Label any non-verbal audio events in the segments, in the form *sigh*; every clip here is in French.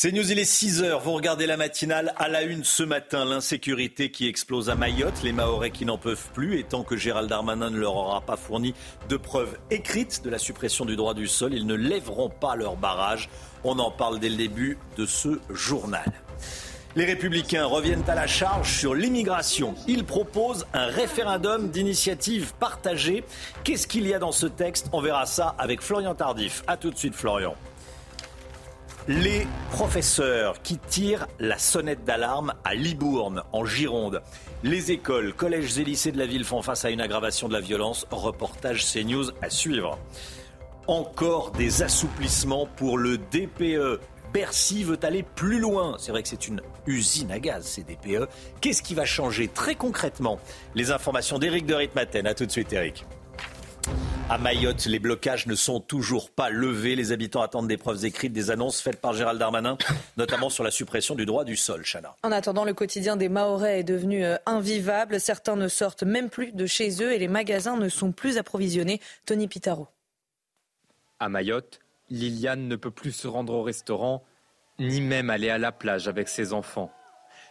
C'est News, il est 6 heures. Vous regardez la matinale à la une ce matin. L'insécurité qui explose à Mayotte, les Mahorais qui n'en peuvent plus. Et tant que Gérald Darmanin ne leur aura pas fourni de preuves écrites de la suppression du droit du sol, ils ne lèveront pas leur barrage. On en parle dès le début de ce journal. Les républicains reviennent à la charge sur l'immigration. Ils proposent un référendum d'initiative partagée. Qu'est-ce qu'il y a dans ce texte? On verra ça avec Florian Tardif. A tout de suite Florian. Les professeurs qui tirent la sonnette d'alarme à Libourne, en Gironde. Les écoles, collèges et lycées de la ville font face à une aggravation de la violence. Reportage CNews à suivre. Encore des assouplissements pour le DPE. Bercy veut aller plus loin. C'est vrai que c'est une usine à gaz, ces DPE. Qu'est-ce qui va changer très concrètement? Les informations d'Éric de Ritmaten. A tout de suite, Eric. À Mayotte, les blocages ne sont toujours pas levés. Les habitants attendent des preuves écrites, des annonces faites par Gérald Darmanin, *coughs* notamment sur la suppression du droit du sol. Chana. En attendant, le quotidien des Mahorais est devenu euh, invivable. Certains ne sortent même plus de chez eux et les magasins ne sont plus approvisionnés. Tony Pitaro. À Mayotte, Liliane ne peut plus se rendre au restaurant, ni même aller à la plage avec ses enfants.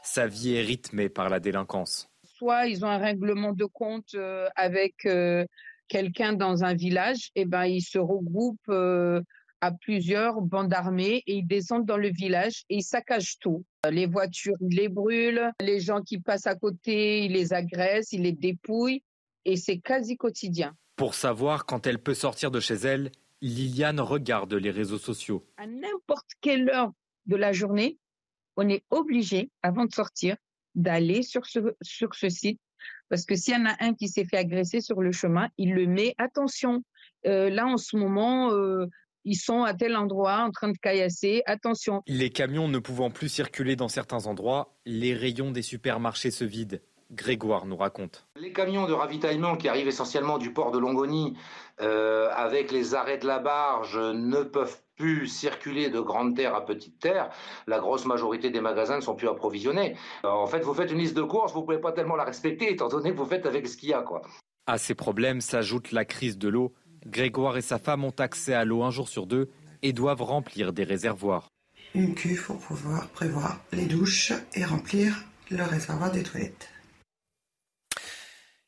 Sa vie est rythmée par la délinquance. Soit ils ont un règlement de compte euh, avec euh, quelqu'un dans un village, et ben ils se regroupent euh, à plusieurs bandes armées et ils descendent dans le village et ils saccagent tout. Les voitures, ils les brûlent, les gens qui passent à côté, ils les agressent, ils les dépouillent et c'est quasi quotidien. Pour savoir quand elle peut sortir de chez elle, Liliane regarde les réseaux sociaux. À n'importe quelle heure de la journée, on est obligé, avant de sortir, d'aller sur ce, sur ce site parce que s'il y en a un qui s'est fait agresser sur le chemin, il le met. Attention, euh, là en ce moment, euh, ils sont à tel endroit en train de caillasser. Attention. Les camions ne pouvant plus circuler dans certains endroits, les rayons des supermarchés se vident. Grégoire nous raconte. Les camions de ravitaillement qui arrivent essentiellement du port de Longoni euh, avec les arrêts de la barge ne peuvent plus circuler de grande terre à petite terre. La grosse majorité des magasins ne sont plus approvisionnés. en fait, vous faites une liste de courses, vous ne pouvez pas tellement la respecter étant donné que vous faites avec ce qu'il y a. Quoi. À ces problèmes s'ajoute la crise de l'eau. Grégoire et sa femme ont accès à l'eau un jour sur deux et doivent remplir des réservoirs. Une cuve pour pouvoir prévoir les douches et remplir le réservoir des toilettes.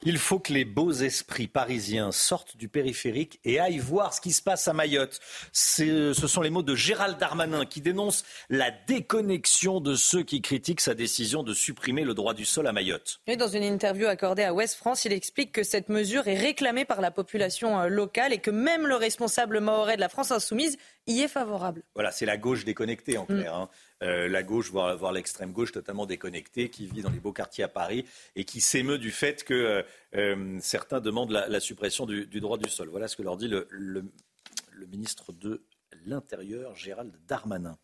Il faut que les beaux esprits parisiens sortent du périphérique et aillent voir ce qui se passe à Mayotte. Ce sont les mots de Gérald Darmanin qui dénonce la déconnexion de ceux qui critiquent sa décision de supprimer le droit du sol à Mayotte. Et dans une interview accordée à Ouest France, il explique que cette mesure est réclamée par la population euh, locale et que même le responsable mahorais de la France insoumise y est favorable. Voilà, c'est la gauche déconnectée en clair. Mm. Hein. Euh, la gauche, voire, l'extrême gauche totalement déconnectée, qui vit dans les beaux quartiers à Paris et qui s'émeut du fait que euh, euh, certains demandent la, suppression du, droit du sol. Voilà ce que leur dit le ministre de l'Intérieur, Gérald Darmanin.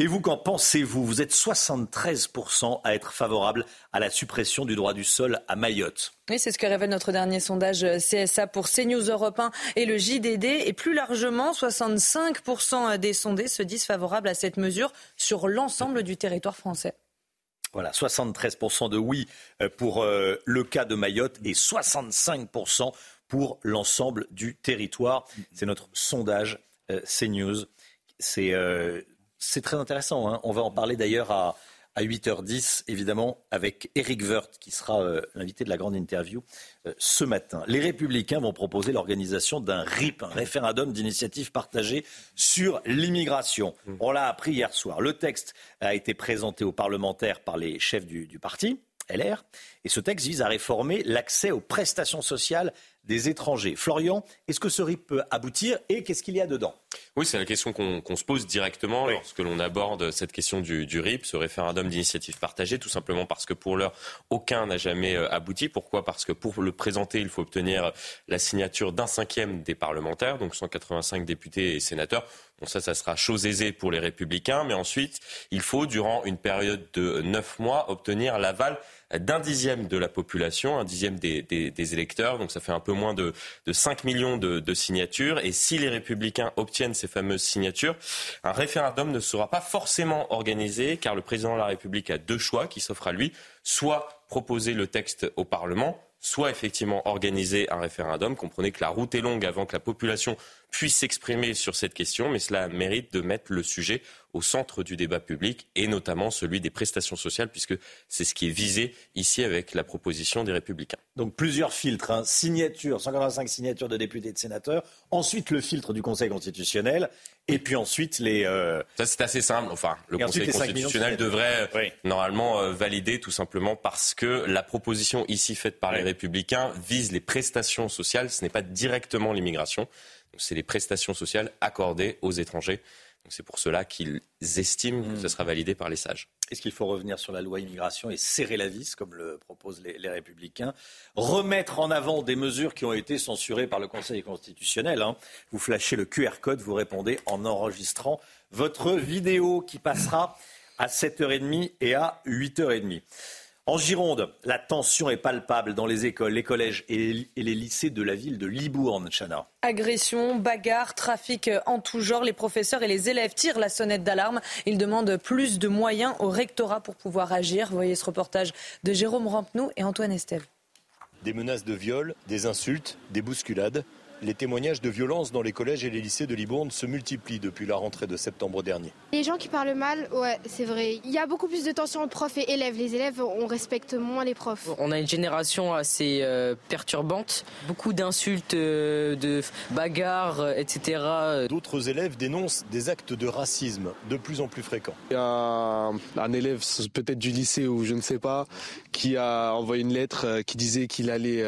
Et vous, qu'en pensez-vous? Vous êtes 73% à être favorable à la suppression du droit du sol à Mayotte. Oui, c'est ce que révèle notre dernier sondage euh, CSA pour CNews Europe 1 et le JDD. Et plus largement, 65% des sondés se disent favorables à cette mesure sur l'ensemble du territoire français. Voilà, 73% de oui euh, pour euh, le cas de Mayotte et 65% pour l'ensemble du territoire. C'est notre sondage CNews. C'est c'est très intéressant. Hein. On va en parler d'ailleurs à, 8h10, évidemment, avec Eric Woerth, qui sera euh, l'invité de la grande interview euh, ce matin. Les Républicains vont proposer l'organisation d'un RIP, un référendum d'initiative partagée sur l'immigration. Mmh. On l'a appris hier soir. Le texte a été présenté aux parlementaires par les chefs du, du parti. LR. Et ce texte vise à réformer l'accès aux prestations sociales des étrangers. Florian, est-ce que ce RIP peut aboutir et qu'est-ce qu'il y a dedans? Oui, c'est la question qu'on se pose directement lorsque l'on aborde cette question du, du, RIP, ce référendum d'initiative partagée, tout simplement parce que pour l'heure, aucun n'a jamais euh, abouti. Pourquoi? Parce que pour le présenter, il faut obtenir la signature d'un cinquième des parlementaires, donc 185 députés et sénateurs. Bon, ça, ça sera chose aisée pour les républicains, mais ensuite, il faut, durant une période de neuf mois, obtenir l'aval d'un dixième de la population, un dixième des, électeurs, donc ça fait un peu moins de, 5 millions de, signatures. Et si les républicains obtiennent ces fameuses signatures, un référendum ne sera pas forcément organisé, car le président de la République a deux choix qui s'offrent à lui, soit proposer le texte au Parlement, soit effectivement organiser un référendum. Comprenez que la route est longue avant que la population puisse s'exprimer sur cette question, mais cela mérite de mettre le sujet au centre du débat public et notamment celui des prestations sociales, puisque c'est ce qui est visé ici avec la proposition des Républicains. Donc plusieurs filtres, hein. signature, 185 signatures de députés et de sénateurs, ensuite le filtre du Conseil constitutionnel, et puis ensuite les. Euh, Ça c'est assez simple. Enfin, le Conseil constitutionnel devrait normalement euh, valider tout simplement parce que la proposition ici faite par les Républicains vise les prestations sociales. Ce n'est pas directement l'immigration c'est les prestations sociales accordées aux étrangers. C'est pour cela qu'ils estiment que ce sera validé par les sages. Est-ce qu'il faut revenir sur la loi immigration et serrer la vis, comme le proposent les, républicains? Remettre en avant des mesures qui ont été censurées par le Conseil constitutionnel. Hein. Vous flashez le QR code, vous répondez en enregistrant votre vidéo qui passera à 7h30 et à 8h30. En Gironde, la tension est palpable dans les écoles, les collèges et les lycées de la ville de Libourne, Chana. Agression, bagarre, trafic en tout genre, les professeurs et les élèves tirent la sonnette d'alarme. Ils demandent plus de moyens au rectorat pour pouvoir agir. Vous voyez ce reportage de Jérôme Rampenou et Antoine Estève. Des menaces de viol, des insultes, des bousculades les témoignages de violence dans les collèges et les lycées de Libourne se multiplient depuis la rentrée de septembre dernier. Les gens qui parlent mal, ouais, c'est vrai. Il y a beaucoup plus de tension entre profs et élèves. Les élèves, on respecte moins les profs. On a une génération assez euh, perturbante, beaucoup d'insultes, euh, de bagarres, euh, etc. D'autres élèves dénoncent des actes de racisme de plus en plus fréquents. Il y a un, un élève, peut-être du lycée ou je ne sais pas, qui a envoyé une lettre qui disait qu'il allait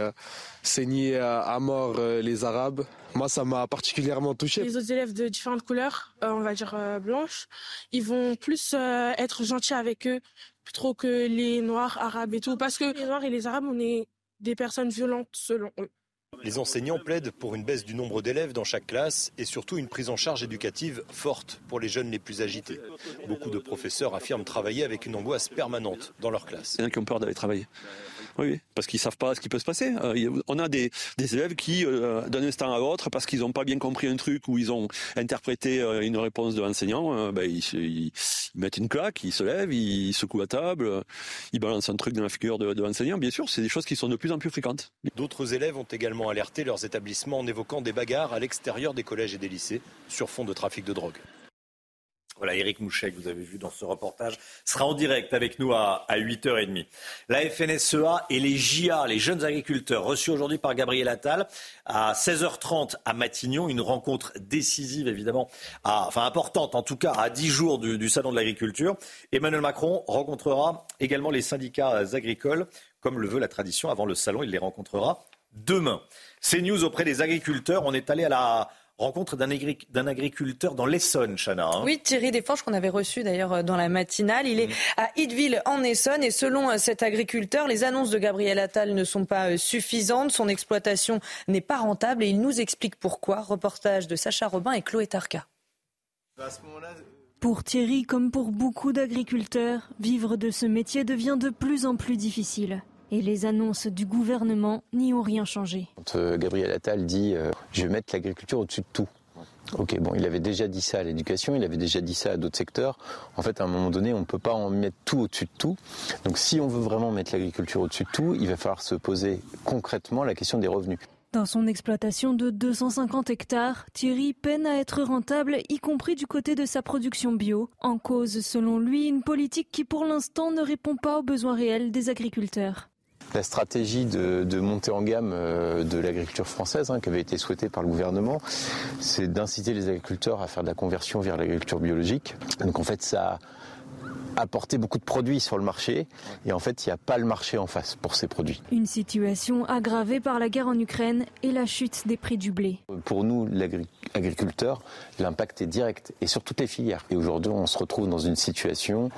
saigner à mort euh, les Arabes. Moi, ça m'a particulièrement touché. Les autres élèves de différentes couleurs, euh, on va dire euh, blanches, ils vont plus être gentils avec eux plutôt que les Noirs, Arabes et tout. Parce que les Noirs et les Arabes, on est des personnes violentes selon eux. Les enseignants plaident pour une baisse du nombre d'élèves dans chaque classe et surtout une prise en charge éducative forte pour les jeunes les plus agités. Beaucoup de professeurs affirment travailler avec une angoisse permanente dans leur classe. Il y en a qui ont peur d'aller travailler. Oui, parce qu'ils savent pas ce qui peut se passer. Euh, on a des, élèves qui, euh, d'un instant à l'autre, parce qu'ils n'ont pas bien compris un truc ou ils ont interprété euh, une réponse de l'enseignant, ben, ils, mettent une claque, ils se lèvent, ils secouent la table, ils balancent un truc dans la figure de, de l'enseignant. Bien sûr, c'est des choses qui sont de plus en plus fréquentes. D'autres élèves ont également alerté leurs établissements en évoquant des bagarres à l'extérieur des collèges et des lycées sur fond de trafic de drogue. Voilà, Eric Mouchek, vous avez vu dans ce reportage, sera en direct avec nous à, 8h30. La FNSEA et les JA, les jeunes agriculteurs, reçus aujourd'hui par Gabriel Attal à 16h30 à Matignon, une rencontre décisive évidemment, enfin importante en tout cas, à 10 jours du, du Salon de l'agriculture. Emmanuel Macron rencontrera également les syndicats agricoles, comme le veut la tradition. Avant le Salon, il les rencontrera demain. C'est news auprès des agriculteurs. On est allé à la rencontre d'un agriculteur dans l'Essonne, Chana. Hein. Oui, Thierry Desforges, qu'on avait reçu d'ailleurs euh, dans la matinale. Il est mm. à Ideville, en Essonne. Et selon euh, cet agriculteur, les annonces de Gabriel Attal ne sont pas euh, suffisantes. Son exploitation n'est pas rentable. Et il nous explique pourquoi. Reportage de Sacha Robin et Chloé Tarka. Pour Thierry, comme pour beaucoup d'agriculteurs, vivre de ce métier devient de plus en plus difficile et les annonces du gouvernement n'y ont rien changé. Quand euh, Gabriel Attal dit euh, je vais mettre l'agriculture au-dessus de tout. Ok, bon, il avait déjà dit ça à l'éducation, il avait déjà dit ça à d'autres secteurs. En fait, à un moment donné, on ne peut pas en mettre tout au-dessus de tout. Donc, si on veut vraiment mettre l'agriculture au-dessus de tout, il va falloir se poser concrètement la question des revenus. Dans son exploitation de 250 hectares, Thierry peine à être rentable, y compris du côté de sa production bio. En cause, selon lui, une politique qui pour l'instant ne répond pas aux besoins réels des agriculteurs. La stratégie de, montée en gamme euh, de l'agriculture française, hein, qui avait été souhaitée par le gouvernement, c'est d'inciter les agriculteurs à faire de la conversion vers l'agriculture biologique. Donc en fait, ça apporter beaucoup de produits sur le marché et en fait il n'y a pas le marché en face pour ces produits. Une situation aggravée par la guerre en Ukraine et la chute des prix du blé. Pour nous, l'agriculteur, l'impact est direct et sur toutes les filières. Et aujourd'hui on se retrouve dans une situation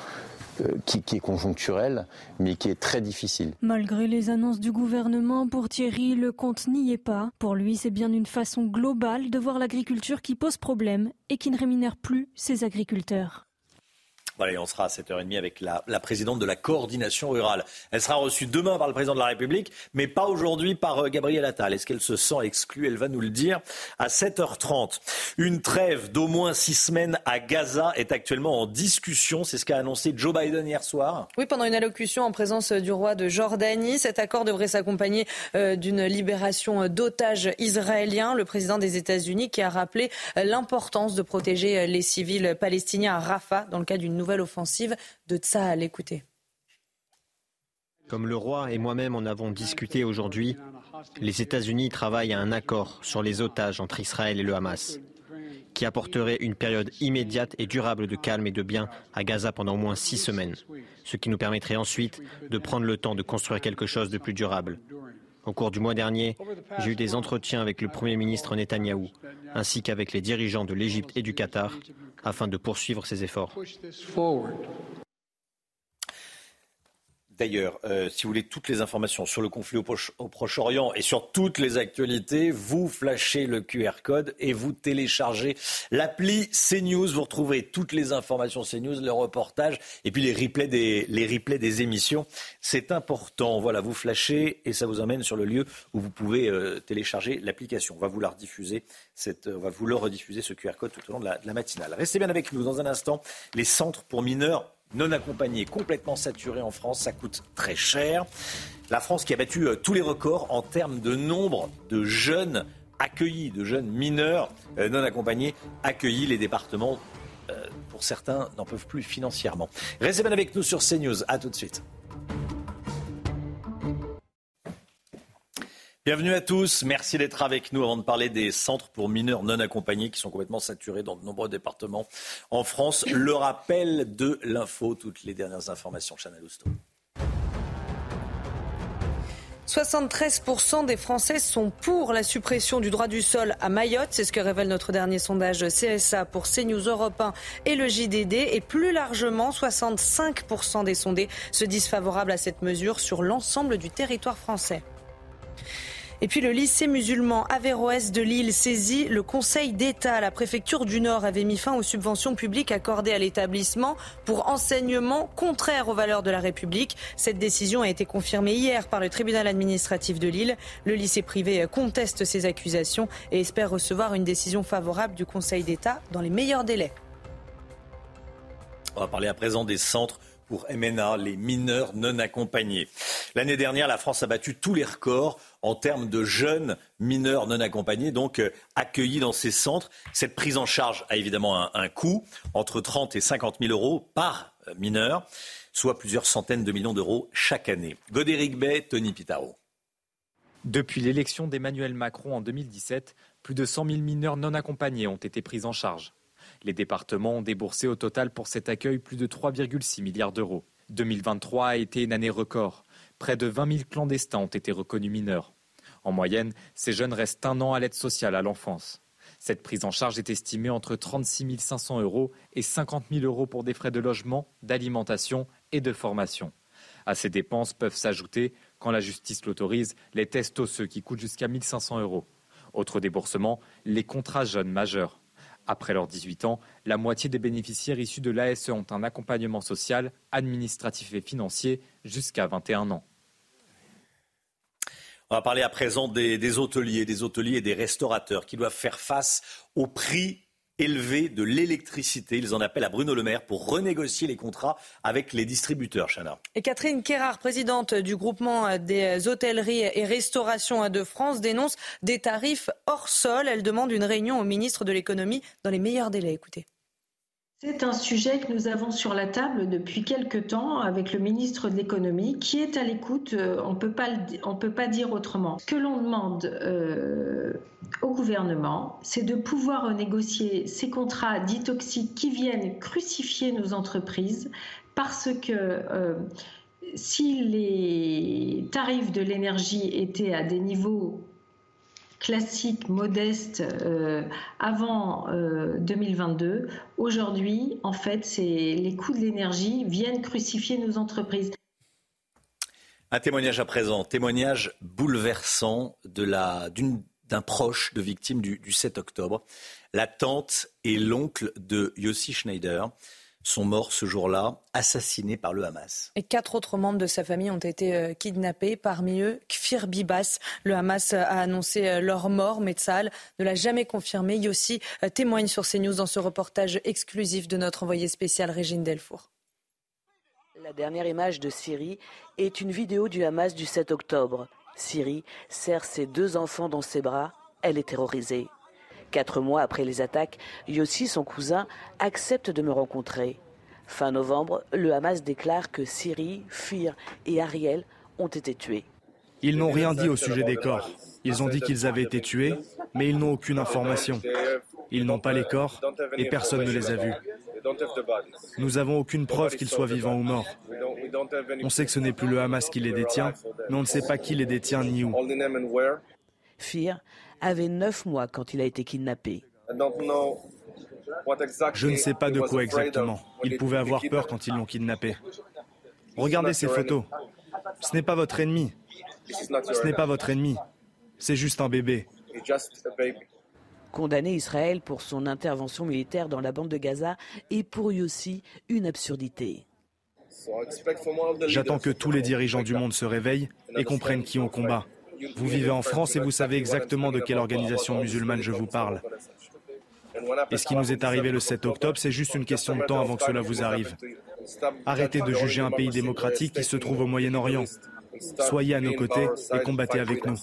qui, qui, est conjoncturelle, mais qui est très difficile. Malgré les annonces du gouvernement, pour Thierry, le compte n'y est pas. Pour lui, c'est bien une façon globale de voir l'agriculture qui pose problème et qui ne rémunère plus ses agriculteurs. Voilà, on sera à 7h30 avec la, la, présidente de la coordination rurale. Elle sera reçue demain par le président de la République, mais pas aujourd'hui par euh, Gabriel Attal. Est-ce qu'elle se sent exclue? Elle va nous le dire à 7h30. Une trêve d'au moins six semaines à Gaza est actuellement en discussion. C'est ce qu'a annoncé Joe Biden hier soir. Oui, pendant une allocution en présence du roi de Jordanie. Cet accord devrait s'accompagner euh, d'une libération d'otages israéliens. Le président des États-Unis qui a rappelé euh, l'importance de protéger les civils palestiniens à Rafah dans le cas d'une nouvelle offensive de. Comme le roi et moi-même en avons discuté aujourd'hui, les États-Unis travaillent à un accord sur les otages entre Israël et le Hamas, qui apporterait une période immédiate et durable de calme et de bien à Gaza pendant au moins six semaines, ce qui nous permettrait ensuite de prendre le temps de construire quelque chose de plus durable. Au cours du mois dernier, j'ai eu des entretiens avec le Premier ministre Netanyahou, ainsi qu'avec les dirigeants de l'Égypte et du Qatar, afin de poursuivre ces efforts. D'ailleurs, euh, si vous voulez toutes les informations sur le conflit au, Proche-Orient et sur toutes les actualités, vous flashez le QR code et vous téléchargez l'appli CNews. Vous retrouverez toutes les informations CNews, les reportages et puis les replays des, les émissions. C'est important. Voilà, vous flashez et ça vous emmène sur le lieu où vous pouvez euh, télécharger l'application. On va vous la rediffuser, cette, on va vous le rediffuser ce QR code tout au long de la matinale. Restez bien avec nous dans un instant. Les centres pour mineurs non accompagnés, complètement saturés en France. Ça coûte très cher. La France qui a battu euh, tous les records en termes de nombre de jeunes accueillis, de jeunes mineurs euh, non accompagnés accueillis. Les départements, euh, pour certains, n'en peuvent plus financièrement. Restez bien avec nous sur CNews. À tout de suite. Bienvenue à tous. Merci d'être avec nous avant de parler des centres pour mineurs non accompagnés qui sont complètement saturés dans de nombreux départements en France. Le rappel de l'info, toutes les dernières informations. Chanel Housteau. 73% des Français sont pour la suppression du droit du sol à Mayotte. C'est ce que révèle notre dernier sondage CSA pour CNews Europe 1 et le JDD. Et plus largement, 65% des sondés se disent favorables à cette mesure sur l'ensemble du territoire français. Et puis le lycée musulman Averroès de Lille saisit le Conseil d'État. La préfecture du Nord avait mis fin aux subventions publiques accordées à l'établissement pour enseignement contraire aux valeurs de la République. Cette décision a été confirmée hier par le tribunal administratif de Lille. Le lycée privé conteste ces accusations et espère recevoir une décision favorable du Conseil d'État dans les meilleurs délais. On va parler à présent des centres pour MNA, les mineurs non accompagnés. L'année dernière, la France a battu tous les records en termes de jeunes mineurs non accompagnés, donc euh, accueillis dans ces centres. Cette prise en charge a évidemment un, coût, entre 30 et 50 000 euros par euh, mineur, soit plusieurs centaines de millions d'euros chaque année. Godéric Bay, Tony Pitaro. Depuis l'élection d'Emmanuel Macron en 2017, plus de 100 000 mineurs non accompagnés ont été pris en charge. Les départements ont déboursé au total pour cet accueil plus de 3,6 milliards d'euros. 2023 a été une année record. Près de 20 000 clandestins ont été reconnus mineurs. En moyenne, ces jeunes restent un an à l'aide sociale à l'enfance. Cette prise en charge est estimée entre 36 500 euros et 50 000 euros pour des frais de logement, d'alimentation et de formation. À ces dépenses peuvent s'ajouter, quand la justice l'autorise, les tests osseux qui coûtent jusqu'à 1 500 euros. Autre déboursement, les contrats jeunes majeurs. Après leurs 18 ans, la moitié des bénéficiaires issus de l'ASE ont un accompagnement social, administratif et financier jusqu'à 21 ans. On va parler à présent des, hôteliers, des hôteliers et des restaurateurs qui doivent faire face au prix élevé de l'électricité. Ils en appellent à Bruno Le Maire pour renégocier les contrats avec les distributeurs, Chana. Et Catherine Kérard, présidente du groupement des hôtelleries et restaurations de France, dénonce des tarifs hors sol. Elle demande une réunion au ministre de l'économie dans les meilleurs délais. Écoutez. C'est un sujet que nous avons sur la table depuis quelque temps avec le ministre de l'économie qui est à l'écoute. Euh, on ne peut pas dire autrement. Ce que l'on demande euh, au gouvernement, c'est de pouvoir renégocier ces contrats dits toxiques qui viennent crucifier nos entreprises parce que euh, si les tarifs de l'énergie étaient à des niveaux classique, modeste euh, avant 2022. Euh, Aujourd'hui, en fait, c'est les coûts de l'énergie viennent crucifier nos entreprises. Un témoignage à présent, témoignage bouleversant d'un proche de victime du, du 7 octobre. La tante et l'oncle de Yossi Schneider sont morts ce jour-là, assassinés par le Hamas. Et quatre autres membres de sa famille ont été euh, kidnappés, parmi eux Kfir Bibas. Le Hamas a annoncé euh, leur mort, mais Tzal ne l'a jamais confirmé. Yossi euh, témoigne sur CNews dans ce reportage exclusif de notre envoyé spécial Régine Delfour. La dernière image de Syrie est une vidéo du Hamas du 7 octobre. Syrie serre ses deux enfants dans ses bras. Elle est terrorisée. Quatre mois après les attaques, Yossi, son cousin, accepte de me rencontrer. Fin novembre, le Hamas déclare que Siri, Fir et Ariel ont été tués. Ils n'ont rien dit au sujet des corps. Ils ont dit qu'ils avaient été tués, mais ils n'ont aucune information. Ils n'ont pas les corps et personne ne les a vus. Nous n'avons aucune preuve qu'ils soient vivants ou morts. On sait que ce n'est plus le Hamas qui les détient, mais on ne sait pas qui les détient ni où. Fir avait neuf mois quand il a été kidnappé. Je ne sais pas de quoi exactement. Il pouvait avoir peur quand ils l'ont kidnappé. Regardez ces photos. Ce n'est pas votre ennemi. Ce n'est pas votre ennemi. C'est juste un bébé. Condamner Israël pour son intervention militaire dans la bande de Gaza est pour lui aussi une absurdité. J'attends que tous les dirigeants du monde se réveillent et comprennent qui on combat. Vous vivez en France et vous savez exactement de quelle organisation musulmane je vous parle. Et ce qui nous est arrivé le 7 octobre, c'est juste une question de temps avant que cela vous arrive. Arrêtez de juger un pays démocratique qui se trouve au Moyen-Orient. Soyez à nos côtés et combattez avec nous.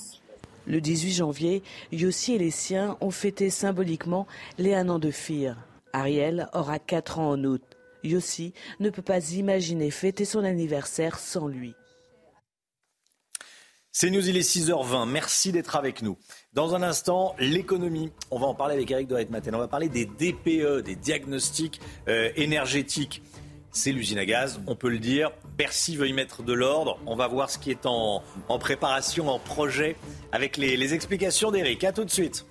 Le 18 janvier, Yossi et les siens ont fêté symboliquement les un an de Fir. Ariel aura 4 ans en août. Yossi ne peut pas imaginer fêter son anniversaire sans lui. C'est News, il est 6h20. Merci d'être avec nous. Dans un instant, l'économie. On va en parler avec Eric Doret Matin. On va parler des DPE, des diagnostics euh, énergétiques. C'est l'usine à gaz, on peut le dire. Bercy veut y mettre de l'ordre. On va voir ce qui est en, préparation, en projet, avec les, explications d'Eric. A tout de suite.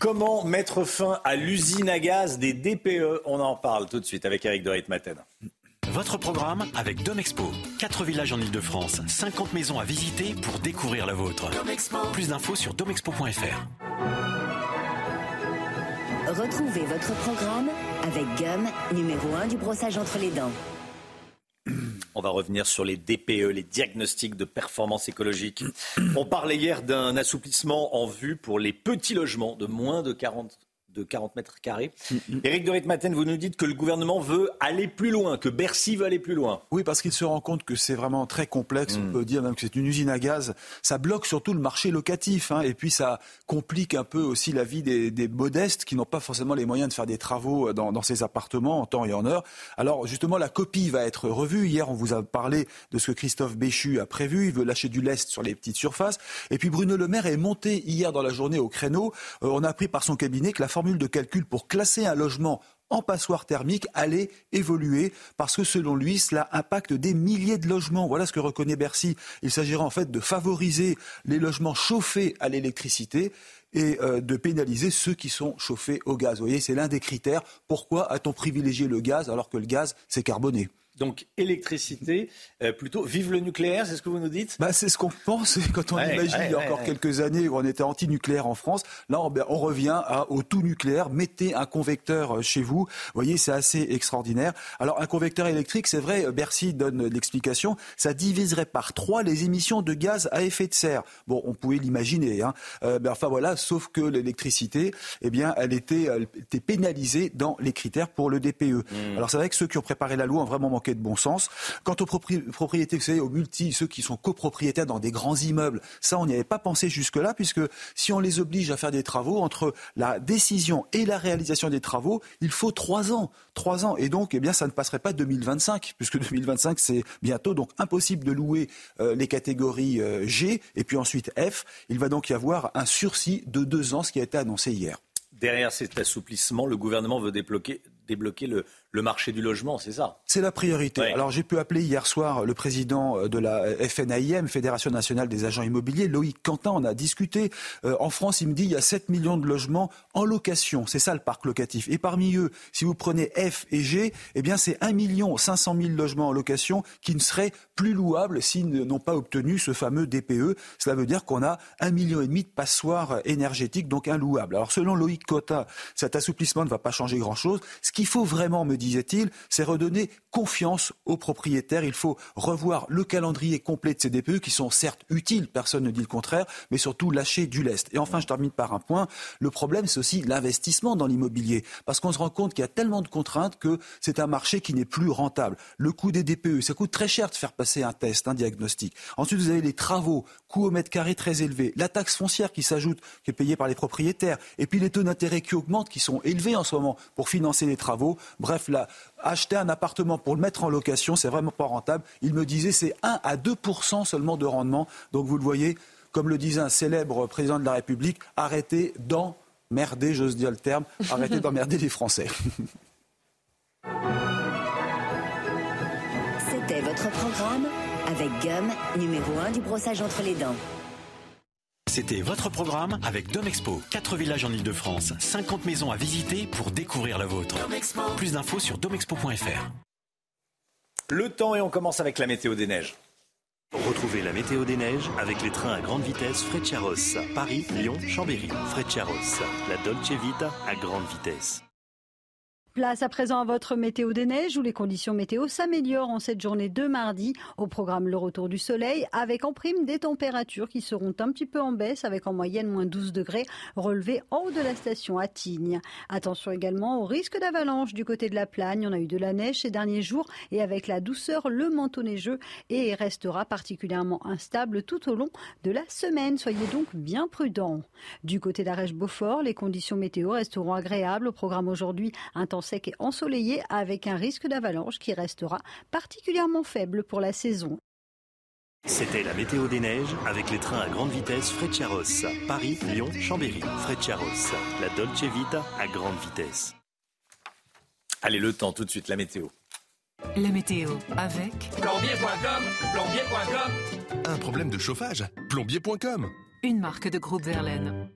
Comment mettre fin à l'usine à gaz des DPE On en parle tout de suite avec Eric Dorit Maten. Votre programme avec Domexpo. 4 villages en Ile-de-France, 50 maisons à visiter pour découvrir la vôtre. Plus d'infos sur domexpo.fr. Retrouvez votre programme avec Gum, numéro 1 du brossage entre les dents. On va revenir sur les DPE, les diagnostics de performance écologique. On parlait hier d'un assouplissement en vue pour les petits logements de moins de 40 de 40 mètres carrés. Mm, mm. Éric de Ritmaten, vous nous dites que le gouvernement veut aller plus loin, que Bercy veut aller plus loin. Oui, parce qu'il se rend compte que c'est vraiment très complexe. On mm. peut dire même que c'est une usine à gaz. Ça bloque surtout le marché locatif. Hein, et puis ça complique un peu aussi la vie des, modestes qui n'ont pas forcément les moyens de faire des travaux dans, dans, ces appartements en temps et en heure. Alors justement, la copie va être revue. Hier, on vous a parlé de ce que Christophe Béchu a prévu. Il veut lâcher du lest sur les petites surfaces. Et puis Bruno Le Maire est monté hier dans la journée au créneau. Euh, on a appris par son cabinet que la formule de calcul pour classer un logement en passoire thermique allait évoluer parce que selon lui, cela impacte des milliers de logements. Voilà ce que reconnaît Bercy. Il s'agira en fait de favoriser les logements chauffés à l'électricité et euh, de pénaliser ceux qui sont chauffés au gaz. Vous voyez, c'est l'un des critères. Pourquoi a-t-on privilégié le gaz alors que le gaz, c'est carboné? Donc électricité, euh, plutôt vive le nucléaire, c'est ce que vous nous dites? Bah, C'est ce qu'on pense quand on imagine il y a encore quelques années où on était anti-nucléaire en France. Là, on, ben, revient au tout nucléaire. Mettez un convecteur euh, chez vous. Vous voyez, c'est assez extraordinaire. Alors un convecteur électrique, c'est vrai, euh, Bercy donne l'explication, ça diviserait par trois les émissions de gaz à effet de serre. Bon, on pouvait l'imaginer. Hein. Ben, enfin voilà, sauf que l'électricité, eh bien, elle était, était pénalisée dans les critères pour le DPE. Hmm. Alors c'est vrai que ceux qui ont préparé la loi ont vraiment manqué de bon sens. Quant aux propriétés, vous savez, aux multi, ceux qui sont copropriétaires dans des grands immeubles, ça, on n'y avait pas pensé jusque-là, puisque si on les oblige à faire des travaux, entre la décision et la réalisation des travaux, il faut trois ans. Trois ans. Et donc, eh bien, ça ne passerait pas 2025, puisque 2025, c'est bientôt. Donc, impossible de louer euh, les catégories euh, G et puis ensuite F. Il va donc y avoir un sursis de deux ans, ce qui a été annoncé hier. Derrière cet assouplissement, le gouvernement veut débloquer, débloquer le, le marché du logement, c'est ça? C'est la priorité. Alors j'ai pu appeler hier soir le président euh, de la FNAIM, Fédération nationale des agents immobiliers, Loïc Quentin, on a discuté. Euh, en France, il me dit il y a 7 millions de logements en location, c'est ça le parc locatif. Et parmi eux, si vous prenez F et G, eh bien c'est 1 million 500 000 logements en location qui ne seraient plus louables s'ils n'ont pas obtenu ce fameux DPE. Cela veut dire qu'on a un million et demi de passoires énergétiques, donc inlouables. Alors selon Loïc Quentin, cet assouplissement ne va pas changer grand-chose. Ce qu'il faut vraiment me disait-il, c'est redonner confiance aux propriétaires. Il faut revoir le calendrier complet de ces DPE qui sont certes utiles, personne ne dit le contraire, mais surtout lâcher du lest. Et enfin, je termine par un point. Le problème, c'est aussi l'investissement dans l'immobilier. Parce qu'on se rend compte qu'il y a tellement de contraintes que c'est un marché qui n'est plus rentable. Le coût des DPE, ça coûte très cher de faire passer un test, un diagnostic. Ensuite, vous avez les travaux, coût au mètre carré très élevé, la taxe foncière qui s'ajoute, qui est payée par les propriétaires, et puis les taux d'intérêt qui augmentent, qui sont élevés en ce moment pour financer les travaux. Bref, acheter un appartement pour le mettre en location, c'est vraiment pas rentable. Il me disait c'est 1 à 2% seulement de rendement. Donc vous le voyez, comme le disait un célèbre président de la République, arrêtez d'emmerder, j'ose dire le terme, arrêtez d'emmerder les Français. *laughs* C'était votre programme avec Gum, numéro 1 du brossage entre les dents. C'était votre programme avec Domexpo. 4 villages en Ile-de-France, 50 maisons à visiter pour découvrir la vôtre. Plus d'infos sur domexpo.fr. Le temps et on commence avec la météo des neiges. Retrouvez la météo des neiges avec les trains à grande vitesse Frecciaros, Paris, Lyon, Chambéry. Frecciaros, la Dolce Vita à grande vitesse. Place à présent à votre météo des neiges où les conditions météo s'améliorent en cette journée de mardi. Au programme le retour du soleil avec en prime des températures qui seront un petit peu en baisse avec en moyenne moins 12 degrés relevés en haut de la station à Tignes. Attention également au risque d'avalanche du côté de la Plagne. On a eu de la neige ces derniers jours et avec la douceur, le manteau neigeux et restera particulièrement instable tout au long de la semaine. Soyez donc bien prudents. Du côté d'Arèche-Beaufort, les conditions météo resteront agréables. Au programme aujourd'hui, intense sec et ensoleillé avec un risque d'avalanche qui restera particulièrement faible pour la saison. C'était la météo des neiges avec les trains à grande vitesse Frecciaros. Paris, Lyon, Chambéry. Frecciaros, la Dolce Vita à grande vitesse. Allez, le temps tout de suite, la météo. La météo avec plombier.com, plombier.com. Un problème de chauffage, plombier.com. Une marque de groupe Verlaine.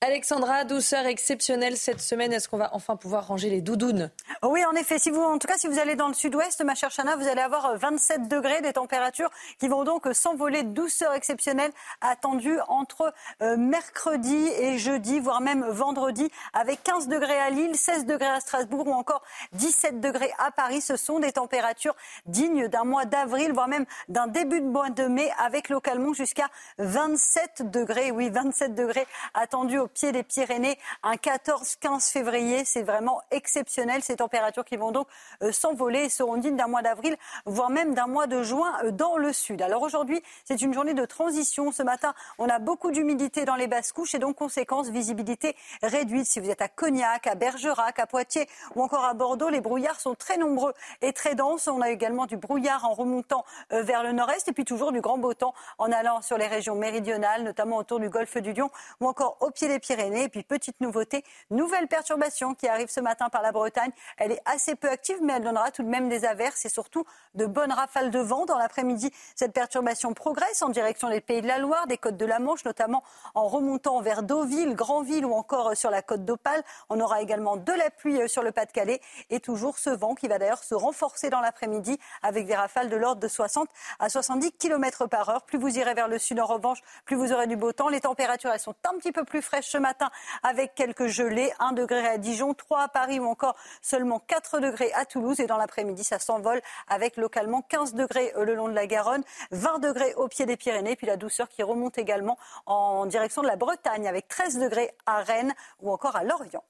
Alexandra, douceur exceptionnelle cette semaine. Est-ce qu'on va enfin pouvoir ranger les doudounes? Oui, en effet. En tout cas, si vous allez dans le sud-ouest, ma chère Chana, vous allez avoir 27 euh, degrés, des températures qui vont donc euh, s'envoler. Douceur exceptionnelle attendue entre euh, mercredi et jeudi, voire même vendredi, avec 15 degrés à Lille, 16 degrés à Strasbourg ou encore 17 degrés à Paris. Ce sont des températures dignes d'un mois d'avril, voire même d'un début de mois de mai, avec localement jusqu'à 27 degrés. Oui, 27 degrés attendus pied des Pyrénées un 14-15 février. C'est vraiment exceptionnel ces températures qui vont donc euh, s'envoler et seront dignes d'un mois d'avril, voire même d'un mois de juin euh, dans le sud. Alors aujourd'hui, c'est une journée de transition. Ce matin, on a beaucoup d'humidité dans les basses couches et donc conséquence, visibilité réduite. Si vous êtes à Cognac, à Bergerac, à Poitiers ou encore à Bordeaux, les brouillards sont très nombreux et très denses. On a également du brouillard en remontant euh, vers le nord-est et puis toujours du grand beau temps en allant sur les régions méridionales, notamment autour du golfe du Lion ou encore au pied des Pyrénées. Et puis, petite nouveauté, nouvelle perturbation qui arrive ce matin par la Bretagne. Elle est assez peu active, mais elle donnera tout de même des averses et surtout de bonnes rafales de vent. Dans l'après-midi, cette perturbation progresse en direction des Pays de la Loire, des côtes de la Manche, notamment en remontant vers Deauville, Grandville ou encore sur la côte d'Opale. On aura également de la pluie euh, sur le Pas-de-Calais et toujours ce vent qui va d'ailleurs se renforcer dans l'après-midi avec des rafales de l'ordre de 60 à 70 km par heure. Plus vous irez vers le sud en revanche, plus vous aurez du beau temps. Les températures, elles sont un petit peu plus fraîches ce matin avec quelques gelées. 1 degré à Dijon, 3 à Paris ou encore seulement 4 degrés à Toulouse. Et dans l'après-midi, ça s'envole avec localement 15 degrés le long de la Garonne, 20 degrés au pied des Pyrénées. Puis la douceur qui remonte également en direction de la Bretagne avec 13 degrés à Rennes ou encore à Lorient.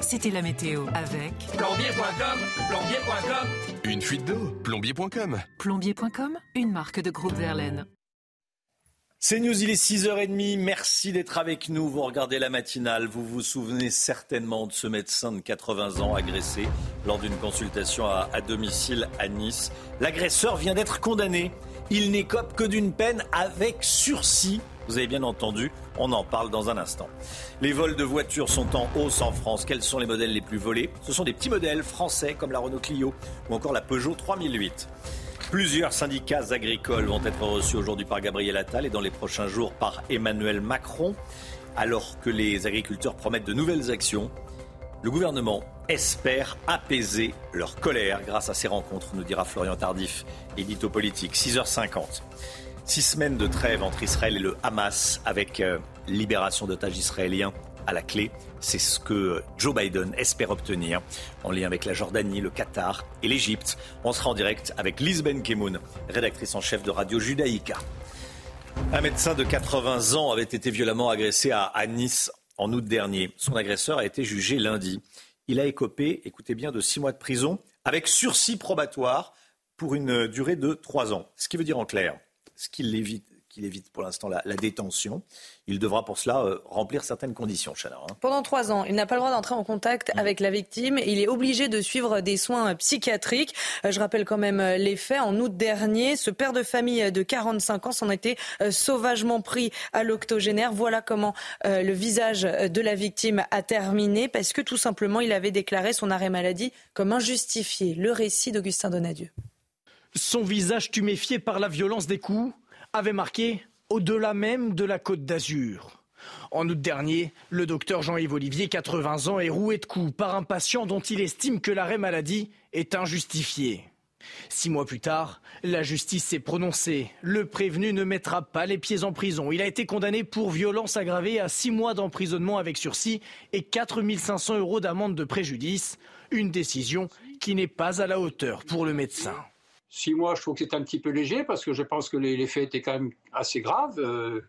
C'était la météo avec Plombier.com, plombier.com. Une fuite d'eau, plombier.com. Plombier.com, une marque de groupe Verlaine. C'est News, il est 6h30. Merci d'être avec nous. Vous regardez la matinale. Vous vous souvenez certainement de ce médecin de 80 ans agressé lors d'une consultation à, à domicile à Nice. L'agresseur vient d'être condamné. Il n'écope que d'une peine avec sursis. Vous avez bien entendu, on en parle dans un instant. Les vols de voitures sont en hausse en France. Quels sont les modèles les plus volés? Ce sont des petits modèles français comme la Renault Clio ou encore la Peugeot 3008. Plusieurs syndicats agricoles vont être reçus aujourd'hui par Gabriel Attal et dans les prochains jours par Emmanuel Macron. Alors que les agriculteurs promettent de nouvelles actions, le gouvernement espère apaiser leur colère grâce à ces rencontres, nous dira Florian Tardif, édito politique, 6h50. Six semaines de trêve entre Israël et le Hamas avec euh, libération d'otages israéliens à la clé. C'est ce que Joe Biden espère obtenir en lien avec la Jordanie, le Qatar et l'Égypte. On sera en direct avec Liz Ben Kemoun, rédactrice en chef de Radio Judaïka. Un médecin de 80 ans avait été violemment agressé à, Nice en août dernier. Son agresseur a été jugé lundi. Il a écopé, écoutez bien, de six mois de prison avec sursis probatoire pour une durée de trois ans. Ce qui veut dire en clair, ce qui l'évite qu'il évite pour l'instant la, la, détention. Il devra pour cela euh, remplir certaines conditions, Chana. Hein. Pendant trois ans, il n'a pas le droit d'entrer en contact mmh. avec la victime. Il est obligé de suivre des soins psychiatriques. Euh, je rappelle quand même euh, les faits. En août dernier, ce père de famille de 45 ans s'en était sauvagement pris à l'octogénaire. Voilà comment le visage de la victime a terminé parce que tout simplement, il avait déclaré son arrêt maladie comme injustifié. Le récit d'Augustin Donadieu. Son visage tuméfié par la violence des coups avait marqué au-delà même de la côte d'Azur. En août dernier, le docteur Jean-Yves Olivier, 80 ans, est roué de coups par un patient dont il estime que l'arrêt maladie est injustifié. Six mois plus tard, la justice s'est prononcée. Le prévenu ne mettra pas les pieds en prison. Il a été condamné pour violence aggravée à six mois d'emprisonnement avec sursis et 4 500 euros d'amende de préjudice. Une décision qui n'est pas à la hauteur pour le médecin. Six mois, je trouve que c'est un petit peu léger parce que je pense que les, les faits étaient quand même assez graves. Euh,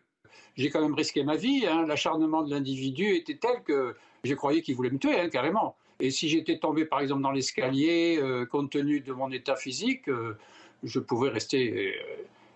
j'ai quand même risqué ma vie. Hein. L'acharnement de l'individu était tel que j'ai croyé qu'il voulait me tuer, hein, carrément. Et si j'étais tombé, par exemple, dans l'escalier, euh, compte tenu de mon état physique, euh, je pouvais rester,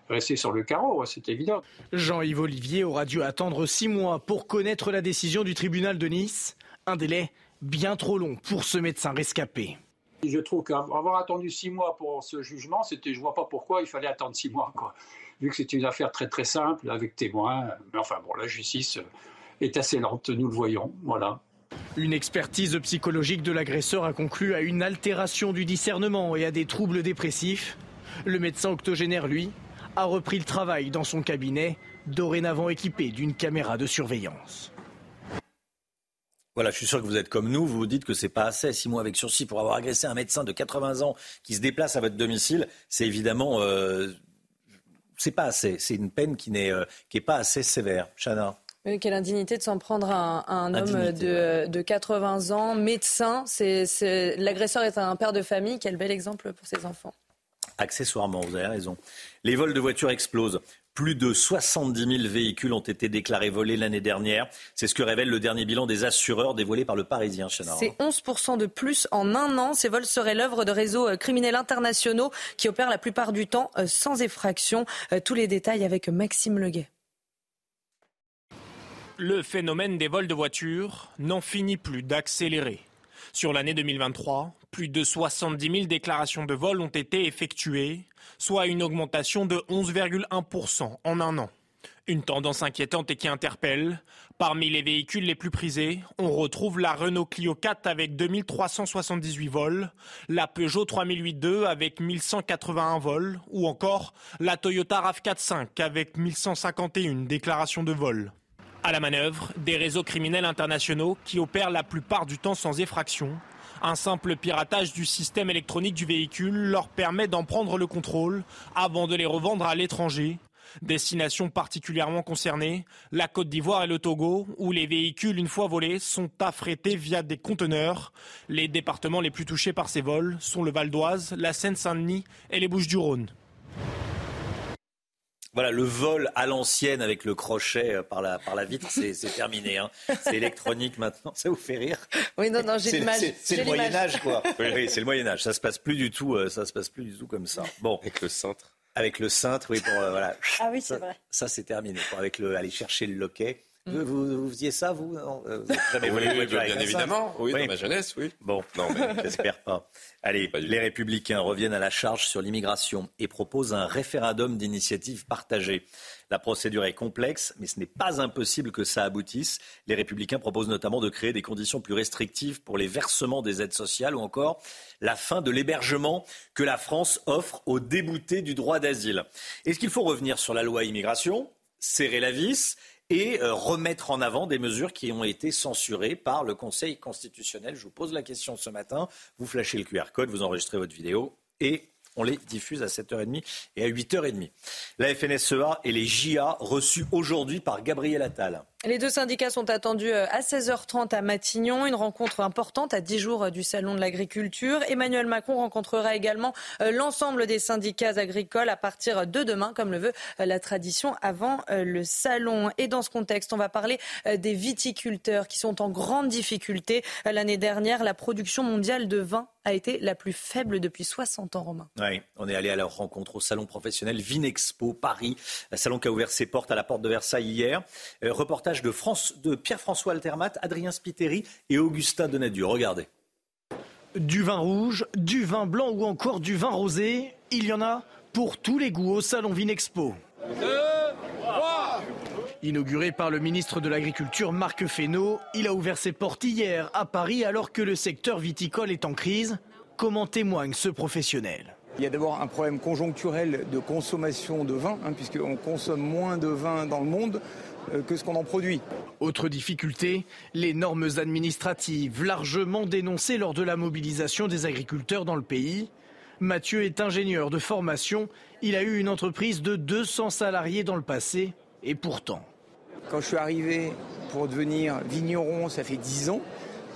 rester sur le carreau, c'est évident. Jean-Yves Olivier aura dû attendre six mois pour connaître la décision du tribunal de Nice. Un délai bien trop long pour ce médecin rescapé. Je trouve qu'avoir attendu six mois pour ce jugement, c'était, je vois pas pourquoi il fallait attendre six mois, quoi. Vu que c'est une affaire très très simple avec témoins. Mais enfin bon, la justice est assez lente, nous le voyons. Voilà. Une expertise psychologique de l'agresseur a conclu à une altération du discernement et à des troubles dépressifs. Le médecin octogénaire, lui, a repris le travail dans son cabinet, dorénavant équipé d'une caméra de surveillance. Voilà, je suis sûr que vous êtes comme nous, vous vous dites que c'est pas assez, six mois avec sursis pour avoir agressé un médecin de 80 ans qui se déplace à votre domicile, c'est évidemment, euh, c'est pas assez, c'est une peine qui n'est euh, qui est pas assez sévère. Chana. Oui, quelle indignité de s'en prendre à un, un homme de, de, 80 ans, médecin. C'est... L'agresseur est un père de famille. Quel bel exemple pour ses enfants. Accessoirement, vous avez raison. Les vols de voitures explosent. Plus de 70 000 véhicules ont été déclarés volés l'année dernière. C'est ce que révèle le dernier bilan des assureurs dévoilé par le Parisien. Chana. C'est 11% de plus en un an. Ces vols seraient l'œuvre de réseaux euh, criminels internationaux qui opèrent la plupart du temps euh, sans effraction. Euh, tous les détails avec Maxime Leguet. Le phénomène des vols de voitures n'en finit plus d'accélérer. Sur l'année 2023, plus de 70 000 déclarations de vol ont été effectuées, soit une augmentation de 11,1% en un an. Une tendance inquiétante et qui interpelle. Parmi les véhicules les plus prisés, on retrouve la Renault Clio 4 avec 2378 vols, la Peugeot 3008-2 avec 1181 vols, ou encore la Toyota RAV4 5 avec 1151 déclarations de vol. À la manœuvre, des réseaux criminels internationaux qui opèrent la plupart du temps sans effraction. Un simple piratage du système électronique du véhicule leur permet d'en prendre le contrôle avant de les revendre à l'étranger. Destinations particulièrement concernées, la Côte d'Ivoire et le Togo, où les véhicules, une fois volés, sont affrétés via des conteneurs. Les départements les plus touchés par ces vols sont le Val d'Oise, la Seine-Saint-Denis et les Bouches-du-Rhône. Voilà, le vol à l'ancienne avec le crochet euh, par la, par la vitre, c'est terminé. Hein. C'est électronique maintenant. Ça vous fait rire? Oui, non, non, j'ai l'image. C'est le Moyen Âge, quoi. *laughs* Oui, c'est le Moyen Âge. Ça se passe plus du tout. Euh, ça se passe plus du tout comme ça. Bon. Avec le cintre. Avec le cintre, oui, pour euh, voilà. Ah oui, c'est vrai. Ça, c'est terminé. Pour, avec le, aller chercher le loquet. Vous, vous, faisiez ça, vous, non oui, bien évidemment. Oui, dans ma jeunesse, oui. Bon, non, mais *laughs* j'espère pas. Allez, les Républicains reviennent à la charge sur l'immigration et proposent un référendum d'initiative partagée. La procédure est complexe, mais ce n'est pas impossible que ça aboutisse. Les Républicains proposent notamment de créer des conditions plus restrictives pour les versements des aides sociales ou encore la fin de l'hébergement que la France offre aux déboutés du droit d'asile. Est-ce qu'il faut revenir sur la loi immigration, serrer la vis? Et euh, remettre en avant des mesures qui ont été censurées par le Conseil constitutionnel. Je vous pose la question ce matin. Vous flashez le QR code, vous enregistrez votre vidéo et on les diffuse à 7h30 et à 8h30. La FNSEA et les JA reçus aujourd'hui par Gabriel Attal. Les deux syndicats sont attendus euh, à 16h30 à Matignon, une rencontre importante à 10 jours euh, du Salon de l'agriculture. Emmanuel Macron rencontrera également euh, l'ensemble des syndicats agricoles à partir de demain, comme le veut la tradition avant le Salon. Et dans ce contexte, on va parler des viticulteurs qui sont en grande difficulté. L'année dernière, la production mondiale de vin a été la plus faible depuis 60 ans, Romain. Oui, on est allé à leur rencontre au salon professionnel Vinexpo Paris, salon qui a ouvert ses portes à la porte de Versailles hier. reportage de, France, de Pierre-François Altermat, Adrien Spiteri et Augustin Donadieu. Regardez. Du vin rouge, du vin blanc ou encore du vin rosé, il y en a pour tous les goûts au Salon Vinexpo. Inauguré par le ministre de l'Agriculture Marc Fesneau, il a ouvert ses portes hier à Paris alors que le secteur viticole est en crise. Comment témoigne ce professionnel? Il y a d'abord un problème conjoncturel de consommation de vin, hein, puisqu'on consomme moins de vin dans le monde. Euh, que ce qu'on en produit. Autre difficulté, les normes administratives largement dénoncées lors de la mobilisation des agriculteurs dans le pays. Mathieu est ingénieur de formation. Il a eu une entreprise de 200 salariés dans le passé. Et pourtant. Quand je suis arrivé pour devenir vigneron, ça fait 10 ans,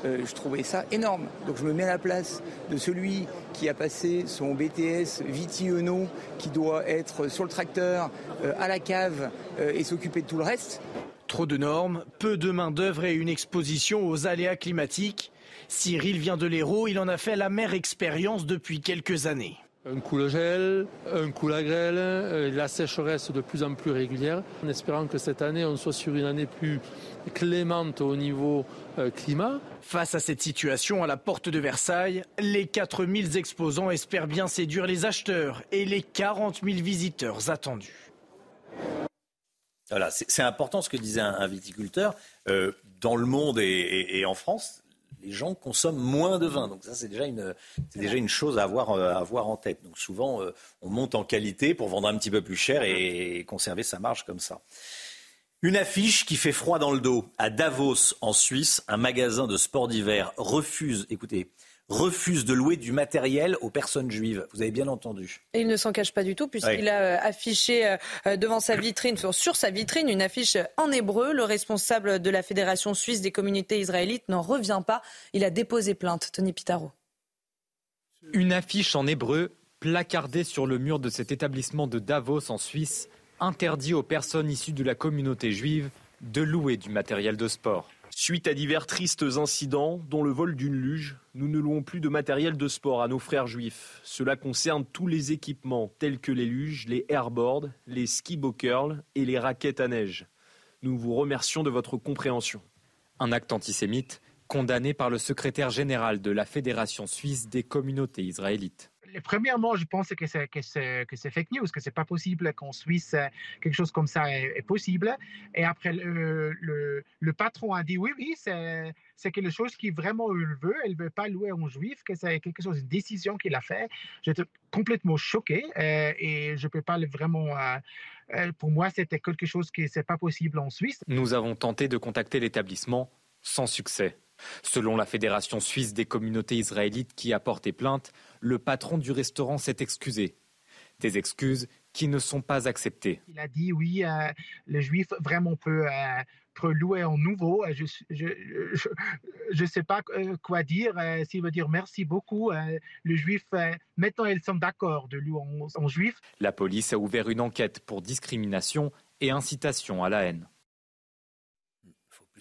euh, je trouvais ça énorme. Donc je me mets à la place de celui qui a passé son BTS Viti-Eno, qui doit être sur le tracteur, euh, à la cave euh, et s'occuper de tout le reste. Trop de normes, peu de main-d'œuvre et une exposition aux aléas climatiques. Cyril vient de l'Hérault, il en a fait la mère expérience depuis quelques années. Un coup le gel, un coup la grêle, la sécheresse de plus en plus régulière, en espérant que cette année on soit sur une année plus clémente au niveau climat. Face à cette situation à la porte de Versailles, les 4000 exposants espèrent bien séduire les acheteurs et les 40 000 visiteurs attendus. Voilà, c'est important ce que disait un, viticulteur. Euh, dans le monde et, en France, les gens consomment moins de vin. Donc ça, c'est déjà une, c'est déjà une chose à avoir, euh, à avoir en tête. Donc souvent, on monte en qualité pour vendre un petit peu plus cher et conserver sa marge comme ça. Une affiche qui fait froid dans le dos. À Davos, en Suisse, un magasin de sport d'hiver refuse, écoutez, refuse de louer du matériel aux personnes juives. Vous avez bien entendu. Et il ne s'en cache pas du tout puisqu'il a euh, affiché euh, euh, devant sa vitrine, sur sa vitrine, une affiche en hébreu. Le responsable de la Fédération suisse des communautés israélites n'en revient pas. Il a déposé plainte. Tony Pitaro. Une affiche en hébreu placardée sur le mur de cet établissement de Davos en Suisse interdit aux personnes issues de la communauté juive de louer du matériel de sport. Suite à divers tristes incidents, dont le vol d'une luge, nous ne louons plus de matériel de sport à nos frères juifs. Cela concerne tous les équipements tels que les luges, les airboards, les ski curl et les raquettes à neige. Nous vous remercions de votre compréhension. Un acte antisémite condamné par le secrétaire général de la Fédération suisse des communautés israélites premièrement, je pense que c'est, fake news, que c'est pas possible qu'en Suisse, quelque chose comme ça est, possible. Et après, le, patron a dit oui, oui, c'est, quelque chose qui vraiment veut. Elle veut pas louer en juif, que c'est quelque chose, une décision qu'il a fait. J'étais complètement choqué euh, et je peux pas vraiment. Euh, euh, pour moi, c'était quelque chose qui c'est pas possible en Suisse. Nous avons tenté de contacter l'établissement sans succès. Selon la Fédération suisse des communautés israélites qui a porté plainte, le patron du restaurant s'est excusé. Des excuses qui ne sont pas acceptées. Il a dit oui, euh, le juif vraiment peut, euh, louer en nouveau. Je, je ne sais pas quoi dire, s'il veut dire merci beaucoup. le juif, maintenant ils sont d'accord de lui en juif. La police a ouvert une enquête pour discrimination et incitation à la haine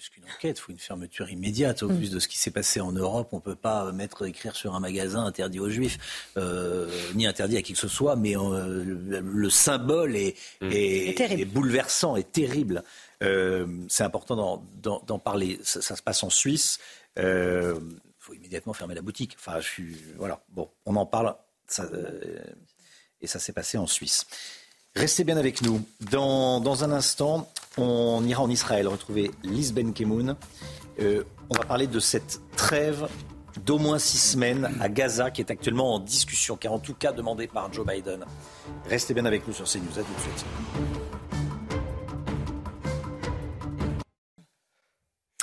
plus qu'une enquête, il faut une fermeture immédiate. Au mm. plus de ce qui s'est passé en Europe, on ne peut pas mettre écrire sur un magasin interdit aux juifs, euh, ni interdit à qui que ce soit, mais euh, le, symbole est, mm. est, bouleversant, est terrible. Euh, c'est important d'en parler. Ça, se passe en Suisse. Il faut immédiatement fermer la boutique. Enfin, je suis, voilà. Bon, on en parle. Ça, et ça s'est passé en Suisse. Restez bien avec nous. Dans, un instant, on ira en Israël retrouver Lise Ben Kemoun. Euh, on va parler de cette trêve d'au moins six semaines à Gaza qui est actuellement en discussion, car en tout cas demandée par Joe Biden. Restez bien avec nous sur CNews. À tout de suite.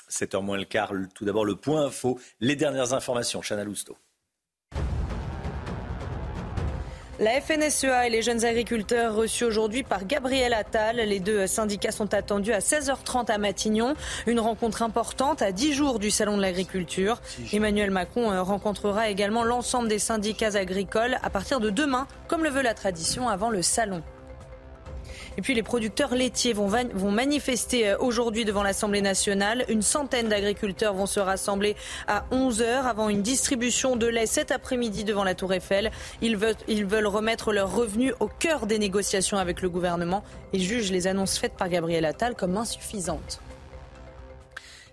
7h moins le quart, tout d'abord le point info, les dernières informations. Chana Lousteau. La FNSEA et les jeunes agriculteurs reçus aujourd'hui par Gabriel Attal. Les deux syndicats sont attendus à 16h30 à Matignon. Une rencontre importante à 10 jours du Salon de l'agriculture. Emmanuel Macron euh, rencontrera également l'ensemble des syndicats agricoles à partir de demain, comme le veut la tradition, avant le Salon. Et puis les producteurs laitiers vont, manifester euh, aujourd'hui devant l'Assemblée nationale. Une centaine d'agriculteurs vont se rassembler à 11h avant une distribution de lait cet après-midi devant la Tour Eiffel. Ils veulent, ils veulent remettre leurs revenus au cœur des négociations avec le gouvernement et jugent les annonces faites par Gabriel Attal comme insuffisantes.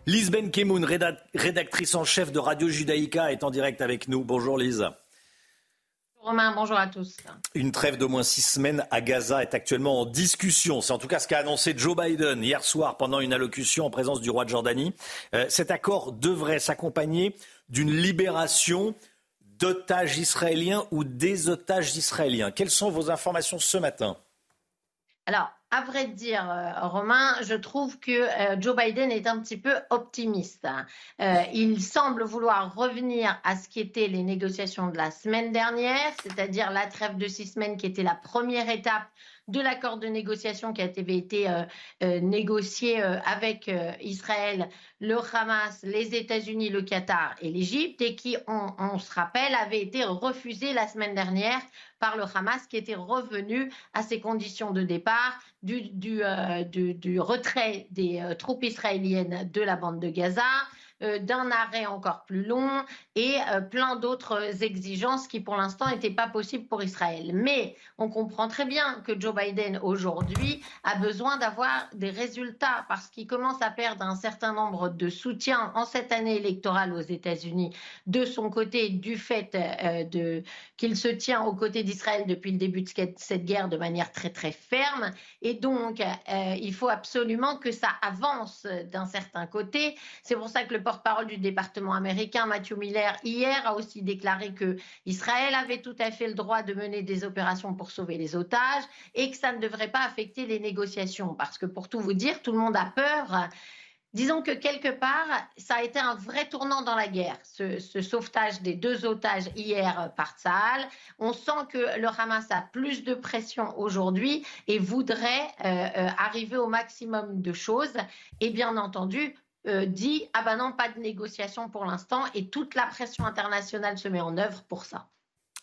Lise Ben Kemoun, rédactrice en chef de Radio Judaïka, est en direct avec nous. Bonjour Lise. Romain, bonjour à tous. Une trêve d'au moins six semaines à Gaza est actuellement en discussion. C'est en tout cas ce qu'a annoncé Joe Biden hier soir pendant une allocution en présence du roi de Jordanie. Euh, cet accord devrait s'accompagner d'une libération d'otages israéliens ou des otages israéliens. Quelles sont vos informations ce matin? Alors, à vrai dire, euh, Romain, je trouve que euh, Joe Biden est un petit peu optimiste. Euh, il semble vouloir revenir à ce qui était les négociations de la semaine dernière, c'est-à-dire la trêve de six semaines qui était la première étape de l'accord de négociation qui a été euh, euh, négocié euh, avec Israël, le Hamas, les États-Unis, le Qatar et l'Égypte, et qui, on, se rappelle, avait été refusé la semaine dernière par le Hamas, qui était revenu à ses conditions de départ du, du retrait des troupes israéliennes de la bande de Gaza, d'un arrêt encore plus long et euh, plein d'autres exigences qui pour l'instant n'étaient pas possibles pour Israël. Mais on comprend très bien que Joe Biden aujourd'hui a besoin d'avoir des résultats parce qu'il commence à perdre un certain nombre de soutiens en cette année électorale aux États-Unis de son côté du fait euh, qu'il se tient aux côtés d'Israël depuis le début de cette guerre de manière très très ferme et donc il faut absolument que ça avance d'un certain côté. C'est pour ça que le porte-parole du département américain, Matthew Miller, hier a aussi déclaré que Israël avait tout à fait le droit de mener des opérations pour sauver les otages et que ça ne devrait pas affecter les négociations. Parce que pour tout vous dire, tout le monde a peur. Disons que quelque part, ça a été un vrai tournant dans la guerre, ce, sauvetage des deux otages hier par Tsahal. On sent que le Hamas a plus de pression aujourd'hui et voudrait euh, euh, arriver au maximum de choses. Et bien entendu, euh, dit ah ben non, pas de négociation pour l'instant et toute la pression internationale se met en œuvre pour ça.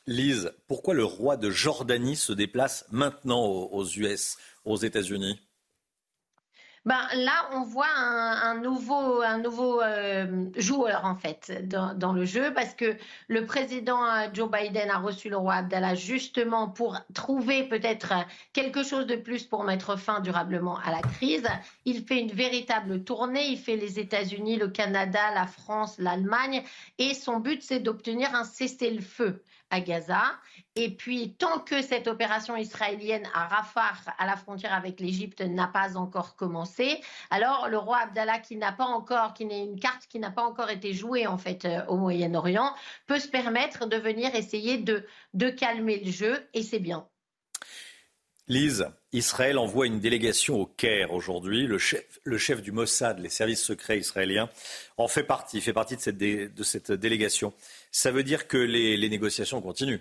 Lise, pourquoi le roi de Jordanie se déplace maintenant aux États-Unis? Ben, là, on voit un, nouveau, un nouveau euh, joueur, en fait, dans, le jeu, parce que le président euh, Joe Biden a reçu le roi Abdallah justement pour trouver peut-être quelque chose de plus pour mettre fin durablement à la crise. Il fait une véritable tournée, il fait les États-Unis, le Canada, la France, l'Allemagne, et son but, c'est d'obtenir un cessez-le-feu à Gaza. Et puis, tant que cette opération israélienne à Rafah, à la frontière avec l'Égypte, n'a pas encore commencé, alors le roi Abdallah, qui n'a pas encore, qui n'est une carte qui n'a pas encore été jouée en fait euh, au Moyen-Orient, peut se permettre de venir essayer de, calmer le jeu, et c'est bien. Lise, Israël envoie une délégation au Caire aujourd'hui. Le chef, du Mossad, les services secrets israéliens, en fait partie, fait partie de cette délégation. Ça veut dire que les négociations continuent.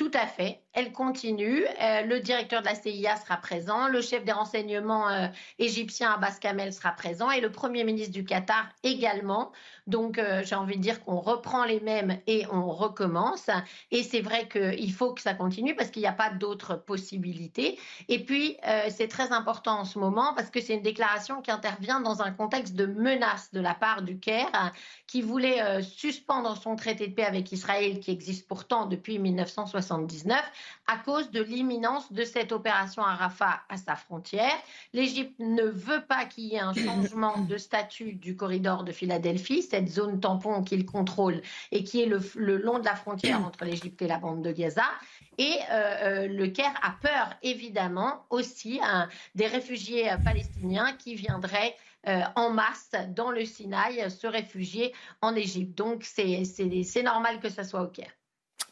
Tout à fait. Elle continue. Euh, le directeur de la CIA sera présent, le chef des renseignements euh, égyptien Abbas Kamel sera présent et le premier ministre du Qatar également. Donc, euh, j'ai envie de dire qu'on reprend les mêmes et on recommence. Et c'est vrai qu'il faut que ça continue parce qu'il n'y a pas d'autres possibilités. Et puis, euh, c'est très important en ce moment parce que c'est une déclaration qui intervient dans un contexte de menace de la part du Caire qui voulait suspendre son traité de paix avec Israël qui existe pourtant depuis 1979 à cause de l'imminence de cette opération à Rafah à sa frontière. L'Égypte ne veut pas qu'il y ait un changement de statut du corridor de Philadelphie cette zone tampon qu'il contrôle et qui est le, long de la frontière entre l'Égypte et la bande de Gaza. Et euh, euh, le Caire a peur, évidemment, aussi des réfugiés euh, palestiniens qui viendraient en masse dans le Sinaï se réfugier en Égypte. Donc, c'est normal que ça soit au Caire.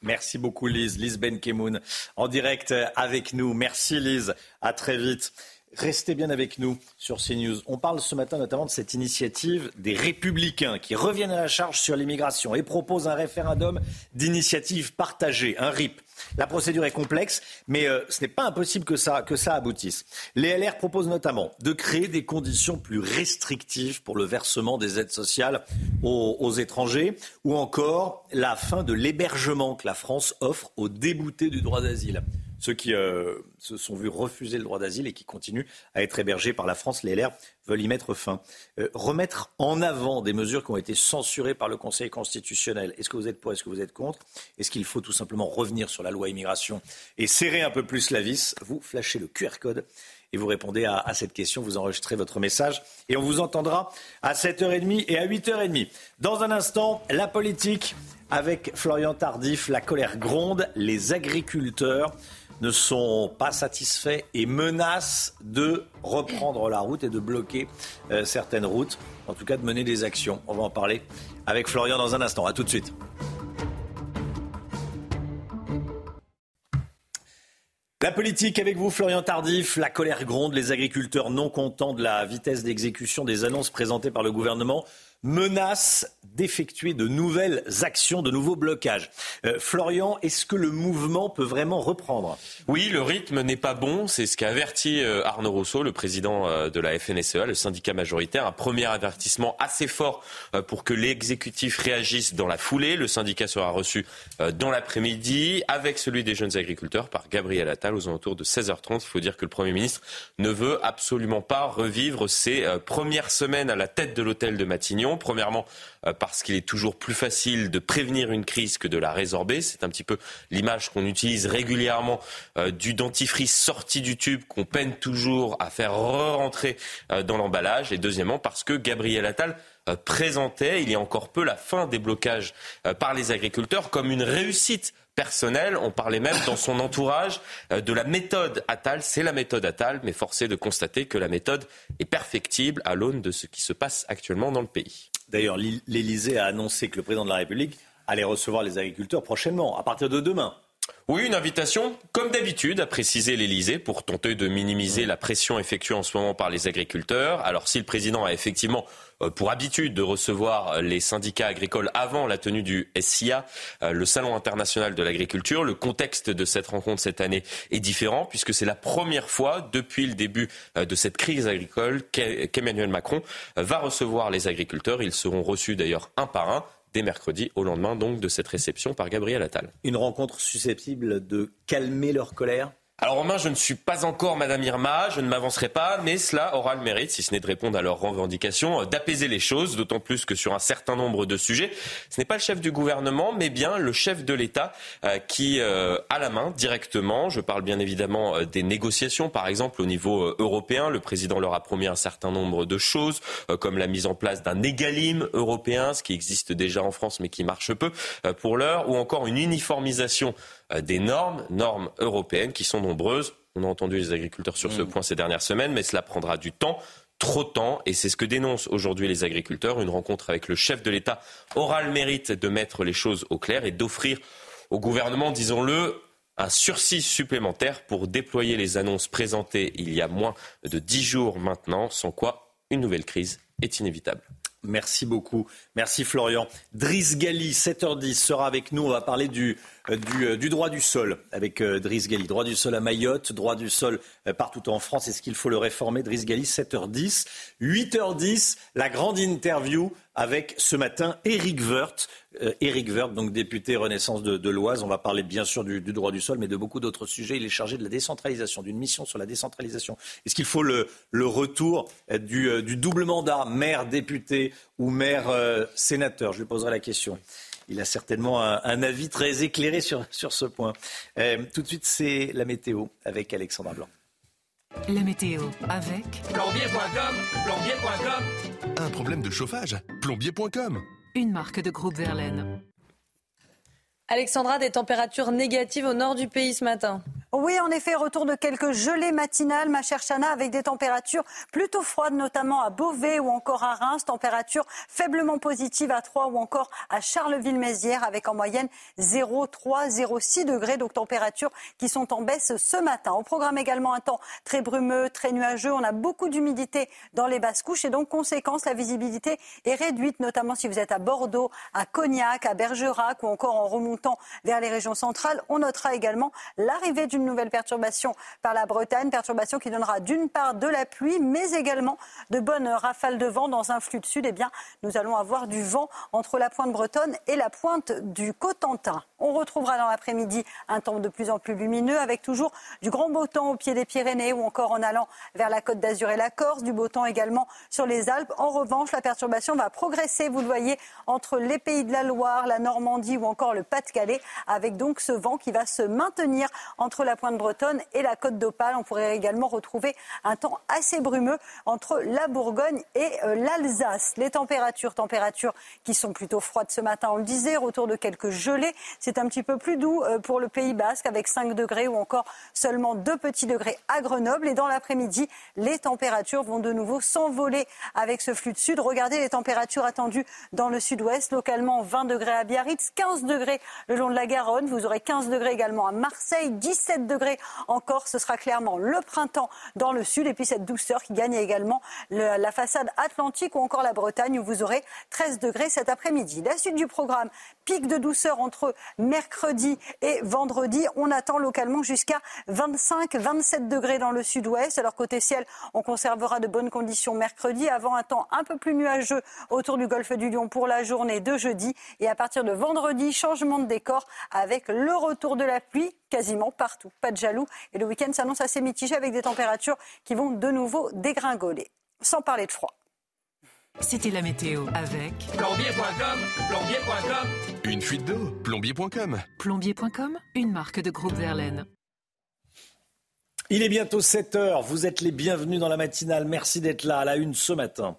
Merci beaucoup Lise, Lise Benkemoun en direct avec nous. Merci Lise, à très vite. Restez bien avec nous sur CNews. On parle ce matin notamment de cette initiative des Républicains qui reviennent à la charge sur l'immigration et proposent un référendum d'initiative partagée, un RIP. La procédure est complexe, mais euh, ce n'est pas impossible que ça, aboutisse. Les LR proposent notamment de créer des conditions plus restrictives pour le versement des aides sociales aux étrangers, ou encore la fin de l'hébergement que la France offre aux déboutés du droit d'asile ceux qui euh, se sont vus refuser le droit d'asile et qui continuent à être hébergés par la France. Les LR veulent y mettre fin. Euh, remettre en avant des mesures qui ont été censurées par le Conseil constitutionnel. Est-ce que vous êtes pour Est-ce que vous êtes contre? Est-ce qu'il faut tout simplement revenir sur la loi immigration et serrer un peu plus la vis? Vous flashez le QR code et vous répondez à, à, cette question. Vous enregistrez votre message et on vous entendra à 7h30 et à 8h30. Dans un instant, la politique avec Florian Tardif. La colère gronde. Les agriculteurs ne sont pas satisfaits et menacent de reprendre la route et de bloquer euh, certaines routes, en tout cas de mener des actions. On va en parler avec Florian dans un instant. A tout de suite. La politique avec vous, Florian Tardif. La colère gronde. Les agriculteurs non contents de la vitesse d'exécution des annonces présentées par le gouvernement menace d'effectuer de nouvelles actions, de nouveaux blocages. Euh, Florian, est-ce que le mouvement peut vraiment reprendre? Oui, le rythme n'est pas bon. C'est ce qu'a averti euh, Arnaud Rousseau, le président euh, de la FNSEA, le syndicat majoritaire. Un premier avertissement assez fort pour que l'exécutif réagisse dans la foulée. Le syndicat sera reçu dans l'après-midi avec celui des jeunes agriculteurs par Gabriel Attal aux alentours de 16h30. Il faut dire que le Premier ministre ne veut absolument pas revivre ses premières semaines à la tête de l'hôtel de Matignon. Premièrement, euh, parce qu'il est toujours plus facile de prévenir une crise que de la résorber. C'est un petit peu l'image qu'on utilise régulièrement euh, du dentifrice sorti du tube qu'on peine toujours à faire re-rentrer euh, dans l'emballage. Et deuxièmement, parce que Gabriel Attal présentait il y a encore peu la fin des blocages par les agriculteurs comme une réussite personnelle. On parlait même dans son entourage de la méthode Attal. C'est la méthode Attal, mais forcé de constater que la méthode est perfectible à l'aune de ce qui se passe actuellement dans le pays. D'ailleurs, l'Élysée a annoncé que le président de la République allait recevoir les agriculteurs prochainement, à partir de demain. Oui, une invitation, comme d'habitude, a précisé l'Elysée pour tenter de minimiser la pression effectuée en ce moment par les agriculteurs. Alors si le président a effectivement euh, pour habitude de recevoir les syndicats agricoles avant la tenue du SIA, euh, le Salon international de l'agriculture, le contexte de cette rencontre cette année est différent puisque c'est la première fois depuis le début euh, de cette crise agricole qu'Emmanuel Macron va recevoir les agriculteurs. Ils seront reçus d'ailleurs un par un dès mercredi, au lendemain donc de cette réception par Gabriel Attal. Une rencontre susceptible de calmer leur colère alors Romain, je ne suis pas encore Madame Irma, je ne m'avancerai pas, mais cela aura le mérite, si ce n'est de répondre à leurs revendications, d'apaiser les choses, d'autant plus que sur un certain nombre de sujets, ce n'est pas le chef du gouvernement, mais bien le chef de l'État euh, qui euh, a la main directement. Je parle bien évidemment euh, des négociations, par exemple au niveau européen. Le président leur a promis un certain nombre de choses, comme la mise en place d'un égalim européen, ce qui existe déjà en France, mais qui marche peu pour l'heure, ou encore une uniformisation euh, des normes, normes européennes qui sont nombreuses. On a entendu les agriculteurs sur ce mm. point ces dernières semaines, mais cela prendra du temps trop de temps, et c'est ce que dénoncent aujourd'hui les agriculteurs. Une rencontre avec le chef de l'État aura le mérite de mettre les choses au clair et d'offrir au gouvernement, disons-le, un sursis supplémentaire pour déployer les annonces présentées il y a moins de dix jours maintenant, sans quoi une nouvelle crise est inévitable. Merci beaucoup. Merci Florian. Driss Gali, 7h10, sera avec nous. On va parler du, euh, euh, du, droit du sol avec euh, Driss Gali. Droit du sol à Mayotte, droit du sol partout en France. Est-ce qu'il faut le réformer Driss Gali, 7h10. 8h10, la grande interview avec ce matin Éric Woerth. Éric Woerth, donc député Renaissance de, l'Oise. On va parler bien sûr du, droit du sol, mais de beaucoup d'autres sujets. Il est chargé de la décentralisation, d'une mission sur la décentralisation. Est-ce qu'il faut le, retour du, double mandat, maire, député ou maire euh, sénateur? Je lui poserai la question. Il a certainement un, avis très éclairé sur, sur ce point. Euh, tout de suite, c'est la météo avec Alexandra Blanc. La météo avec plombier.com, plombier.com. Un problème de chauffage? Plombier.com. Une marque de groupe Verlaine. Alexandra, des températures négatives au nord du pays ce matin. Oui, en effet, retour de quelques gelées matinales, ma chère Chana, avec des températures plutôt froides, notamment à Beauvais ou encore à Reims. Température faiblement positive à Troyes ou encore à Charleville-Mézières, avec en moyenne 0,3, 0,6 degrés. Donc températures qui sont en baisse ce matin. On programme également un temps très brumeux, très nuageux. On a beaucoup d'humidité dans les basses couches et donc, conséquence, la visibilité est réduite, notamment si vous êtes à Bordeaux, à Cognac, à Bergerac ou encore en remontant vers les régions centrales. On notera également l'arrivée du une nouvelle perturbation par la Bretagne, perturbation qui donnera d'une part de la pluie, mais également de bonnes rafales de vent dans un flux de sud. Eh bien, nous allons avoir du vent entre la pointe bretonne et la pointe du Cotentin. On retrouvera dans l'après-midi un temps de plus en plus lumineux avec toujours du grand beau temps au pied des Pyrénées ou encore en allant vers la côte d'Azur et la Corse, du beau temps également sur les Alpes. En revanche, la perturbation va progresser, vous le voyez, entre les pays de la Loire, la Normandie ou encore le Pas-de-Calais, avec donc ce vent qui va se maintenir entre la pointe bretonne et la côte d'Opale. On pourrait également retrouver un temps assez brumeux entre la Bourgogne et euh, l'Alsace. Les températures, températures qui sont plutôt froides ce matin, on le disait, retour de quelques gelées. C'est un petit peu plus doux euh, pour le Pays Basque avec 5 degrés ou encore seulement 2 petits degrés à Grenoble. Et dans l'après-midi, les températures vont de nouveau s'envoler avec ce flux de sud. Regardez les températures attendues dans le sud-ouest, localement 20 degrés à Biarritz, 15 degrés le long de la Garonne. Vous aurez 15 degrés également à Marseille, 17 degrés encore. Ce sera clairement le printemps dans le sud. Et puis cette douceur qui gagne également la façade atlantique ou encore la Bretagne où vous aurez 13 degrés cet après-midi. La suite du programme, pic de douceur entre mercredi et vendredi. On attend localement jusqu'à 25-27 degrés dans le sud-ouest. Alors côté ciel, on conservera de bonnes conditions mercredi avant un temps un peu plus nuageux autour du golfe du Lion pour la journée de jeudi. Et à partir de vendredi, changement de décor avec le retour de la pluie quasiment partout. Pas de jaloux. Et le week-end s'annonce assez mitigé avec des températures qui vont de nouveau dégringoler. Sans parler de froid. C'était la météo avec plombier.com, plombier.com. Une fuite d'eau, plombier.com. Plombier.com, une marque de groupe Verlaine. Il est bientôt 7 heures. Vous êtes les bienvenus dans la matinale. Merci d'être là à la une ce matin.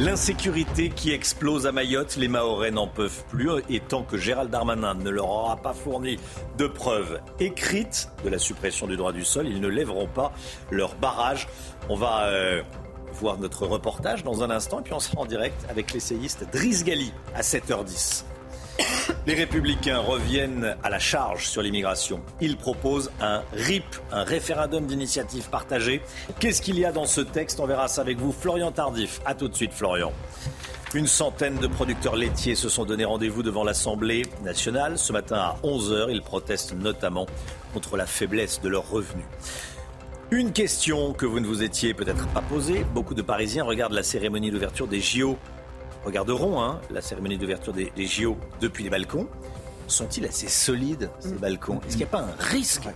L'insécurité qui explose à Mayotte, les Mahorais n'en peuvent plus et tant que Gérald Darmanin ne leur aura pas fourni de preuves écrites de la suppression du droit du sol, ils ne lèveront pas leur barrage. On va euh, voir notre reportage dans un instant et puis on sera en direct avec l'essayiste Driss Gali à 7h10. Les républicains reviennent à la charge sur l'immigration. Ils proposent un RIP, un référendum d'initiative partagée. Qu'est-ce qu'il y a dans ce texte? On verra ça avec vous. Florian Tardif. A tout de suite, Florian. Une centaine de producteurs laitiers se sont donné rendez-vous devant l'Assemblée nationale. Ce matin à 11h, ils protestent notamment contre la faiblesse de leurs revenus. Une question que vous ne vous étiez peut-être pas posée. Beaucoup de Parisiens regardent la cérémonie d'ouverture des JO regarderont hein, la cérémonie d'ouverture des, JO depuis les balcons. Sont-ils assez solides, ces mm. balcons? Est-ce qu'il n'y a pas un risque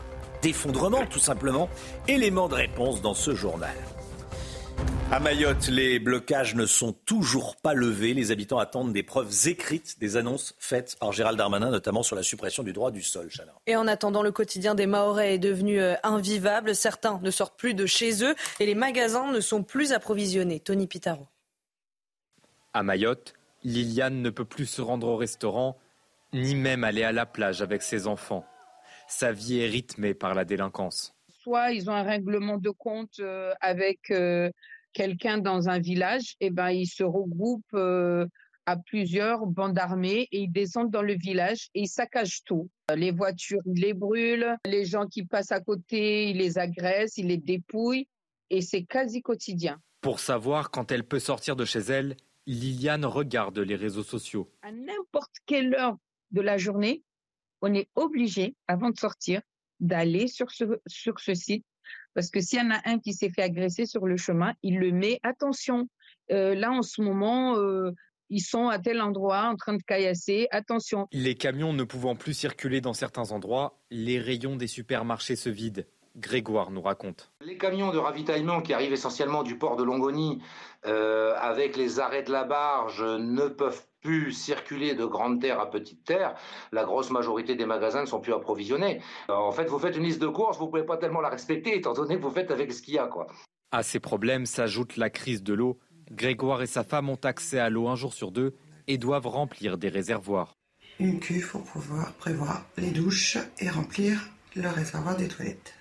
d'effondrement, tout simplement? Élément de réponse dans ce journal. À Mayotte, les blocages ne sont toujours pas levés. Les habitants attendent des preuves écrites des annonces faites par Gérald Darmanin, notamment sur la suppression du droit du sol. Et en attendant, le quotidien des Mahorais est devenu euh, invivable. Certains ne sortent plus de chez eux et les magasins ne sont plus approvisionnés. Tony Pitaro. À Mayotte, Liliane ne peut plus se rendre au restaurant, ni même aller à la plage avec ses enfants. Sa vie est rythmée par la délinquance. Soit ils ont un règlement de compte euh, avec euh, quelqu'un dans un village, et eh ben ils se regroupent euh, à plusieurs bandes armées et ils descendent dans le village et ils saccagent tout. Les voitures, ils les brûlent, les gens qui passent à côté, ils les agressent, ils les dépouillent et c'est quasi quotidien. Pour savoir quand elle peut sortir de chez elle, Liliane regarde les réseaux sociaux. À n'importe quelle heure de la journée, on est obligé, avant de sortir, d'aller sur ce, sur ce site. Parce que s'il y en a un qui s'est fait agresser sur le chemin, il le met. Attention, euh, là en ce moment, euh, ils sont à tel endroit en train de caillasser. Attention. Les camions ne pouvant plus circuler dans certains endroits, les rayons des supermarchés se vident. Grégoire nous raconte. Les camions de ravitaillement qui arrivent essentiellement du port de Longoni euh, avec les arrêts de la barge ne peuvent plus circuler de grande terre à petite terre. La grosse majorité des magasins ne sont plus approvisionnés. en fait, vous faites une liste de courses, vous ne pouvez pas tellement la respecter étant donné que vous faites avec ce qu'il y a. Quoi. À ces problèmes s'ajoute la crise de l'eau. Grégoire et sa femme ont accès à l'eau un jour sur deux et doivent remplir des réservoirs. Une cuve pour pouvoir prévoir les douches et remplir le réservoir des toilettes.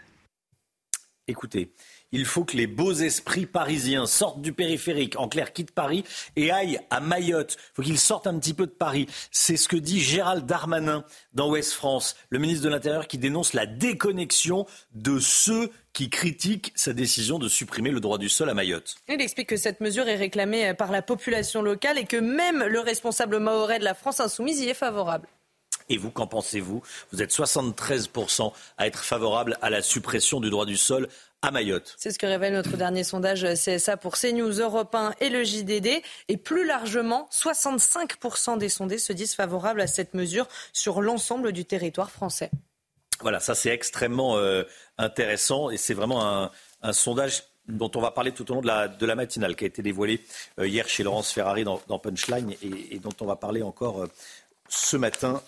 Écoutez, il faut que les beaux esprits parisiens sortent du périphérique, en clair quittent Paris et aillent à Mayotte. Il faut qu'ils sortent un petit peu de Paris. C'est ce que dit Gérald Darmanin dans Ouest France, le ministre de l'Intérieur qui dénonce la déconnexion de ceux qui critiquent sa décision de supprimer le droit du sol à Mayotte. Il explique que cette mesure est réclamée par la population locale et que même le responsable mahorais de la France insoumise y est favorable. Et vous, qu'en pensez-vous? Vous êtes 73% à être favorable à la suppression du droit du sol à Mayotte. C'est ce que révèle notre dernier sondage CSA pour CNews Europe 1 et le JDD. Et plus largement, 65% des sondés se disent favorables à cette mesure sur l'ensemble du territoire français. Voilà, ça c'est extrêmement euh, intéressant et c'est vraiment un, sondage dont on va parler tout au long de la, de la matinale, qui a été dévoilé euh, hier chez Laurence Ferrari dans, Punchline et, dont on va parler encore euh, ce matin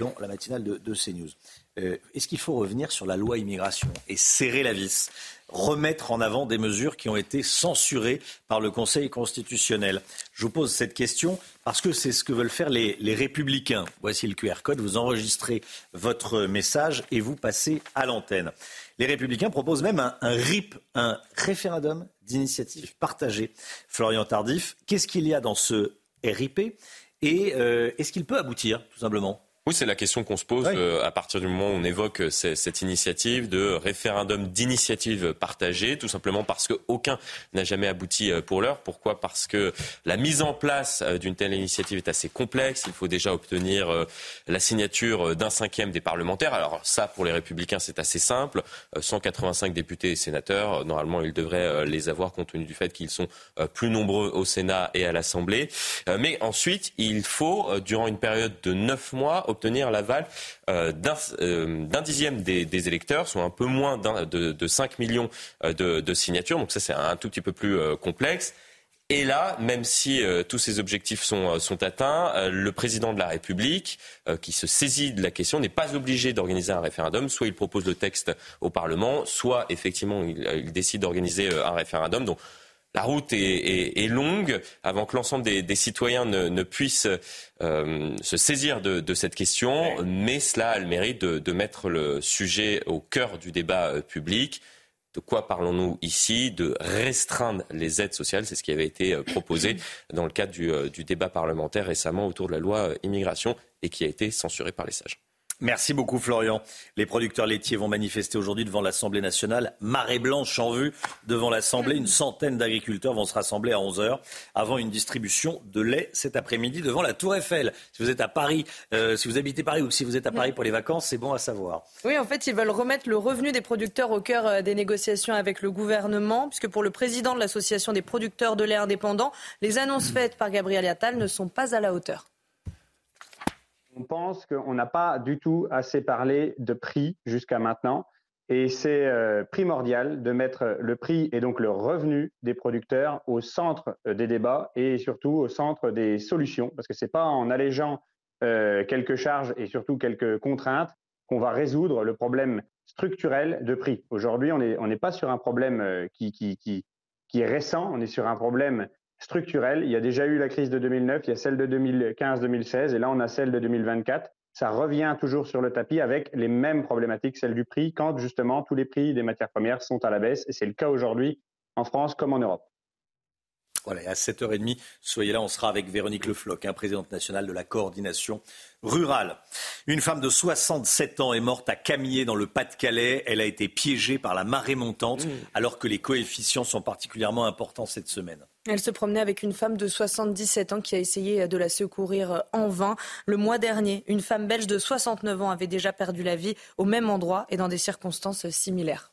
dans la matinale de, CNews. Euh, est-ce qu'il faut revenir sur la loi immigration et serrer la vis remettre en avant des mesures qui ont été censurées par le Conseil constitutionnel? Je vous pose cette question parce que c'est ce que veulent faire les, républicains. Voici le QR code, vous enregistrez votre message et vous passez à l'antenne. Les républicains proposent même un, RIP, un référendum d'initiative partagée. Florian Tardif, qu'est-ce qu'il y a dans ce RIP et euh, est-ce qu'il peut aboutir, tout simplement? Oui, c'est la question qu'on se pose euh, à partir du moment où on évoque euh, cette initiative de référendum d'initiative partagée, tout simplement parce qu'aucun n'a jamais abouti euh, pour l'heure. Pourquoi? Parce que la mise en place d'une telle initiative est assez complexe. Il faut déjà obtenir la signature d'un cinquième des parlementaires. Alors ça, pour les républicains, c'est assez simple. 185 députés et sénateurs, normalement, ils devraient les avoir compte tenu du fait qu'ils sont plus nombreux au Sénat et à l'Assemblée. Mais ensuite, il faut, durant une période de neuf mois, obtenir l'aval euh, euh, d'un dixième des, électeurs, soit un peu moins de, de, 5 millions euh, de, signatures. Donc ça, c'est un tout petit peu plus complexe. Et là, même si tous ces objectifs sont, atteints, le président de la République, qui se saisit de la question, n'est pas obligé d'organiser un référendum. Soit il propose le texte au Parlement, soit effectivement il, décide d'organiser un référendum. La route est, longue avant que l'ensemble des, citoyens ne, puissent euh, se saisir de, cette question, mais cela a le mérite de, mettre le sujet au cœur du débat euh, public. De quoi parlons-nous ici? De restreindre les aides sociales, c'est ce qui avait été euh, proposé dans le cadre du, du débat parlementaire récemment autour de la loi immigration et qui a été censuré par les sages. Merci beaucoup Florian. Les producteurs laitiers vont manifester aujourd'hui devant l'Assemblée nationale. Marée blanche en vue devant l'Assemblée. Une centaine d'agriculteurs vont se rassembler à 11h avant une distribution de lait cet après-midi devant la Tour Eiffel. Si vous êtes à Paris, euh, si vous habitez Paris ou si vous êtes à Paris pour les vacances, c'est bon à savoir. Oui, en fait, ils veulent remettre le revenu des producteurs au cœur euh, des négociations avec le gouvernement, puisque pour le président de l'Association des producteurs de lait indépendants, les annonces faites par Gabriel Attal ne sont pas à la hauteur on pense qu'on n'a pas du tout assez parlé de prix jusqu'à maintenant. Et c'est euh, primordial de mettre le prix et donc le revenu des producteurs au centre euh, des débats et surtout au centre des solutions, parce que ce n'est pas en allégeant euh, quelques charges et surtout quelques contraintes qu'on va résoudre le problème structurel de prix. Aujourd'hui, on n'est pas sur un problème qui, qui est récent, on est sur un problème structurelle. Il y a déjà eu la crise de 2009, il y a celle de 2015-2016 et là on a celle de 2024. Ça revient toujours sur le tapis avec les mêmes problématiques, celle du prix, quand justement tous les prix des matières premières sont à la baisse et c'est le cas aujourd'hui en France comme en Europe. Voilà, à 7h30, soyez là, on sera avec Véronique Lefloc, hein, présidente nationale de la coordination rurale. Une femme de 67 ans est morte à Camillé dans le Pas-de-Calais. Elle a été piégée par la marée montante mmh. alors que les coefficients sont particulièrement importants cette semaine. Elle se promenait avec une femme de 77 ans qui a essayé de la secourir en vain. Le mois dernier, une femme belge de 69 ans avait déjà perdu la vie au même endroit et dans des circonstances similaires.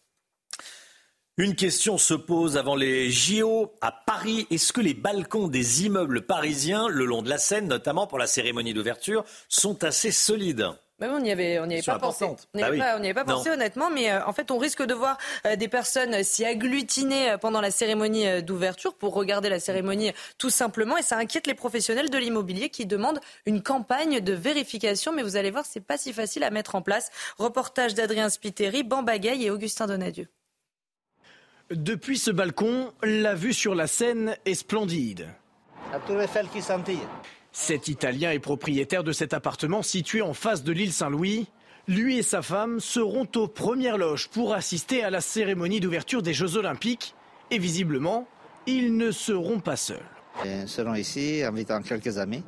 Une question se pose avant les JO à Paris. Est-ce que les balcons des immeubles parisiens, le long de la Seine, notamment pour la cérémonie d'ouverture, sont assez solides? Bah on n'y avait, on avait pas pensé. On n'y bah avait, pas pensé honnêtement, mais euh, en fait, on risque de voir euh, des personnes s'y agglutiner euh, pendant la cérémonie d'ouverture pour regarder la cérémonie tout simplement. Et ça inquiète les professionnels de l'immobilier qui demandent une campagne de vérification. Mais vous allez voir, c'est pas si facile à mettre en place. Reportage d'Adrien Spiteri, Bambagaille et Augustin Donadieu. Depuis ce balcon, la vue sur la Seine est splendide. La tour Eiffel qui scintille. Cet Italien est propriétaire de cet appartement situé en face de l'île Saint-Louis. Lui et sa femme seront aux premières loges pour assister à la cérémonie d'ouverture des Jeux Olympiques. Et visiblement, ils ne seront pas seuls. Nous serons ici invitant quelques amis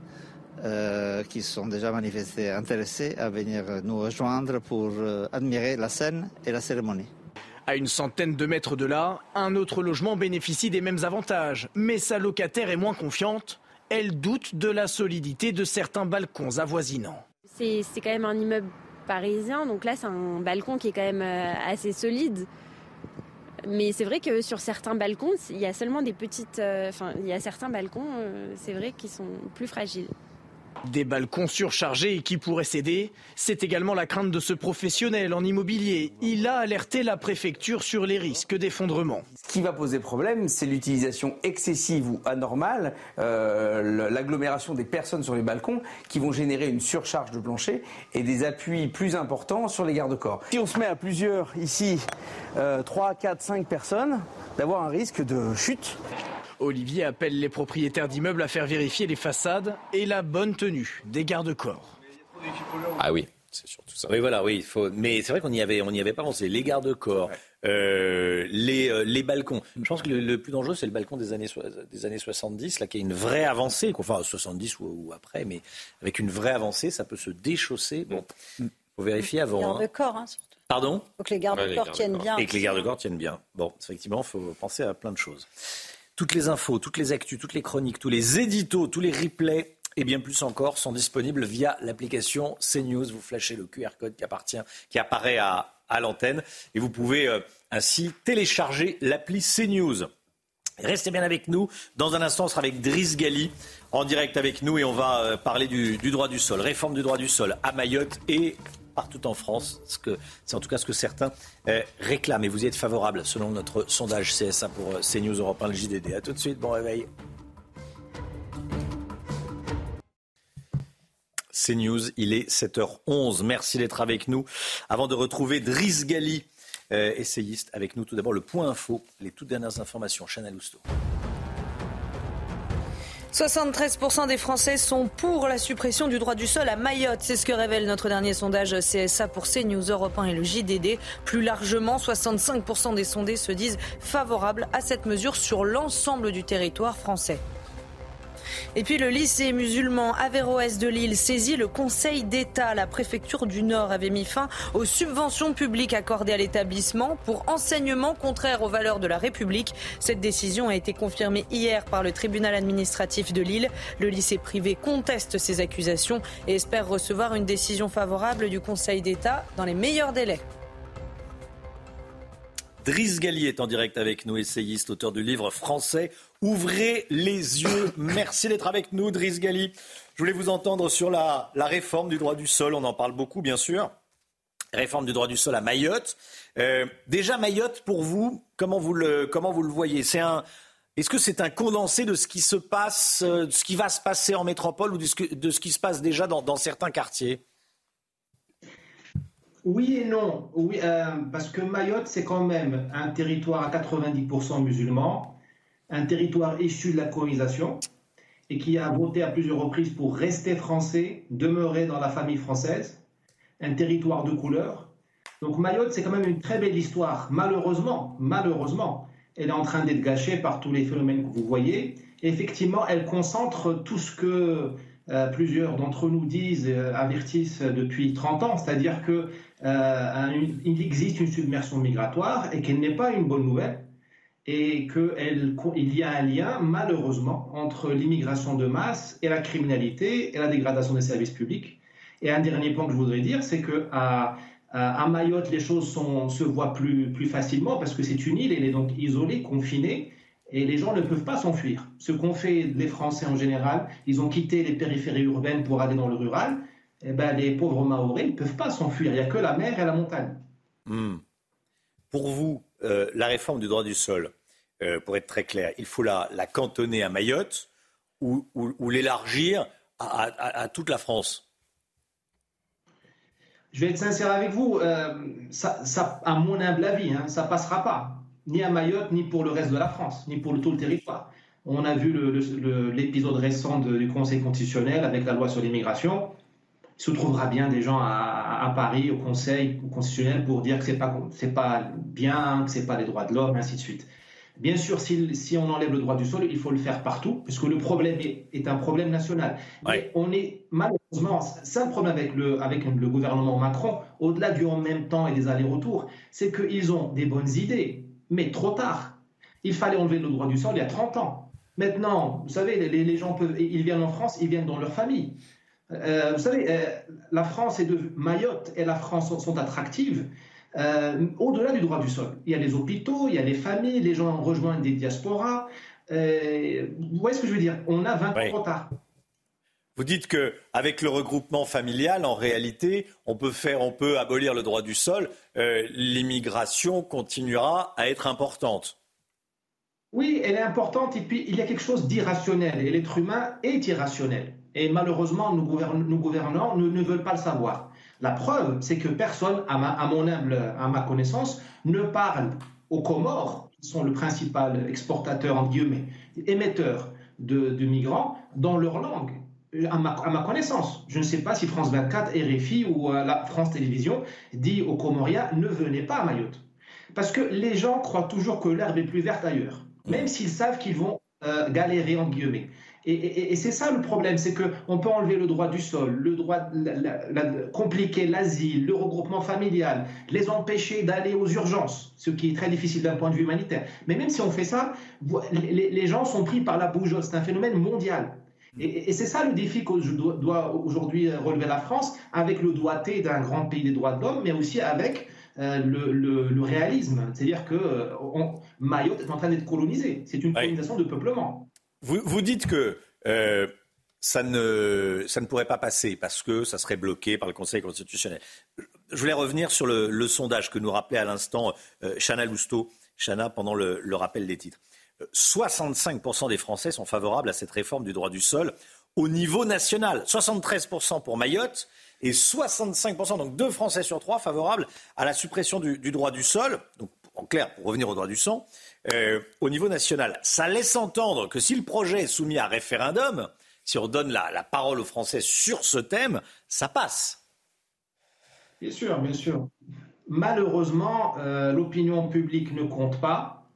euh, qui sont déjà manifestés intéressés à venir nous rejoindre pour euh, admirer la scène et la cérémonie. À une centaine de mètres de là, un autre logement bénéficie des mêmes avantages, mais sa locataire est moins confiante. Elle doute de la solidité de certains balcons avoisinants. C'est quand même un immeuble parisien, donc là c'est un balcon qui est quand même euh, assez solide. Mais c'est vrai que sur certains balcons, il y a seulement des petites. Euh, enfin, il y a certains balcons, euh, c'est vrai, qui sont plus fragiles. Des balcons surchargés et qui pourraient céder, c'est également la crainte de ce professionnel en immobilier. Il a alerté la préfecture sur les risques d'effondrement. Ce qui va poser problème, c'est l'utilisation excessive ou anormale, euh, l'agglomération des personnes sur les balcons qui vont générer une surcharge de plancher et des appuis plus importants sur les garde-corps. Si on se met à plusieurs ici, euh, 3, 4, 5 personnes, d'avoir un risque de chute. Olivier appelle les propriétaires d'immeubles à faire vérifier les façades et la bonne tenue des garde-corps. Ah oui. C'est surtout ça. Oui, voilà, oui, il faut. Mais c'est vrai qu'on n'y avait, on y avait pas pensé. Les garde-corps, euh, les, euh, les balcons. Je pense que le, plus dangereux, c'est le balcon des années, des années 70, là, qui a une vraie avancée, enfin 70 ou, après, mais avec une vraie avancée, ça peut se déchausser. Bon, faut vérifier avant. Les hein. garde-corps, hein, surtout. Pardon? Faut que les garde-corps tiennent bien. Et que les garde-corps tiennent bien. Bon, effectivement, il faut penser à plein de choses. Toutes les infos, toutes les actus, toutes les chroniques, tous les éditos, tous les replays et bien plus encore sont disponibles via l'application CNews. Vous flashez le QR code qui, appartient, qui apparaît à, l'antenne et vous pouvez euh, ainsi télécharger l'appli CNews. Restez bien avec nous. Dans un instant, on sera avec Driss Gali en direct avec nous et on va euh, parler du, du droit du sol, réforme du droit du sol à Mayotte et partout en France. C'est en tout cas ce que certains euh, réclament. Et vous y êtes favorable selon notre sondage CSA pour euh, CNews Europe 1, le JDD. A tout de suite, bon réveil. CNews, il est 7h11. Merci d'être avec nous. Avant de retrouver Driss Gali, euh, essayiste, avec nous tout d'abord le point info, les toutes dernières informations. Chana Lousteau. 73% des Français sont pour la suppression du droit du sol à Mayotte. C'est ce que révèle notre dernier sondage CSA pour CNews Europe 1 et le JDD. Plus largement, 65% des sondés se disent favorables à cette mesure sur l'ensemble du territoire français. Et puis le lycée musulman Averroès de Lille saisit le Conseil d'État. La préfecture du Nord avait mis fin aux subventions publiques accordées à l'établissement pour enseignement contraire aux valeurs de la République. Cette décision a été confirmée hier par le tribunal administratif de Lille. Le lycée privé conteste ces accusations et espère recevoir une décision favorable du Conseil d'État dans les meilleurs délais. Driss Galli est en direct avec nous, essayiste, auteur du livre français Ouvrez les yeux. Merci d'être avec nous, Driss Gali. Je voulais vous entendre sur la, réforme du droit du sol. On en parle beaucoup, bien sûr. Réforme du droit du sol à Mayotte. Euh, déjà, Mayotte, pour vous, comment vous le, comment vous le voyez? C'est un, Est-ce que c'est un condensé de ce qui se passe, euh, de ce qui va se passer en métropole ou de ce, qui se passe déjà dans, certains quartiers? Oui et non. Oui, euh, parce que Mayotte, c'est quand même un territoire à 90% musulman un territoire issu de la colonisation et qui a voté à plusieurs reprises pour rester français, demeurer dans la famille française, un territoire de couleur. Donc Mayotte, c'est quand même une très belle histoire. Malheureusement, malheureusement, elle est en train d'être gâchée par tous les phénomènes que vous voyez. effectivement, elle concentre tout ce que euh, plusieurs d'entre nous disent, euh, avertissent depuis 30 ans, c'est-à-dire qu'il euh, existe une submersion migratoire et qu'elle n'est pas une bonne nouvelle et qu'il y a un lien, malheureusement, entre l'immigration de masse et la criminalité et la dégradation des services publics. Et un dernier point que je voudrais dire, c'est qu'à à Mayotte, les choses se voient plus, plus facilement parce que c'est une île, elle est donc isolée, confinée, et les gens ne peuvent pas s'enfuir. Ce qu'ont fait les Français en général, ils ont quitté les périphéries urbaines pour aller dans le rural. Eh ben, les pauvres Maoris ne peuvent pas s'enfuir. Il n'y a que la mer et la montagne. Hmm. Pour vous, euh, la réforme du droit du sol, euh, pour être très clair, il faut la, la cantonner à Mayotte ou, l'élargir à, toute la France Je vais être sincère avec vous, euh, ça, à mon humble avis, hein, ça ne passera pas, ni à Mayotte, ni pour le reste de la France, ni pour tout le territoire. On a vu l'épisode récent du Conseil constitutionnel avec la loi sur l'immigration il se trouvera bien des gens à, Paris, au Conseil constitutionnel, pour dire que ce n'est pas, pas bien, que ce n'est pas les droits de l'homme, ainsi de suite. Bien sûr, si, si, on enlève le droit du sol, il faut le faire partout, puisque le problème est, un problème national. Mais on est malheureusement, c'est un problème avec le, avec le gouvernement Macron, au-delà du en même temps et des allers-retours, c'est qu'ils ont des bonnes idées, mais trop tard. Il fallait enlever le droit du sol il y a 30 ans. Maintenant, vous savez, les, les gens peuvent, ils viennent en France, ils viennent dans leur famille. Euh, vous savez, euh, la France et de Mayotte et la France sont, attractives euh, au-delà du droit du sol. Il y a les hôpitaux, il y a les familles, les gens rejoignent des diasporas. vous voyez ce que je veux dire? On a 20 ans. Vous dites que avec le regroupement familial, en réalité, on peut faire, on peut abolir le droit du sol. L'immigration continuera à être importante. Oui, elle est importante. Et puis il y a quelque chose d'irrationnel. Et l'être humain est irrationnel. Et malheureusement, nos, gouvernants ne, veulent pas le savoir. La preuve, c'est que personne, à ma, mon humble, connaissance, ne parle aux Comores, qui sont le principal exportateur, en guillemets, émetteur de, migrants, dans leur langue. À ma, à ma, connaissance. Je ne sais pas si France 24, RFI ou euh, la France Télévisions dit aux Comoriens ne venez pas à Mayotte. Parce que les gens croient toujours que l'herbe est plus verte ailleurs, même s'ils savent qu'ils vont euh, galérer en guillemets. Et, c'est ça le problème, c'est qu'on peut enlever le droit du sol, le droit, de compliquer l'asile, le regroupement familial, les empêcher d'aller aux urgences, ce qui est très difficile d'un point de vue humanitaire. Mais même si on fait ça, les, gens sont pris par la bougeotte, c'est un phénomène mondial. Et, c'est ça le défi que doit, aujourd'hui relever la France, avec le doigté d'un grand pays des droits de l'homme, mais aussi avec euh, le, réalisme. C'est-à-dire que euh, Mayotte est en train d'être colonisée. C'est une colonisation de peuplement. Vous, dites que euh, ça, ne, ça ne pourrait pas passer parce que ça serait bloqué par le Conseil constitutionnel. Je voulais revenir sur le, sondage que nous rappelait à l'instant euh, Chana Lousteau, Chana, pendant le, rappel des titres. 65% des Français sont favorables à cette réforme du droit du sol au niveau national. 73% pour Mayotte et 65%, donc deux Français sur trois, favorables à la suppression du, droit du sol. En clair, pour revenir au droit du sang, euh, au niveau national. Ça laisse entendre que si le projet est soumis à référendum, si on donne la, parole aux Français sur ce thème, ça passe. Bien sûr, bien sûr. Malheureusement, euh, l'opinion publique ne compte pas.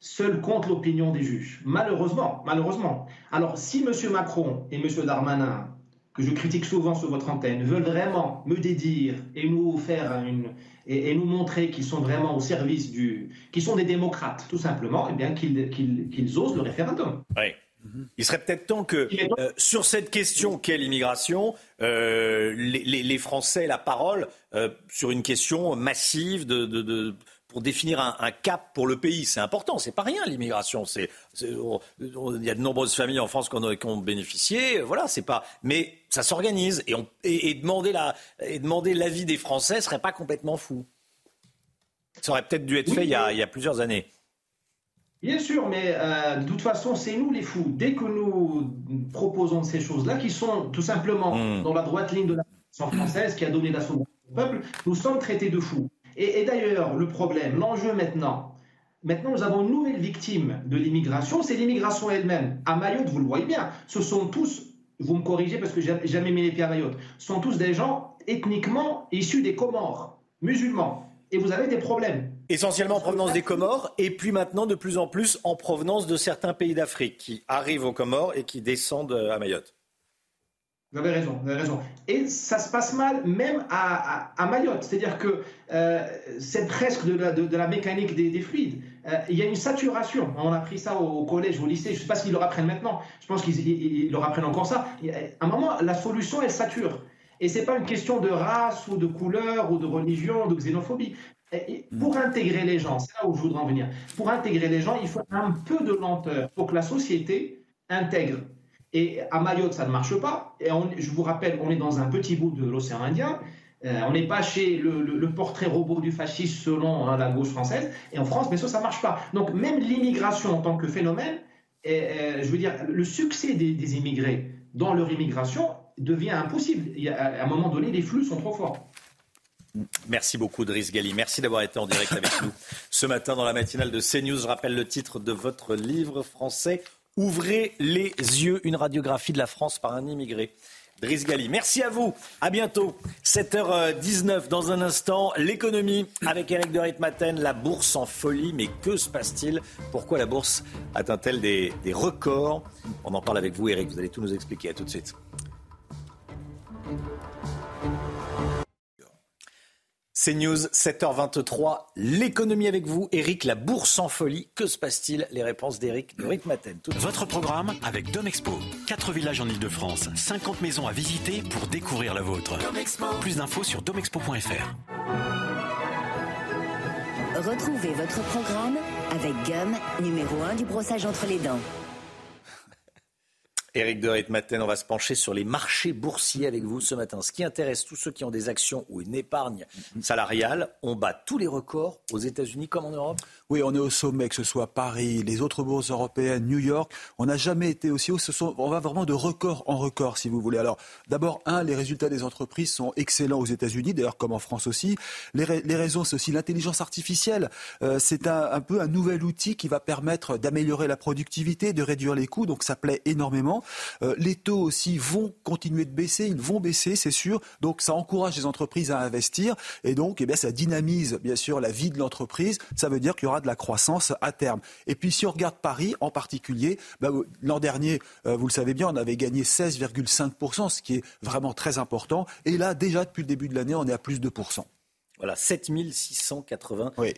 Seul compte l'opinion des juges. Malheureusement, malheureusement. Alors, si M. Macron et M. Darmanin, que je critique souvent sur votre antenne, veulent vraiment me dédire et nous faire une, et, nous montrer qu'ils sont vraiment au service du. qu'ils sont des démocrates, tout simplement, et eh bien qu'ils osent le référendum. Oui. Il serait peut-être temps que, euh, sur cette question qu'est l'immigration, euh, les, Français aient la parole euh, sur une question massive de, de pour définir un, cap pour le pays. C'est important, c'est pas rien l'immigration. C'est, il y a de nombreuses familles en France qui ont, bénéficié. Voilà, c'est pas. Mais ça s'organise et, on, et, demander la, et demander l'avis des Français serait pas complètement fou. Ça aurait peut-être dû être fait il, y a, il, y a, plusieurs années. Bien sûr, mais euh, de toute façon, c'est nous les fous. Dès que nous proposons ces choses-là, qui sont tout simplement hmm. dans la droite ligne de la française qui a donné la souveraineté au peuple, nous sommes traités de fous. Et, d'ailleurs, le problème, l'enjeu maintenant, Maintenant, nous avons une nouvelle victime de l'immigration, c'est l'immigration elle-même. À Mayotte, vous le voyez bien, ce sont tous, vous me corrigez parce que j'ai jamais mis les pieds à Mayotte, sont tous des gens ethniquement issus des Comores, musulmans. Et vous avez des problèmes. Essentiellement en provenance des Comores, et puis maintenant de plus en plus en provenance de certains pays d'Afrique qui arrivent aux Comores et qui descendent à Mayotte. Vous avez raison, vous avez raison. Et ça se passe mal même à, à, Mayotte. C'est-à-dire que euh, c'est presque de la, de, la, mécanique des, des fluides. Euh, il y a une saturation. On a appris ça au, collège, au lycée. Je ne sais pas s'ils le apprennent maintenant. Je pense qu'ils le apprennent encore ça. À un moment, la solution, elle sature. Et ce n'est pas une question de race ou de couleur ou de religion, ou de xénophobie. pour intégrer les gens, c'est là où je voudrais en venir, pour intégrer les gens, il faut un peu de lenteur pour que la société intègre et à Mayotte, ça ne marche pas. Et je vous rappelle, on est dans un petit bout de l'océan Indien. Euh, on n'est pas chez le, portrait robot du fascisme selon hein, la gauche française. Et en France, mais ça, ça ne marche pas. Donc même l'immigration en tant que phénomène, je veux dire, le succès des, immigrés dans leur immigration devient impossible. À un moment donné, les flux sont trop forts. Merci beaucoup, Driss Gali. Merci d'avoir été en direct avec nous ce matin dans la matinale de CNews. Je rappelle le titre de votre livre français Ouvrez les yeux, une radiographie de la France par un immigré. Driss Gali, merci à vous. À bientôt. 7h19 dans un instant. L'économie avec Eric de Ritmaten. La bourse en folie. Mais que se passe-t-il? Pourquoi la bourse atteint-elle des, des records? On en parle avec vous, Eric. Vous allez tout nous expliquer. À tout de suite. C'est News, 7h23, l'économie avec vous. Eric, la bourse en folie. Que se passe-t-il? Les réponses d'Eric de Rick Maten. Votre programme avec Domexpo. 4 villages en Ile-de-France, 50 maisons à visiter pour découvrir la vôtre. Plus d'infos sur domexpo.fr. Retrouvez votre programme avec Gum, numéro 1 du brossage entre les dents. Éric de Ritmaten, on va se pencher sur les marchés boursiers avec vous ce matin. Ce qui intéresse tous ceux qui ont des actions ou une épargne salariale, on bat tous les records aux États-Unis comme en Europe? Oui, on est au sommet, que ce soit Paris, les autres bourses européennes, New York. On n'a jamais été aussi haut. On va vraiment de record en record, si vous voulez. Alors, d'abord, un, les résultats des entreprises sont excellents aux États-Unis, d'ailleurs comme en France aussi. Les, raisons, c'est aussi l'intelligence artificielle. Euh, c'est un, peu un nouvel outil qui va permettre d'améliorer la productivité, de réduire les coûts. Donc, ça plaît énormément. Euh, les taux aussi vont continuer de baisser, ils vont baisser, c'est sûr. Donc ça encourage les entreprises à investir et donc eh bien, ça dynamise bien sûr la vie de l'entreprise. Ça veut dire qu'il y aura de la croissance à terme. Et puis si on regarde Paris en particulier, bah, l'an dernier, euh, vous le savez bien, on avait gagné 16,5%, ce qui est vraiment très important. Et là, déjà depuis le début de l'année, on est à plus de pourcents. Voilà, 7680 oui,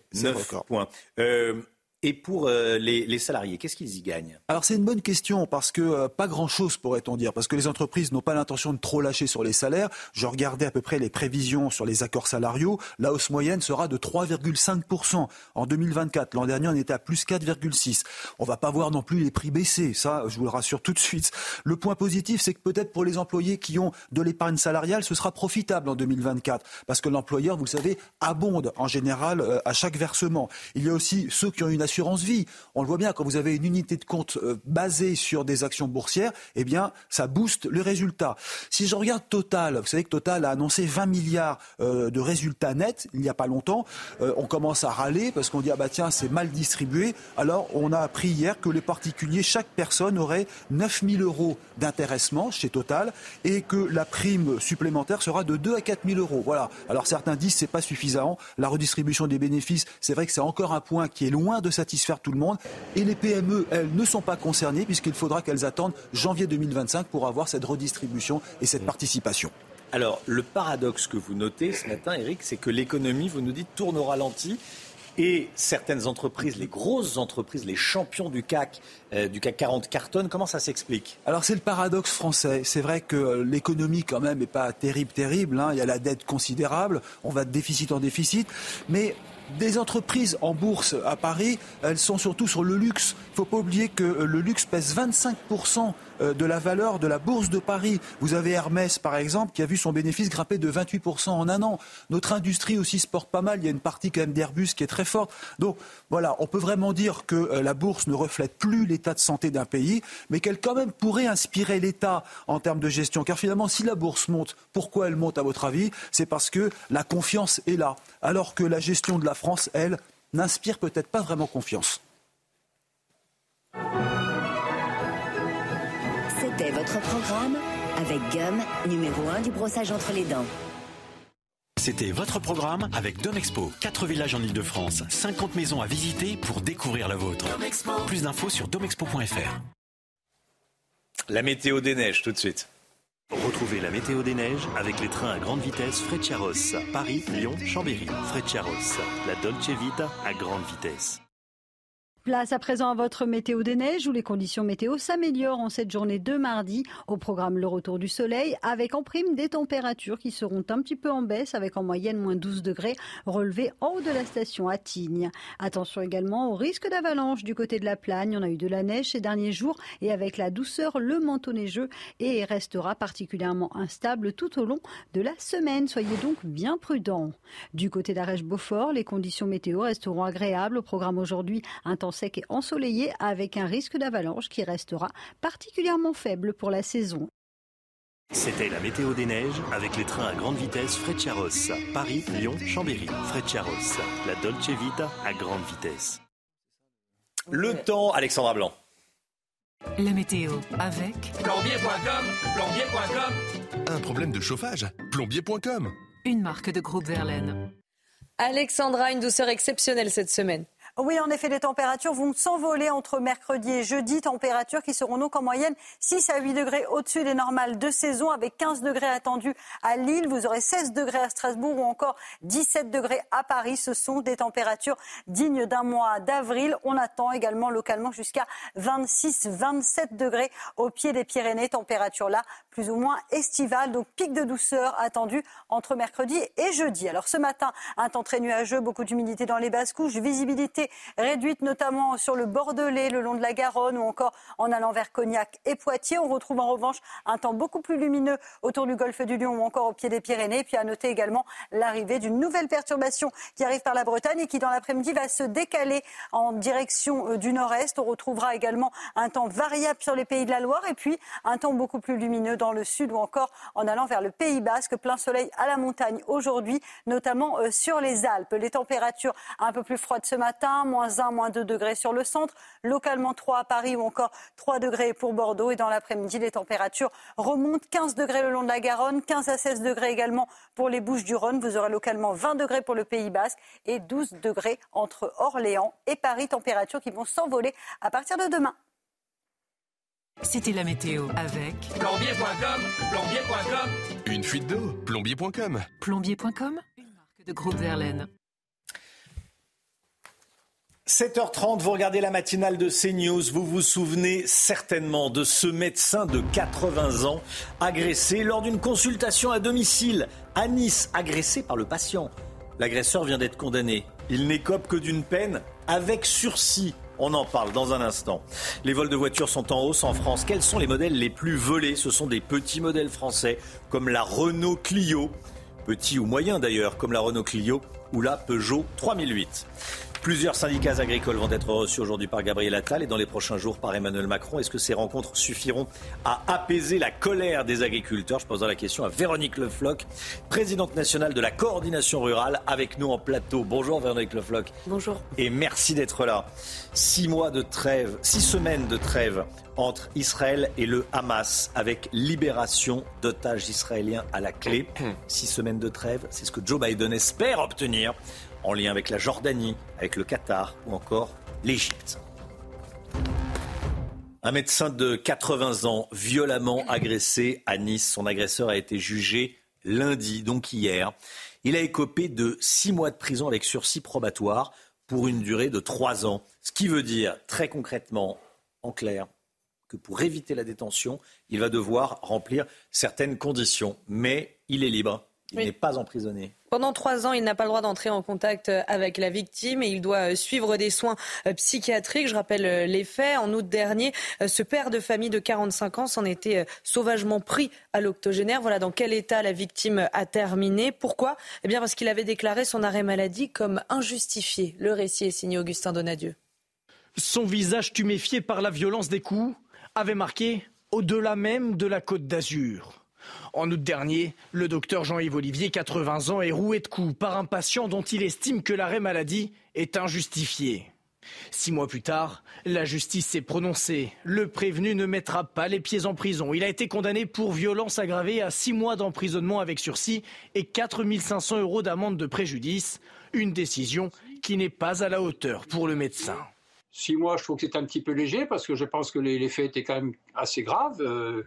points. Euh, et pour euh, les, salariés, qu'est-ce qu'ils y gagnent? Alors c'est une bonne question parce que euh, pas grand-chose pourrait-on dire, parce que les entreprises n'ont pas l'intention de trop lâcher sur les salaires. Je regardais à peu près les prévisions sur les accords salariaux. La hausse moyenne sera de 3,5% en 2024. L'an dernier, on était à plus 4,6. On va pas voir non plus les prix baisser, ça je vous le rassure tout de suite. Le point positif, c'est que peut-être pour les employés qui ont de l'épargne salariale, ce sera profitable en 2024, parce que l'employeur, vous le savez, abonde en général euh, à chaque versement. Il y a aussi ceux qui ont une vie. On le voit bien, quand vous avez une unité de compte euh, basée sur des actions boursières, eh bien, ça booste le résultat. Si je regarde Total, vous savez que Total a annoncé 20 milliards euh, de résultats nets il n'y a pas longtemps. Euh, on commence à râler parce qu'on dit, ah bah tiens, c'est mal distribué. Alors, on a appris hier que les particuliers, chaque personne aurait 9 000 euros d'intéressement chez Total et que la prime supplémentaire sera de 2 à 4 000 euros. Voilà. Alors, certains disent c'est pas suffisant. La redistribution des bénéfices, c'est vrai que c'est encore un point qui est loin de satisfaire tout le monde. Et les PME, elles, ne sont pas concernées puisqu'il faudra qu'elles attendent janvier 2025 pour avoir cette redistribution et cette participation. Alors, le paradoxe que vous notez ce matin, Eric, c'est que l'économie, vous nous dites, tourne au ralenti. Et certaines entreprises, les grosses entreprises, les champions du CAC, euh, du CAC 40 cartonnent. Comment ça s'explique? Alors c'est le paradoxe français. C'est vrai que euh, l'économie quand même n'est pas terrible, terrible. Hein. Il y a la dette considérable. On va de déficit en déficit. Mais des entreprises en bourse à Paris, elles sont surtout sur le luxe. Il ne faut pas oublier que le luxe pèse 25% euh, de la valeur de la bourse de Paris. Vous avez Hermès, par exemple, qui a vu son bénéfice grimper de 28% en un an. Notre industrie aussi se porte pas mal. Il y a une partie quand même d'Airbus qui est très forte. Donc voilà, on peut vraiment dire que euh, la bourse ne reflète plus l'état de santé d'un pays, mais qu'elle quand même pourrait inspirer l'État en termes de gestion. Car finalement, si la bourse monte, pourquoi elle monte à votre avis? C'est parce que la confiance est là. Alors que la gestion de la France, elle, n'inspire peut-être pas vraiment confiance. C'était votre programme avec Gum, numéro 1 du brossage entre les dents. C'était votre programme avec Domexpo. 4 villages en Ile-de-France, 50 maisons à visiter pour découvrir la vôtre. Plus d'infos sur domexpo.fr. La météo des neiges tout de suite. Retrouvez la météo des neiges avec les trains à grande vitesse Frecciaros. Paris, Lyon, Chambéry. Frecciaros, la Dolce Vita à grande vitesse. Place à présent à votre météo des neiges où les conditions météo s'améliorent en cette journée de mardi. Au programme le retour du soleil avec en prime des températures qui seront un petit peu en baisse avec en moyenne moins 12 degrés relevés en haut de la station à Tignes. Attention également au risque d'avalanche du côté de la Plagne. On a eu de la neige ces derniers jours et avec la douceur, le manteau neigeux et restera particulièrement instable tout au long de la semaine. Soyez donc bien prudents. Du côté d'Arèche-Beaufort, les conditions météo resteront agréables. Au programme aujourd'hui, temps sec et ensoleillé avec un risque d'avalanche qui restera particulièrement faible pour la saison. C'était la météo des neiges avec les trains à grande vitesse Frecciaros. Paris, Lyon, Chambéry. Frecciaros, la Dolce Vita à grande vitesse. Le temps, Alexandra Blanc. La météo avec Plombier.com, plombier.com. Un problème de chauffage Plombier.com. une marque de groupe Verlaine. Alexandra, une douceur exceptionnelle cette semaine. Oui, en effet, les températures vont s'envoler entre mercredi et jeudi, températures qui seront donc en moyenne 6 à 8 degrés au-dessus des normales de saison, avec 15 degrés attendus à Lille. Vous aurez 16 degrés à Strasbourg ou encore 17 degrés à Paris. Ce sont des températures dignes d'un mois d'avril. On attend également localement jusqu'à 26, 27 degrés au pied des Pyrénées. Température là plus ou moins estivale, donc pic de douceur attendu entre mercredi et jeudi. Alors ce matin, un temps très nuageux, beaucoup d'humidité dans les basses couches, visibilité réduite notamment sur le Bordelais, le long de la Garonne ou encore en allant vers Cognac et Poitiers. On retrouve en revanche un temps beaucoup plus lumineux autour du golfe du Lion ou encore au pied des Pyrénées. Puis à noter également l'arrivée d'une nouvelle perturbation qui arrive par la Bretagne et qui dans l'après-midi va se décaler en direction euh, du nord-est. On retrouvera également un temps variable sur les pays de la Loire et puis un temps beaucoup plus lumineux dans le sud ou encore en allant vers le Pays Basque. Plein soleil à la montagne aujourd'hui, notamment euh, sur les Alpes. Les températures un peu plus froides ce matin, moins 1, moins 2 degrés sur le centre, localement 3 à Paris ou encore 3 degrés pour Bordeaux. Et dans l'après-midi, les températures remontent 15 degrés le long de la Garonne, 15 à 16 degrés également pour les Bouches du Rhône. Vous aurez localement 20 degrés pour le Pays Basque et 12 degrés entre Orléans et Paris. Températures qui vont s'envoler à partir de demain. C'était la météo avec Plombier.com, plombier.com. Une fuite d'eau Plombier.com. plombier.com, une marque de groupe Verlaine. 7h30, vous regardez la matinale de CNews. Vous vous souvenez certainement de ce médecin de 80 ans agressé lors d'une consultation à domicile à Nice, agressé par le patient. L'agresseur vient d'être condamné. Il n'écope que d'une peine avec sursis. On en parle dans un instant. Les vols de voitures sont en hausse en France. Quels sont les modèles les plus volés? Ce sont des petits modèles français comme la Renault Clio, petit ou moyen d'ailleurs, comme la Renault Clio ou la Peugeot 3008. Plusieurs syndicats agricoles vont être reçus aujourd'hui par Gabriel Attal et dans les prochains jours par Emmanuel Macron. Est-ce que ces rencontres suffiront à apaiser la colère des agriculteurs? Je poserai la question à Véronique Lefloc, présidente nationale de la coordination rurale, avec nous en plateau. Bonjour Véronique Lefloc. Bonjour. Et merci d'être là. Six mois de trêve, six semaines de trêve entre Israël et le Hamas, avec libération d'otages israéliens à la clé. Six semaines de trêve, c'est ce que Joe Biden espère obtenir en lien avec la Jordanie, avec le Qatar ou encore l'Égypte. Un médecin de 80 ans violemment agressé à Nice. Son agresseur a été jugé lundi, donc hier. Il a écopé de six mois de prison avec sursis probatoire pour une durée de trois ans. Ce qui veut dire très concrètement, en clair, que pour éviter la détention, il va devoir remplir certaines conditions. Mais il est libre. Il Oui. n'est pas emprisonné. Pendant trois ans, il n'a pas le droit d'entrer en contact euh, avec la victime et il doit euh, suivre des soins euh, psychiatriques. Je rappelle les faits. En août dernier, ce père de famille de 45 ans s'en était sauvagement pris à l'octogénaire. Voilà dans quel état la victime a terminé. Pourquoi? Eh bien parce qu'il avait déclaré son arrêt maladie comme injustifié. Le récit est signé Augustin Donadieu. Son visage tuméfié par la violence des coups avait marqué au-delà même de la côte d'Azur. En août dernier, le docteur Jean-Yves Olivier, 80 ans, est roué de coups par un patient dont il estime que l'arrêt maladie est injustifié. Six mois plus tard, la justice s'est prononcée. Le prévenu ne mettra pas les pieds en prison. Il a été condamné pour violence aggravée à six mois d'emprisonnement avec sursis et 4 500 euros d'amende de préjudice. Une décision qui n'est pas à la hauteur pour le médecin. Six mois, je trouve que c'est un petit peu léger parce que je pense que les, les faits étaient quand même assez graves. Euh,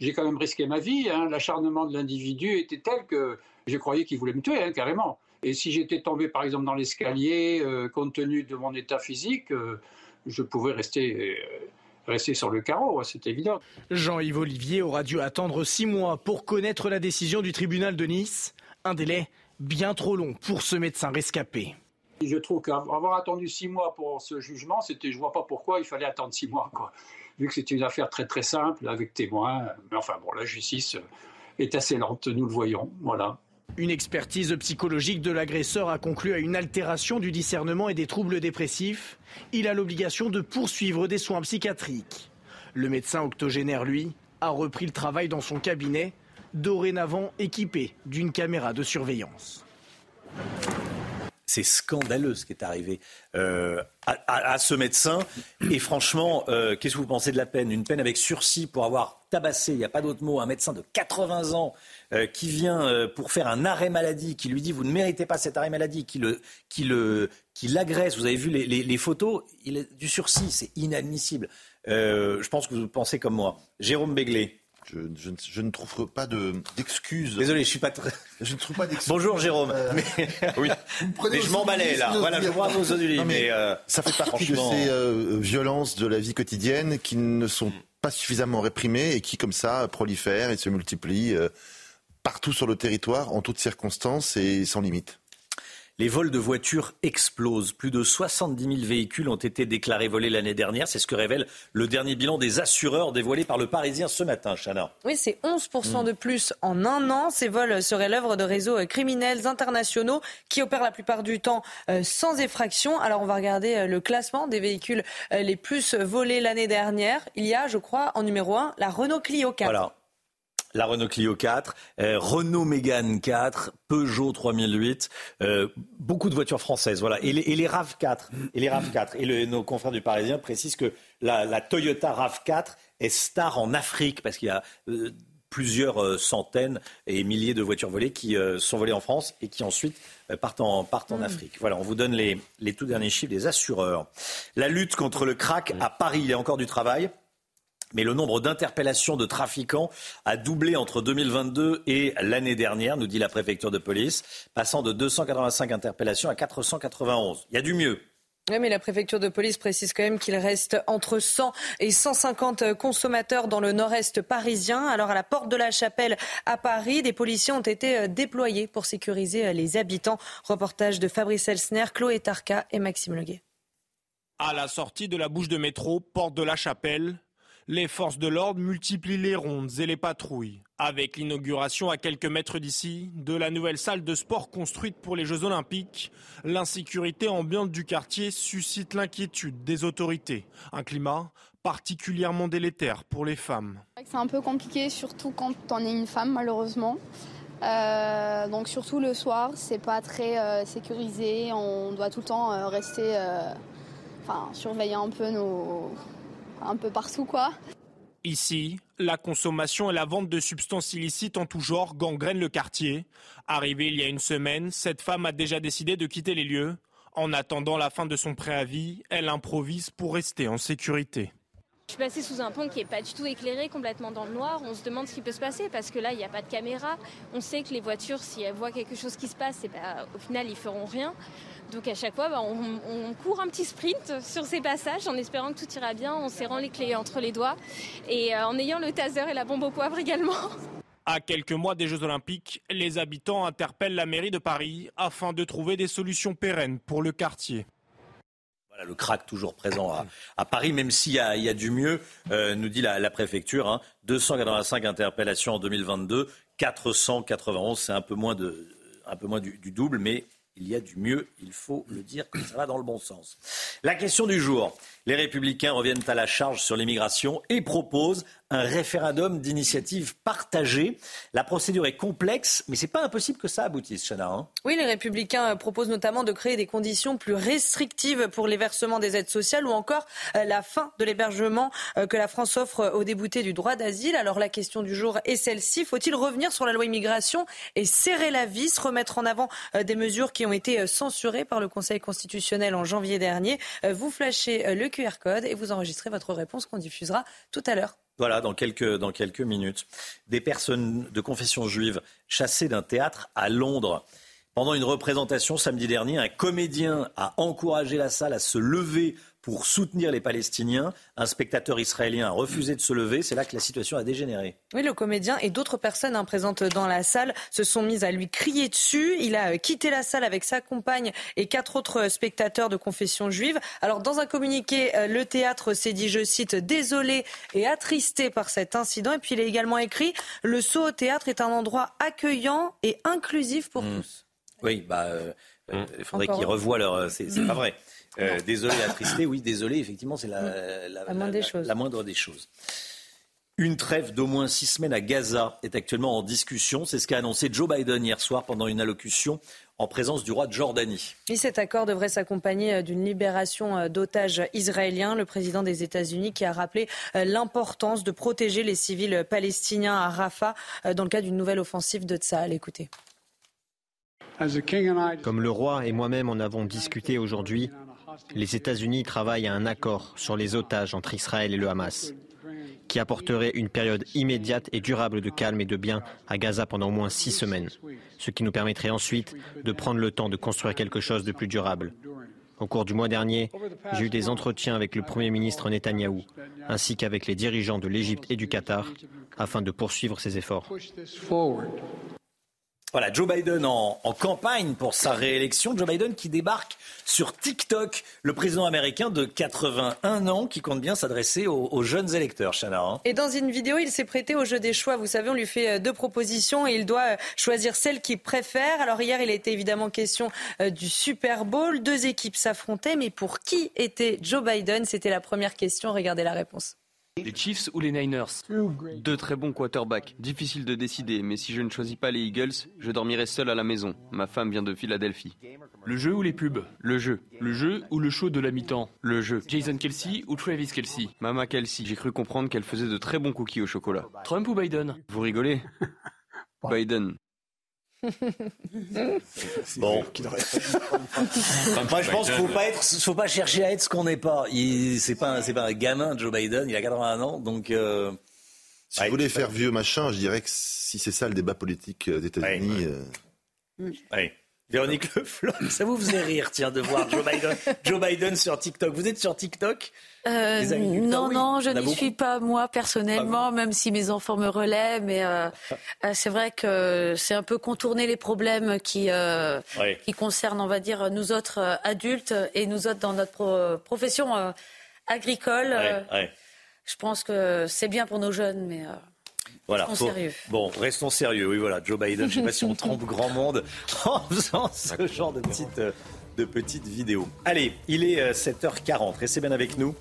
j'ai quand même risqué ma vie. Hein. L'acharnement de l'individu était tel que je croyais qu'il voulait me tuer, hein, carrément. Et si j'étais tombé, par exemple, dans l'escalier, euh, compte tenu de mon état physique, euh, je pouvais rester, euh, rester sur le carreau, hein, c'est évident. Jean-Yves Olivier aura dû attendre six mois pour connaître la décision du tribunal de Nice. Un délai bien trop long pour ce médecin rescapé. Je trouve qu'avoir attendu six mois pour ce jugement, c'était, je vois pas pourquoi il fallait attendre six mois, quoi. Vu que c'était une affaire très très simple avec témoins. Mais enfin bon, la justice est assez lente, nous le voyons. Une expertise psychologique de l'agresseur a conclu à une altération du discernement et des troubles dépressifs. Il a l'obligation de poursuivre des soins psychiatriques. Le médecin octogénaire, lui, a repris le travail dans son cabinet, dorénavant équipé d'une caméra de surveillance. C'est scandaleux ce qui est arrivé euh, à, ce médecin. Et franchement, euh, qu'est-ce que vous pensez de la peine? Une peine avec sursis pour avoir tabassé, il n'y a pas d'autre mot, un médecin de 80 ans euh, qui vient pour faire un arrêt maladie, qui lui dit vous ne méritez pas cet arrêt maladie, qui l'agresse. Vous avez vu les, photos, du sursis, c'est inadmissible. je pense que vous pensez comme moi. Jérôme Béglé. Je, ne trouve pas d'excuses. Désolé, je suis pas très. Je ne trouve pas d'excuses. Bonjour Jérôme. Euh, mais, oui. mais je m'emballais là. Voilà, je vois vos mais, mais euh, ça fait partie de ces euh, violences de la vie quotidienne qui ne sont pas suffisamment réprimées et qui, comme ça, prolifèrent et se multiplient partout sur le territoire, en toutes circonstances et sans limite. Les vols de voitures explosent. Plus de 70 000 véhicules ont été déclarés volés l'année dernière. C'est ce que révèle le dernier bilan des assureurs dévoilé par le Parisien ce matin, Chana. Oui, c'est 11% de plus en un an. Ces vols seraient l'œuvre de réseaux criminels internationaux qui opèrent la plupart du temps euh, sans effraction. Alors, on va regarder euh, le classement des véhicules euh, les plus volés l'année dernière. Il y a, je crois, en numéro 1, la Renault Clio 4. Voilà la Renault Clio 4, euh, Renault Mégane 4, Peugeot 3008, euh, beaucoup de voitures françaises, voilà, et les, et les RAV4, et les RAV4, et nos confrères du Parisien précisent que la, Toyota RAV4 est star en Afrique parce qu'il y a euh, plusieurs centaines et milliers de voitures volées qui sont volées en France et qui ensuite partent en, partent en mm. Afrique. Voilà, on vous donne les, les tout derniers chiffres des assureurs. La lutte contre le crack à Paris, il y a encore du travail mais le nombre d'interpellations de trafiquants a doublé entre 2022 et l'année dernière, nous dit la préfecture de police, passant de 285 interpellations à 491. Il y a du mieux. Oui, mais la préfecture de police précise quand même qu'il reste entre 100 et 150 consommateurs dans le nord-est parisien. Alors, à la porte de la chapelle à Paris, des policiers ont été euh, déployés pour sécuriser euh, les habitants. Reportage de Fabrice Elsner, Chloé Tarka et Maxime Leguet. À la sortie de la bouche de métro, porte de la chapelle, les forces de l'ordre multiplient les rondes et les patrouilles. Avec l'inauguration à quelques mètres d'ici de la nouvelle salle de sport construite pour les Jeux Olympiques, l'insécurité ambiante du quartier suscite l'inquiétude des autorités. Un climat particulièrement délétère pour les femmes. C'est un peu compliqué, surtout quand on est une femme, malheureusement. Euh, donc surtout le soir, c'est pas très euh, sécurisé. On doit tout le temps euh, rester, enfin surveiller un peu nos, un peu partout quoi. Ici, la consommation et la vente de substances illicites en tout genre gangrènent le quartier. Arrivée il y a une semaine, cette femme a déjà décidé de quitter les lieux. En attendant la fin de son préavis, elle improvise pour rester en sécurité. Je suis passée sous un pont qui n'est pas du tout éclairé, complètement dans le noir. On se demande ce qui peut se passer parce que là, il n'y a pas de caméra. On sait que les voitures, si elles voient quelque chose qui se passe, eh ben, au final, ils feront rien. Donc à chaque fois, bah, on, court un petit sprint sur ces passages en espérant que tout ira bien, en serrant les clés entre les doigts et euh, en ayant le taser et la bombe au poivre également. *laughs* À quelques mois des Jeux Olympiques, les habitants interpellent la mairie de Paris afin de trouver des solutions pérennes pour le quartier. Voilà, le crack toujours présent à, Paris, même s'il y, a du mieux, euh, nous dit la, préfecture. 285 hein. interpellations en 2022, 491, c'est un peu moins, de, un peu moins du double, mais il y a du mieux, il faut le dire, que ça va dans le bon sens. La question du jour. Les républicains reviennent à la charge sur l'immigration et proposent un référendum d'initiative partagée. La procédure est complexe, mais c'est pas impossible que ça aboutisse, Chana. Hein. oui, les républicains proposent notamment de créer des conditions plus restrictives pour les versements des aides sociales ou encore euh, la fin de l'hébergement euh, que la France offre aux déboutés du droit d'asile. Alors la question du jour est celle-ci. Faut-il revenir sur la loi immigration et serrer la vis, remettre en avant euh, des mesures qui ont été censurées par le Conseil constitutionnel en janvier dernier Vous flashez le QR code et vous enregistrez votre réponse qu'on diffusera tout à l'heure Voilà, dans quelques, dans quelques minutes. Des personnes de confession juive chassées d'un théâtre à Londres. Pendant une représentation samedi dernier, un comédien a encouragé la salle à se lever pour soutenir les Palestiniens. Un spectateur israélien a refusé de se lever. C'est là que la situation a dégénéré. Oui, le comédien et d'autres personnes hein, présentes dans la salle se sont mises à lui crier dessus. Il a euh, quitté la salle avec sa compagne et quatre autres spectateurs de confession juive. Alors, dans un communiqué, euh, le théâtre s'est dit, je cite, désolé et attristé par cet incident. Et puis, il a également écrit, le saut au théâtre est un endroit accueillant et inclusif pour mmh. tous. Oui, bah, euh, il faudrait qu'ils revoient leur. C'est pas *clears throat* vrai. Euh, désolé, *laughs* attristé, oui, désolé, effectivement, c'est la, la, moindre des choses. la moindre des choses. Une trêve d'au moins six semaines à Gaza est actuellement en discussion. C'est ce qu'a annoncé Joe Biden hier soir pendant une allocution en présence du roi de Jordanie. Et cet accord devrait s'accompagner euh, d'une libération euh, d'otages israéliens. Le président des États-Unis qui a rappelé l'importance de protéger les civils palestiniens à Rafah dans le cadre d'une nouvelle offensive de Tsahal. Écoutez. Comme le roi et moi-même en avons discuté aujourd'hui, les États-Unis travaillent à un accord sur les otages entre Israël et le Hamas, qui apporterait une période immédiate et durable de calme et de bien à Gaza pendant au moins six semaines, ce qui nous permettrait ensuite de prendre le temps de construire quelque chose de plus durable. Au cours du mois dernier, j'ai eu des entretiens avec le Premier ministre Netanyahou, ainsi qu'avec les dirigeants de l'Égypte et du Qatar, afin de poursuivre ces efforts. Voilà, Joe Biden en, campagne pour sa réélection. Joe Biden qui débarque sur TikTok, le président américain de 81 ans qui compte bien s'adresser aux, jeunes électeurs, Chana. Hein. Et dans une vidéo, il s'est prêté au jeu des choix. Vous savez, on lui fait euh, deux propositions et il doit euh, choisir celle qu'il préfère. Alors hier, il a été évidemment question euh, du Super Bowl. Deux équipes s'affrontaient, mais pour qui était Joe Biden? C'était la première question. Regardez la réponse. Les Chiefs ou les Niners? Deux très bons quarterbacks. Difficile de décider, mais si je ne choisis pas les Eagles, je dormirai seul à la maison. Ma femme vient de Philadelphie. Le jeu ou les pubs? Le jeu. Le jeu ou le show de la mi-temps? Le jeu. Jason Kelsey ou Travis Kelsey Mama Kelsey. J'ai cru comprendre qu'elle faisait de très bons cookies au chocolat. Trump ou Biden? Vous rigolez? *laughs* Biden. *laughs* bon. Moi, je pense qu'il ne faut pas être, faut pas chercher à être ce qu'on n'est pas. C'est pas, c'est pas un gamin, Joe Biden. Il a 80 ans, donc. Euh... Si vous voulez faire vieux machin, je dirais que si c'est ça le débat politique des États-Unis. Euh... Véronique *laughs* Le Floch, ça vous faisait rire, tiens, de voir Joe Biden, Joe Biden sur TikTok. Vous êtes sur TikTok? Euh, Non, non, je n'y suis pas moi personnellement, ah même si mes enfants me relaient. Mais euh, euh, c'est vrai que c'est un peu contourner les problèmes qui, euh, qui concernent, on va dire, nous autres adultes et nous autres dans notre profession agricole. Je pense que c'est bien pour nos jeunes, mais. Voilà. Restons sérieux. Bon, restons sérieux. Oui, voilà. Joe Biden, je ne sais pas si on trompe grand monde *laughs* en faisant ce genre de petites, euh, de petites vidéos. Allez, il est 7h40. Euh, Restez bien avec nous.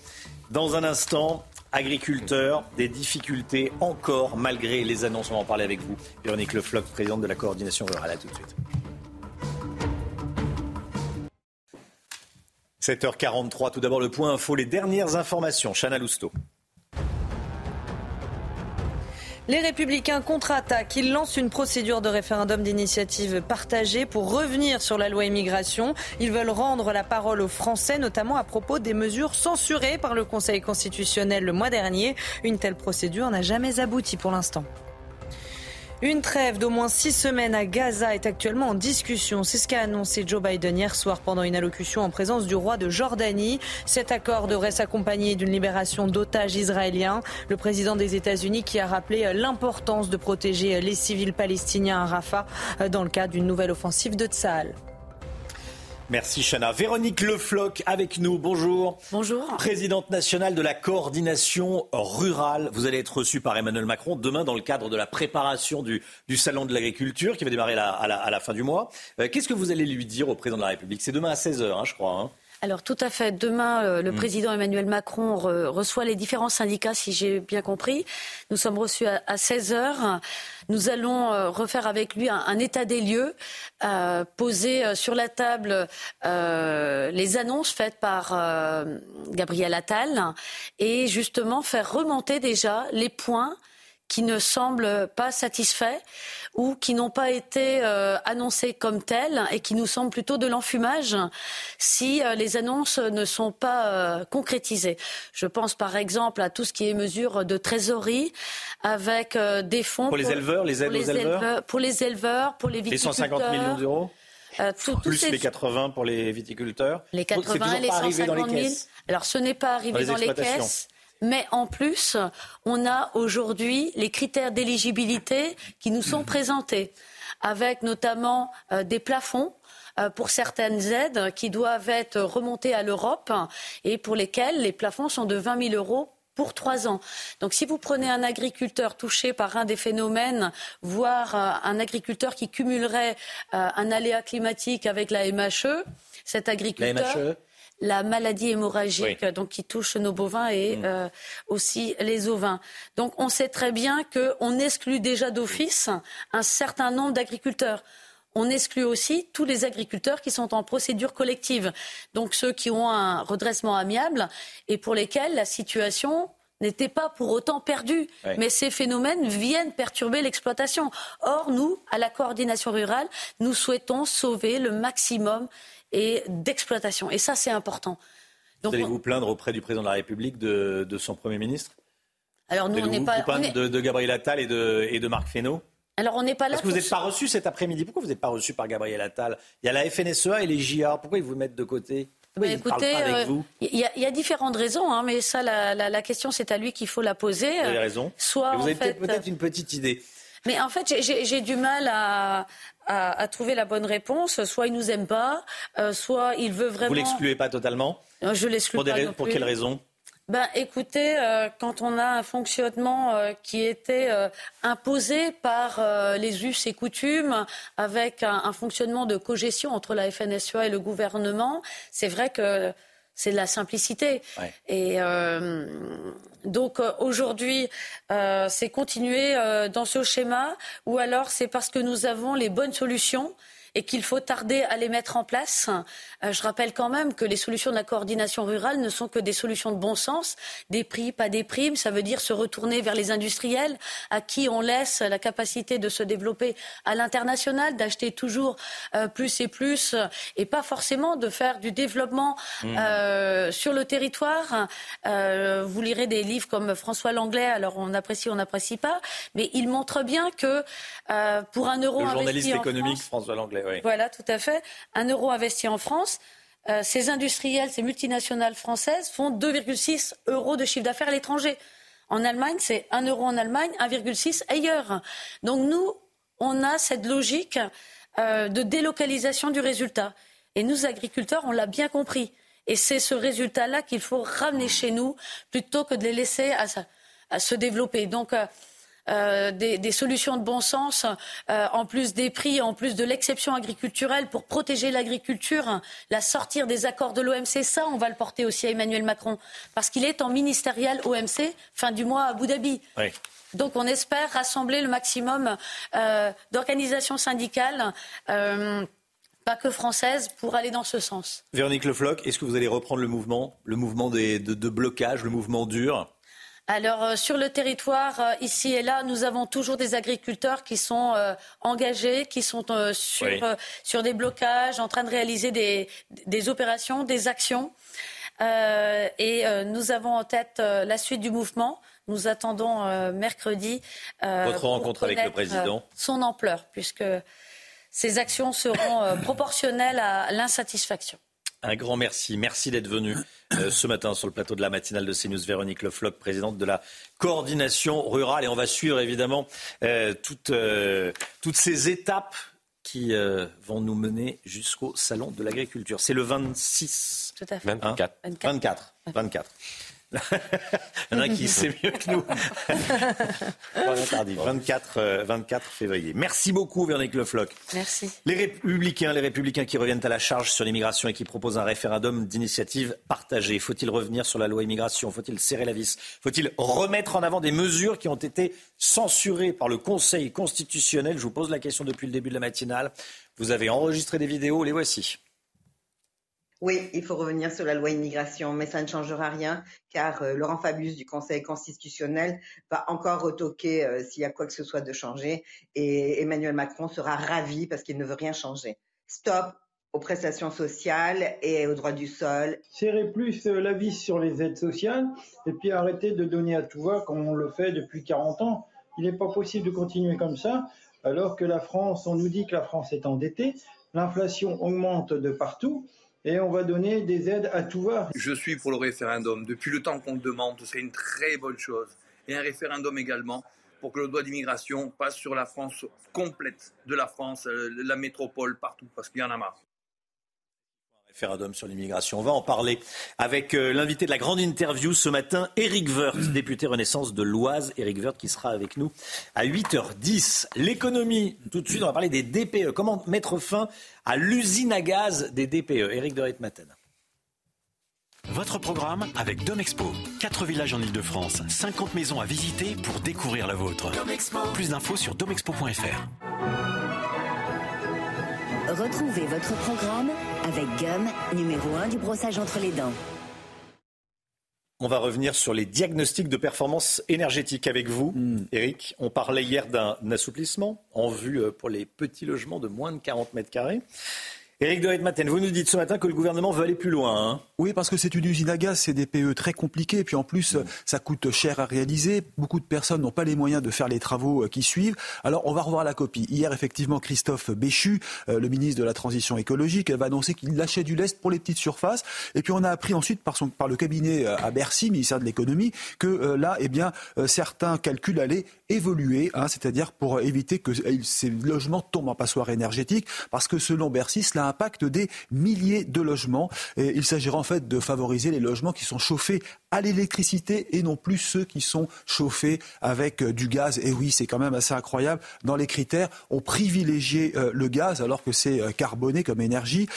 Dans un instant, agriculteurs, des difficultés encore malgré les annonces. On va en parler avec vous. Véronique Lefloc, présidente de la coordination rurale. À tout de suite. 7h43, tout d'abord le point info, les dernières informations. Chana Lousteau. Les Républicains contre-attaquent. Ils lancent une procédure de référendum d'initiative partagée pour revenir sur la loi immigration. Ils veulent rendre la parole aux Français, notamment à propos des mesures censurées par le Conseil constitutionnel le mois dernier. Une telle procédure n'a jamais abouti pour l'instant. Une trêve d'au moins six semaines à Gaza est actuellement en discussion. C'est ce qu'a annoncé Joe Biden hier soir pendant une allocution en présence du roi de Jordanie. Cet accord devrait s'accompagner d'une libération d'otages israéliens. Le président des États-Unis qui a rappelé l'importance de protéger les civils palestiniens à Rafah dans le cadre d'une nouvelle offensive de Tsahal. Merci Chana. Véronique Lefloc avec nous. Bonjour. Bonjour. Présidente nationale de la coordination rurale. Vous allez être reçue par Emmanuel Macron demain dans le cadre de la préparation du, salon de l'agriculture qui va démarrer à, la, fin du mois. Euh, qu'est-ce que vous allez lui dire au président de la République? C'est demain à 16h, hein, je crois. Hein. Alors tout à fait. Demain, euh, le mm. président Emmanuel Macron reçoit les différents syndicats, si j'ai bien compris. Nous sommes reçus à, 16 heures. Nous allons euh, refaire avec lui un, état des lieux, euh, poser sur la table les annonces faites par Gabriel Attal et justement faire remonter déjà les points qui ne semblent pas satisfaits ou qui n'ont pas été euh, annoncés comme tels et qui nous semblent plutôt de l'enfumage si euh, les annonces ne sont pas euh, concrétisées. Je pense par exemple à tout ce qui est mesure de trésorerie avec des fonds pour les éleveurs, les aides aux éleveurs, pour les éleveurs, pour les viticulteurs. Les 150 millions d'euros. Euh, plus les 80 pour les viticulteurs. Les 80 et les 150 000. Alors ce n'est pas arrivé dans les caisses. Mais en plus, on a aujourd'hui les critères d'éligibilité qui nous sont présentés, avec notamment euh, des plafonds euh, pour certaines aides qui doivent être remontées à l'Europe et pour lesquelles les plafonds sont de 20 000 euros pour trois ans. Donc si vous prenez un agriculteur touché par un des phénomènes, voire euh, un agriculteur qui cumulerait un aléa climatique avec la MHE, cet agriculteur... La MHE la maladie hémorragique donc qui touche nos bovins et mm. euh, aussi les ovins. Donc on sait très bien qu'on exclut déjà d'office un certain nombre d'agriculteurs. On exclut aussi tous les agriculteurs qui sont en procédure collective, donc ceux qui ont un redressement amiable et pour lesquels la situation n'était pas pour autant perdue. Mais ces phénomènes viennent perturber l'exploitation. Or, nous, à la coordination rurale, nous souhaitons sauver le maximum et d'exploitation. Et ça, c'est important. Donc, vous allez vous plaindre auprès du président de la République de, son Premier ministre? Alors nous, on n'est pas... Vous de, de, Gabriel Attal et de, et de Marc Fesneau? Alors on n'est pas là. Parce que vous n'êtes pas reçu cet après-midi. Pourquoi vous n'êtes pas reçu par Gabriel Attal? Il y a la FNSEA et les JA. Pourquoi ils vous mettent de côté? Bah, écoutez, euh, il y, a différentes raisons, hein, mais ça, la, question, c'est à lui qu'il faut la poser. Vous avez raison. Soit, vous avez peut-être peut une petite idée. Mais en fait, j'ai du mal à, à, trouver la bonne réponse. Soit il nous aime pas, euh, soit il veut vraiment. Vous l'excluez pas totalement Je l'exclus pas. non pour quelles raisons ben, écoutez, euh, quand on a un fonctionnement euh, qui était imposé par les us et coutumes, avec un, un, fonctionnement de cogestion entre la FNSEA et le gouvernement, c'est vrai que c'est de la simplicité. Et euh, donc euh, aujourd'hui, euh, c'est continuer dans ce schéma, ou alors c'est parce que nous avons les bonnes solutions et qu'il faut tarder à les mettre en place. Euh, je rappelle quand même que les solutions de la coordination rurale ne sont que des solutions de bon sens, des prix, pas des primes. Ça veut dire se retourner vers les industriels à qui on laisse la capacité de se développer à l'international, d'acheter toujours euh, plus et plus, et pas forcément de faire du développement mmh. euh, sur le territoire. vous lirez des livres comme François Langlais, alors on apprécie, on n'apprécie pas, mais il montre bien que pour un euro le journaliste économique François Langlais. Voilà, tout à fait. Un euro investi en France. Euh, ces industriels, ces multinationales françaises font 2,6 euros de chiffre d'affaires à l'étranger. En Allemagne, c'est 1 euro en Allemagne, 1,6 ailleurs. Donc nous, on a cette logique euh, de délocalisation du résultat. Et nous, agriculteurs, on l'a bien compris. Et c'est ce résultat-là qu'il faut ramener chez nous plutôt que de les laisser à, se développer. Donc, euh, euh, des, solutions de bon sens, euh, en plus des prix, en plus de l'exception agriculturelle pour protéger l'agriculture, la sortir des accords de l'OMC, ça, on va le porter aussi à Emmanuel Macron, parce qu'il est en ministériel OMC fin du mois à Abu Dhabi. Donc on espère rassembler le maximum euh, d'organisations syndicales. pas que françaises, pour aller dans ce sens. Véronique Le Floch, est-ce que vous allez reprendre le mouvement, le mouvement de, de blocage, le mouvement dur? Alors euh, sur le territoire, euh, ici et là, nous avons toujours des agriculteurs qui sont euh, engagés, qui sont sur, des blocages, en train de réaliser des, opérations, des actions. et nous avons en tête la suite du mouvement. Nous attendons mercredi. Votre rencontre avec le président Son ampleur, puisque ces actions seront proportionnelles à l'insatisfaction. Un grand merci. Merci d'être venu euh, ce matin sur le plateau de la matinale de CNews. Véronique Lefloc, présidente de la coordination rurale. Et on va suivre évidemment euh, toutes, euh, toutes ces étapes qui vont nous mener jusqu'au salon de l'agriculture. C'est le 26. Tout à fait. 24. 24. 24. Il y en a qui sait mieux que nous. *laughs* 24, 24 euh, février. Merci beaucoup, Véronique Le Floch. Merci. Les Républicains, les Républicains qui reviennent à la charge sur l'immigration et qui proposent un référendum d'initiative partagée. Faut-il revenir sur la loi immigration? Faut-il serrer la vis? Faut-il remettre en avant des mesures qui ont été censurées par le Conseil constitutionnel? Je vous pose la question depuis le début de la matinale. Vous avez enregistré des vidéos, les voici. Oui, il faut revenir sur la loi immigration, mais ça ne changera rien car euh, Laurent Fabius du Conseil constitutionnel va encore retoquer euh, s'il y a quoi que ce soit de changer et Emmanuel Macron sera ravi parce qu'il ne veut rien changer. Stop aux prestations sociales et aux droits du sol. Serrer plus euh, la vis sur les aides sociales et puis arrêter de donner à tout va comme on le fait depuis 40 ans. Il n'est pas possible de continuer comme ça alors que la France, on nous dit que la France est endettée, l'inflation augmente de partout et on va donner des aides à tout va. Je suis pour le référendum. Depuis le temps qu'on le demande, ce serait une très bonne chose. Et un référendum également pour que le droit d'immigration passe sur la France complète, de la France, euh, la métropole, partout, parce qu'il y en a marre référendum sur l'immigration. On va en parler avec euh, l'invité de la grande interview ce matin, Éric Woerth, *clears throat* député Renaissance de l'Oise. Éric Woerth qui sera avec nous à 8h10. L'économie, tout de suite, on va parler des DPE. Comment mettre fin à l'usine à gaz des DPE Éric de Maten. Votre programme avec Domexpo. 4 villages en Ile-de-France, 50 maisons à visiter pour découvrir la vôtre. Plus d'infos sur domexpo.fr. Retrouvez votre programme avec Gum, numéro 1 du brossage entre les dents. On va revenir sur les diagnostics de performance énergétique avec vous, hmm. Eric. On parlait hier d'un assouplissement en vue euh, pour les petits logements de moins de 40 mètres carrés. Éric de Maten, vous nous dites ce matin que le gouvernement veut aller plus loin. Hein. oui, parce que c'est une usine à gaz, c'est des PE très compliqués, et puis en plus, mm. ça coûte cher à réaliser. Beaucoup de personnes n'ont pas les moyens de faire les travaux euh, qui suivent. Alors, on va revoir la copie. Hier, effectivement, Christophe Béchu, euh, le ministre de la Transition écologique, va annoncer qu'il lâchait du lest pour les petites surfaces. Et puis, on a appris ensuite par, son, par le cabinet euh, à Bercy, ministère de l'économie, que là, eh bien, certains calculs allaient évoluer, hein, c'est-à-dire pour éviter que ces logements tombent en passoire énergétique, parce que selon Bercy, cela impact des milliers de logements. Il s'agira en fait de favoriser les logements qui sont chauffés à l'électricité et non plus ceux qui sont chauffés avec euh, du gaz. Et oui, c'est quand même assez incroyable. Dans les critères, on privilégiait euh, le gaz alors que c'est euh, carboné comme énergie.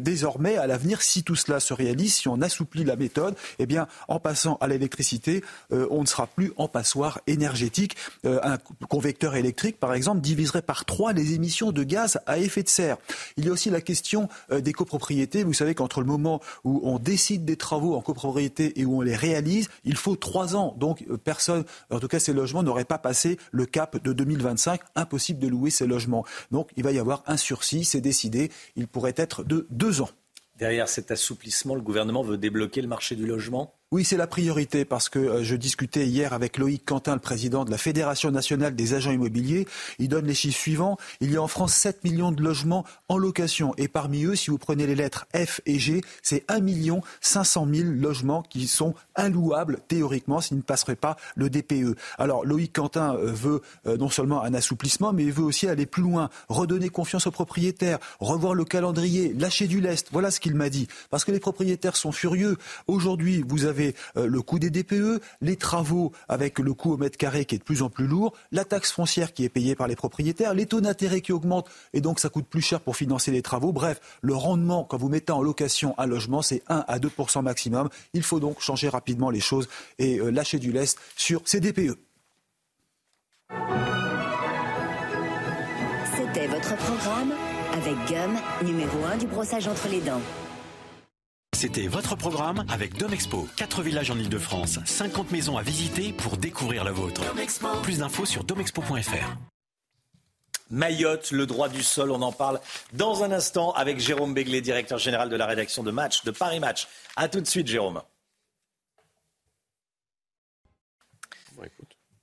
désormais, à l'avenir, si tout cela se réalise, si on assouplit la méthode, eh bien, en passant à l'électricité, on ne sera plus en passoire énergétique. un convecteur électrique, par exemple, diviserait par trois les émissions de gaz à effet de serre. Il y a aussi la question des copropriétés. Vous savez qu'entre le moment où on décide des travaux en copropriété et où on les réalise, il faut trois ans. Donc euh, personne, en tout cas ces logements, n'auraient pas passé le cap de 2025. Impossible de louer ces logements. Donc il va y avoir un sursis, c'est décidé. Il pourrait être de deux ans. Derrière cet assouplissement, le gouvernement veut débloquer le marché du logement? Oui, c'est la priorité parce que euh, je discutais hier avec Loïc Quentin, le président de la Fédération nationale des agents immobiliers. Il donne les chiffres suivants. Il y a en France 7 millions de logements en location et parmi eux, si vous prenez les lettres F et G, c'est 1 million 500 000 logements qui sont inlouables théoriquement s'ils ne passeraient pas le DPE. Alors Loïc Quentin euh, veut euh, non seulement un assouplissement, mais il veut aussi aller plus loin, redonner confiance aux propriétaires, revoir le calendrier, lâcher du lest. Voilà ce qu'il m'a dit. Parce que les propriétaires sont furieux. Aujourd'hui, vous avez euh, le coût des DPE, les travaux avec le coût au mètre carré qui est de plus en plus lourd, la taxe foncière qui est payée par les propriétaires, les taux d'intérêt qui augmentent et donc ça coûte plus cher pour financer les travaux. Bref, le rendement quand vous mettez en location un logement, c'est 1 à 2% maximum. Il faut donc changer rapidement les choses et euh, lâcher du lest sur ces DPE. C'était votre programme avec Gum, numéro 1 du brossage entre les dents. C'était votre programme avec Domexpo. 4 villages en Ile-de-France, 50 maisons à visiter pour découvrir la vôtre. Plus d'infos sur domexpo.fr. Mayotte, le droit du sol, on en parle dans un instant avec Jérôme Béglé, directeur général de la rédaction de Match, de Paris Match. A tout de suite, Jérôme.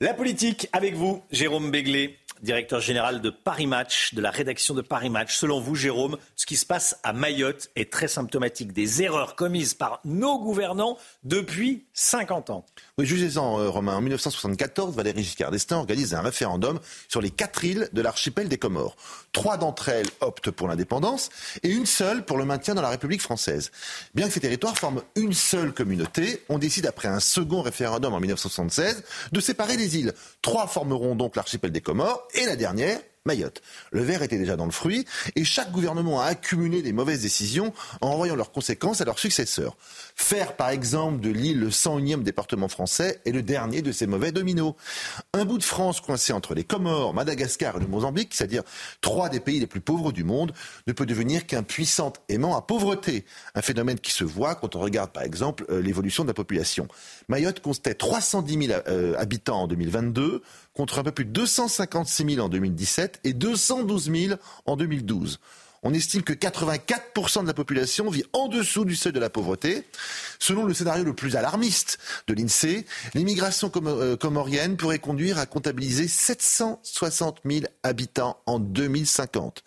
La politique avec vous, Jérôme Béglé directeur général de Paris Match, de la rédaction de Paris Match. Selon vous, Jérôme, ce qui se passe à Mayotte est très symptomatique des erreurs commises par nos gouvernants depuis 50 ans. Oui, jugez-en, euh, Romain. En 1974, Valéry Giscard d'Estaing organise un référendum sur les quatre îles de l'archipel des Comores. Trois d'entre elles optent pour l'indépendance et une seule pour le maintien dans la République française. Bien que ces territoires forment une seule communauté, on décide après un second référendum en 1976 de séparer les îles. Trois formeront donc l'archipel des Comores et la dernière, Mayotte. Le verre était déjà dans le fruit et chaque gouvernement a accumulé les mauvaises décisions en envoyant leurs conséquences à leurs successeurs. Faire par exemple de l'île le 101e département français est le dernier de ces mauvais dominos. Un bout de France coincé entre les Comores, Madagascar et le Mozambique, c'est-à-dire trois des pays les plus pauvres du monde, ne peut devenir qu'un puissant aimant à pauvreté. Un phénomène qui se voit quand on regarde par exemple euh, l'évolution de la population. Mayotte comptait 310 000 euh, habitants en 2022 contre un peu plus de 256 000 en 2017 et 212 000 en 2012. On estime que 84% de la population vit en dessous du seuil de la pauvreté. Selon le scénario le plus alarmiste de l'INSEE, l'immigration euh, comorienne pourrait conduire à comptabiliser 760 000 habitants en 2050.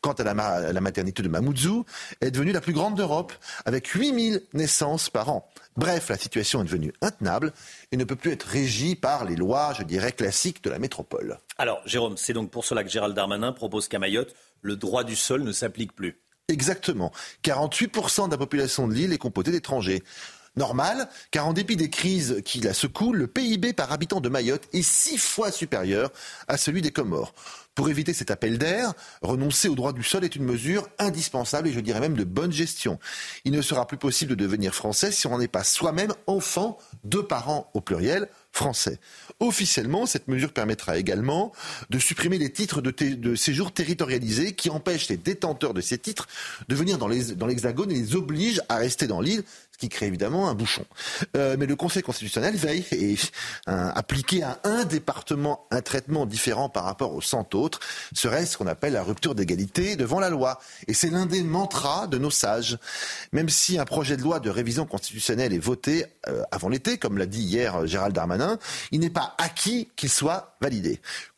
Quant à la, maternité de Mamoudzou, elle est devenue la plus grande d'Europe, avec 8000 naissances par an. Bref, la situation est devenue intenable et ne peut plus être régie par les lois, je dirais, classiques de la métropole. Alors, Jérôme, c'est donc pour cela que Gérald Darmanin propose qu'à Mayotte, le droit du sol ne s'applique plus. Exactement. 48% de la population de l'île est composée d'étrangers. Normal, car en dépit des crises qui la secouent, le PIB par habitant de Mayotte est six fois supérieur à celui des Comores. Pour éviter cet appel d'air, renoncer au droit du sol est une mesure indispensable et je dirais même de bonne gestion. Il ne sera plus possible de devenir français si on n'en est pas soi-même enfant, de parents au pluriel, français. Officiellement, cette mesure permettra également de supprimer les titres de, séjour territorialisés qui empêchent les détenteurs de ces titres de venir dans l'Hexagone et les obligent à rester dans l'île qui crée évidemment un bouchon. Euh, mais le Conseil constitutionnel veille et appliquer à un département un traitement différent par rapport aux 100 autres serait ce qu'on appelle la rupture d'égalité devant la loi. Et c'est l'un des mantras de nos sages. Même si un projet de loi de révision constitutionnelle est voté euh, avant l'été, comme l'a dit hier Gérald Darmanin, il n'est pas acquis qu'il soit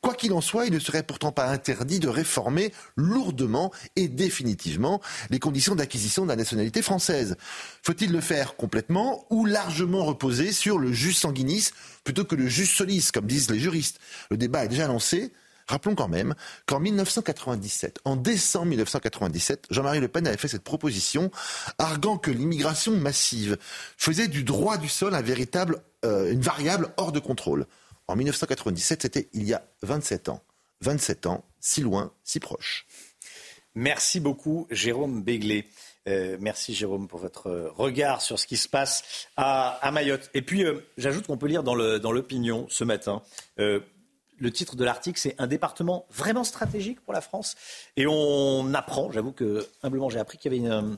Quoi qu'il en soit, il ne serait pourtant pas interdit de réformer lourdement et définitivement les conditions d'acquisition de la nationalité française. Faut-il le faire complètement ou largement reposer sur le jus sanguinis plutôt que le jus solis, comme disent les juristes? Le débat est déjà lancé. Rappelons quand même qu'en 1997, en décembre 1997, Jean-Marie Le Pen avait fait cette proposition, arguant que l'immigration massive faisait du droit du sol euh, une variable hors de contrôle. En 1997, c'était il y a 27 ans. 27 ans, si loin, si proche. Merci beaucoup, Jérôme Béglé. Euh, merci Jérôme pour votre regard sur ce qui se passe à, Mayotte. Et puis, euh, j'ajoute qu'on peut lire dans l'opinion ce matin, euh, le titre de l'article, c'est un département vraiment stratégique pour la France. Et on apprend, j'avoue que humblement j'ai appris qu'il y avait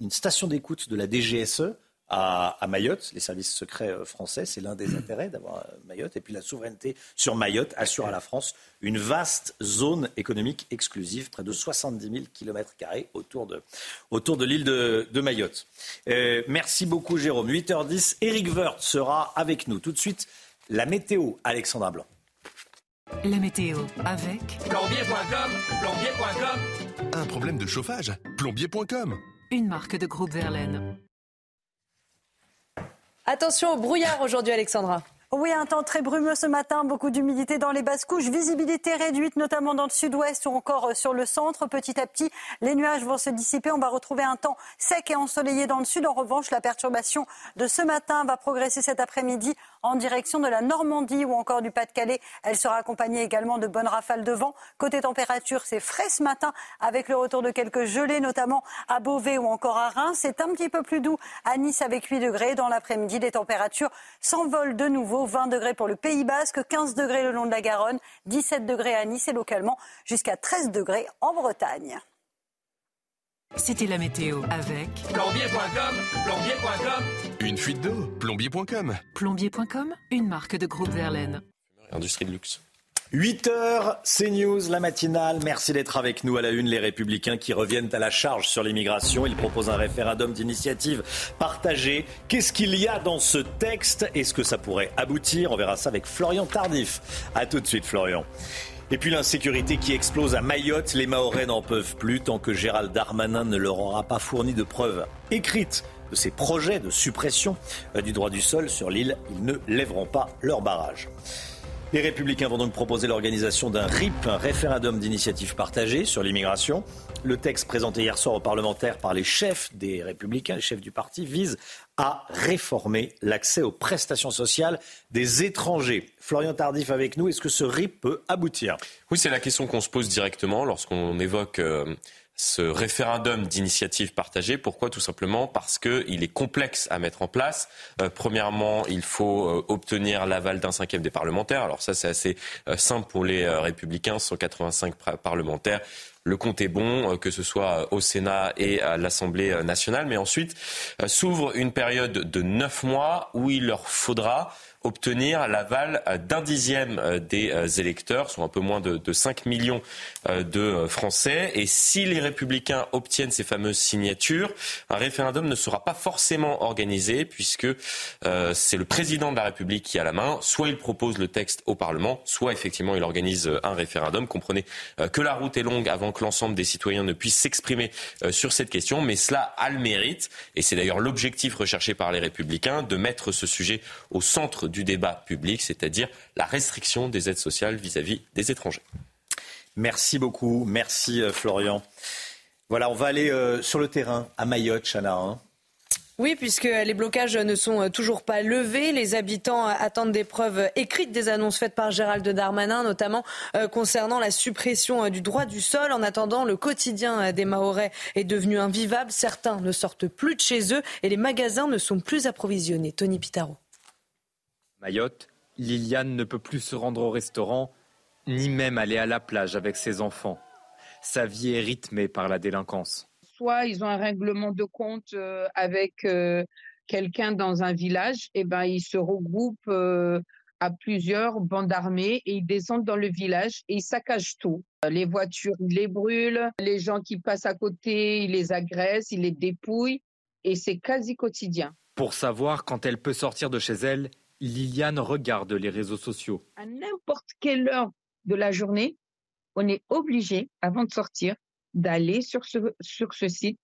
une station d'écoute de la DGSE à, Mayotte. Les services secrets euh, français, c'est l'un des *clears throat* intérêts d'avoir euh, Mayotte. Et puis la souveraineté sur Mayotte assure à la France une vaste zone économique exclusive, près de 70 000 km autour de, autour de l'île de, Mayotte. Euh, merci beaucoup Jérôme. 8h10, Eric Woerth sera avec nous. Tout de suite, la météo, Alexandra Blanc. La météo avec plombier.com, plombier.com. Un problème de chauffage? Plombier.com. Une marque de groupe Verlaine. Attention au brouillard aujourd'hui, Alexandra. Oui, un temps très brumeux ce matin, beaucoup d'humidité dans les basses couches, visibilité réduite notamment dans le sud-ouest ou encore euh, sur le centre. Petit à petit, les nuages vont se dissiper. On va retrouver un temps sec et ensoleillé dans le sud. En revanche, la perturbation de ce matin va progresser cet après-midi en direction de la Normandie ou encore du Pas-de-Calais. Elle sera accompagnée également de bonnes rafales de vent. Côté température, c'est frais ce matin avec le retour de quelques gelées, notamment à Beauvais ou encore à Reims. C'est un petit peu plus doux à Nice avec 8 degrés. Dans l'après-midi, les températures s'envolent de nouveau. 20 degrés pour le Pays Basque, 15 degrés le long de la Garonne, 17 degrés à Nice et localement jusqu'à 13 degrés en Bretagne. C'était la météo avec plombier.com, plombier.com. Une fuite d'eau, plombier.com. Plombier.com, une marque de groupe Verlaine. Industrie de luxe. 8h, CNews, la matinale. Merci d'être avec nous à la une. Les Républicains qui reviennent à la charge sur l'immigration. Ils proposent un référendum d'initiative partagée. Qu'est-ce qu'il y a dans ce texte? Est-ce que ça pourrait aboutir? On verra ça avec Florian Tardif. A tout de suite, Florian. Et puis l'insécurité qui explose à Mayotte. Les Mahorais n'en peuvent plus tant que Gérald Darmanin ne leur aura pas fourni de preuves écrites de ces projets de suppression euh, du droit du sol sur l'île. Ils ne lèveront pas leur barrage. Les Républicains vont donc proposer l'organisation d'un RIP, un référendum d'initiative partagée sur l'immigration. Le texte présenté hier soir aux parlementaires par les chefs des Républicains, les chefs du parti, vise à réformer l'accès aux prestations sociales des étrangers. Florian Tardif avec nous, est-ce que ce RIP peut aboutir? Oui, c'est la question qu'on se pose directement lorsqu'on évoque euh, ce référendum d'initiative partagée. Pourquoi? Tout simplement parce qu'il est complexe à mettre en place. Euh, premièrement, il faut euh, obtenir l'aval d'un cinquième des parlementaires. Alors ça, c'est assez simple pour les républicains, 185 parlementaires le compte est bon, euh, que ce soit au Sénat et à l'Assemblée nationale. Mais ensuite euh, s'ouvre une période de neuf mois où il leur faudra obtenir l'aval euh, d'un dixième euh, des euh, électeurs, soit un peu moins de, de 5 millions de Français. Et si les républicains obtiennent ces fameuses signatures, un référendum ne sera pas forcément organisé puisque c'est le président de la République qui a la main. Soit il propose le texte au Parlement, soit effectivement il organise un référendum. Comprenez que la route est longue avant que l'ensemble des citoyens ne puissent s'exprimer sur cette question, mais cela a le mérite, et c'est d'ailleurs l'objectif recherché par les républicains, de mettre ce sujet au centre du débat public, c'est-à-dire la restriction des aides sociales vis-à-vis des étrangers. Merci beaucoup, merci euh, Florian. Voilà, on va aller euh, sur le terrain à Mayotte, Chana. Hein. Oui, puisque les blocages ne sont euh, toujours pas levés. Les habitants attendent des preuves écrites des annonces faites par Gérald Darmanin, notamment concernant la suppression du droit du sol. En attendant, le quotidien des Mahorais est devenu invivable. Certains ne sortent plus de chez eux et les magasins ne sont plus approvisionnés. Tony Pitaro. Mayotte, Liliane ne peut plus se rendre au restaurant, ni même aller à la plage avec ses enfants. Sa vie est rythmée par la délinquance. Soit ils ont un règlement de compte euh, avec euh, quelqu'un dans un village, et eh ben ils se regroupent euh, à plusieurs bandes armées et ils descendent dans le village et ils saccagent tout. Les voitures, ils les brûlent, les gens qui passent à côté, ils les agressent, ils les dépouillent et c'est quasi quotidien. Pour savoir quand elle peut sortir de chez elle, Liliane regarde les réseaux sociaux. À n'importe quelle heure de la journée, on est obligé, avant de sortir, d'aller sur ce, sur ce site.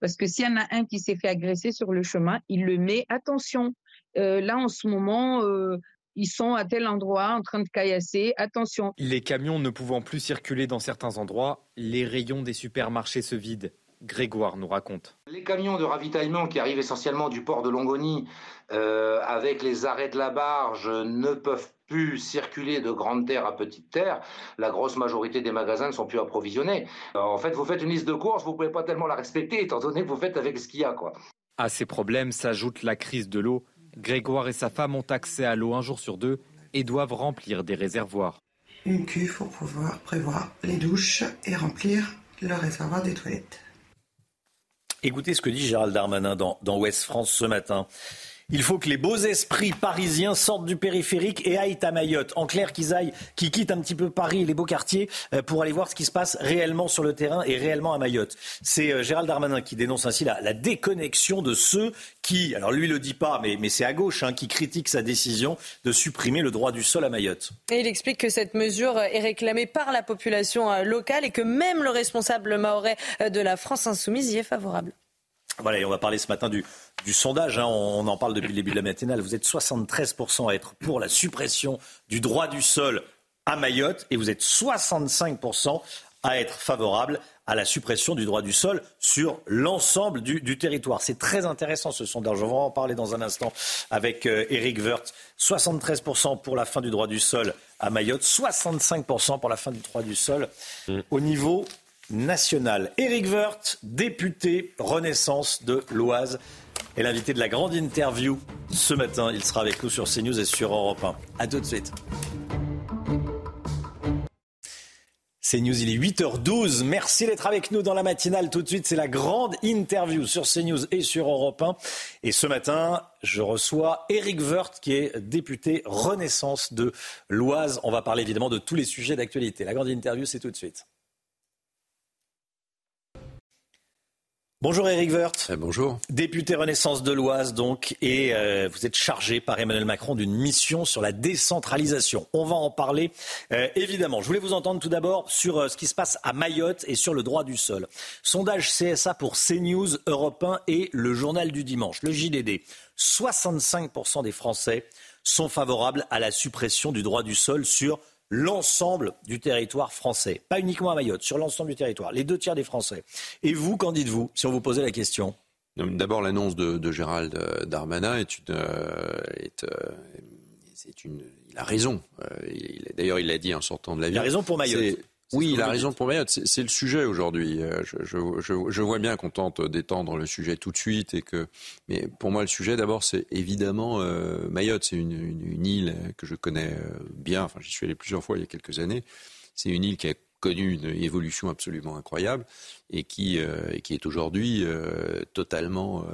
Parce que s'il y en a un qui s'est fait agresser sur le chemin, il le met. Attention, euh, là en ce moment, euh, ils sont à tel endroit en train de caillasser. Attention. Les camions ne pouvant plus circuler dans certains endroits, les rayons des supermarchés se vident. Grégoire nous raconte. Les camions de ravitaillement qui arrivent essentiellement du port de Longoni euh, avec les arrêts de la barge ne peuvent plus circuler de grande terre à petite terre. La grosse majorité des magasins ne sont plus approvisionnés. en fait, vous faites une liste de courses, vous ne pouvez pas tellement la respecter étant donné que vous faites avec ce qu'il y a. Quoi. À ces problèmes s'ajoute la crise de l'eau. Grégoire et sa femme ont accès à l'eau un jour sur deux et doivent remplir des réservoirs. Une cuve pour pouvoir prévoir les douches et remplir le réservoir des toilettes. Écoutez ce que dit Gérald Darmanin dans, dans Ouest France ce matin. Il faut que les beaux esprits parisiens sortent du périphérique et aillent à Mayotte. En clair, qu'ils aillent, qu'ils quittent un petit peu Paris et les beaux quartiers euh, pour aller voir ce qui se passe réellement sur le terrain et réellement à Mayotte. C'est euh, Gérald Darmanin qui dénonce ainsi la, déconnexion de ceux qui, alors lui le dit pas, mais, c'est à gauche, hein, qui critiquent sa décision de supprimer le droit du sol à Mayotte. Et il explique que cette mesure est réclamée par la population euh, locale et que même le responsable maorais de la France insoumise y est favorable. Voilà, et on va parler ce matin du, du sondage. Hein. on, en parle depuis le début de la matinale. Vous êtes 73% à être pour la suppression du droit du sol à Mayotte et vous êtes 65% à être favorable à la suppression du droit du sol sur l'ensemble du, territoire. C'est très intéressant ce sondage. On va en parler dans un instant avec Eric Wirth. 73% pour la fin du droit du sol à Mayotte, 65% pour la fin du droit du sol mm. au niveau national. Éric Woerth, député Renaissance de l'Oise, est l'invité de la grande interview ce matin. Il sera avec nous sur CNews et sur Europe 1. A tout de suite. CNews, il est 8h12. Merci d'être avec nous dans la matinale. Tout de suite, c'est la grande interview sur CNews et sur Europe 1. Et ce matin, je reçois Éric Woerth, qui est député Renaissance de l'Oise. On va parler évidemment de tous les sujets d'actualité. La grande interview, c'est tout de suite. Bonjour Éric Woerth. Eh, bonjour. Député Renaissance de l'Oise, donc, et euh, vous êtes chargé par Emmanuel Macron d'une mission sur la décentralisation. On va en parler, euh, évidemment. Je voulais vous entendre tout d'abord sur euh, ce qui se passe à Mayotte et sur le droit du sol. Sondage CSA pour CNews, Europe 1 et le journal du dimanche, le JDD. 65% des Français sont favorables à la suppression du droit du sol sur l'ensemble du territoire français, pas uniquement à Mayotte, sur l'ensemble du territoire, les deux tiers des Français. Et vous, qu'en dites-vous si on vous posait la question? D'abord, l'annonce de, Gérald Darmanin est une, est, c'est une, il a raison. D'ailleurs, il l'a dit en sortant de la ville. Il a raison pour Mayotte. Oui, il a raison pour Mayotte. C'est le sujet aujourd'hui. Euh, je, vois bien qu'on tente d'étendre le sujet tout de suite et que, mais pour moi, le sujet d'abord, c'est évidemment euh, Mayotte. C'est une, île que je connais euh, bien. Enfin, j'y suis allé plusieurs fois il y a quelques années. C'est une île qui a connu une évolution absolument incroyable et qui, euh, qui est aujourd'hui euh, totalement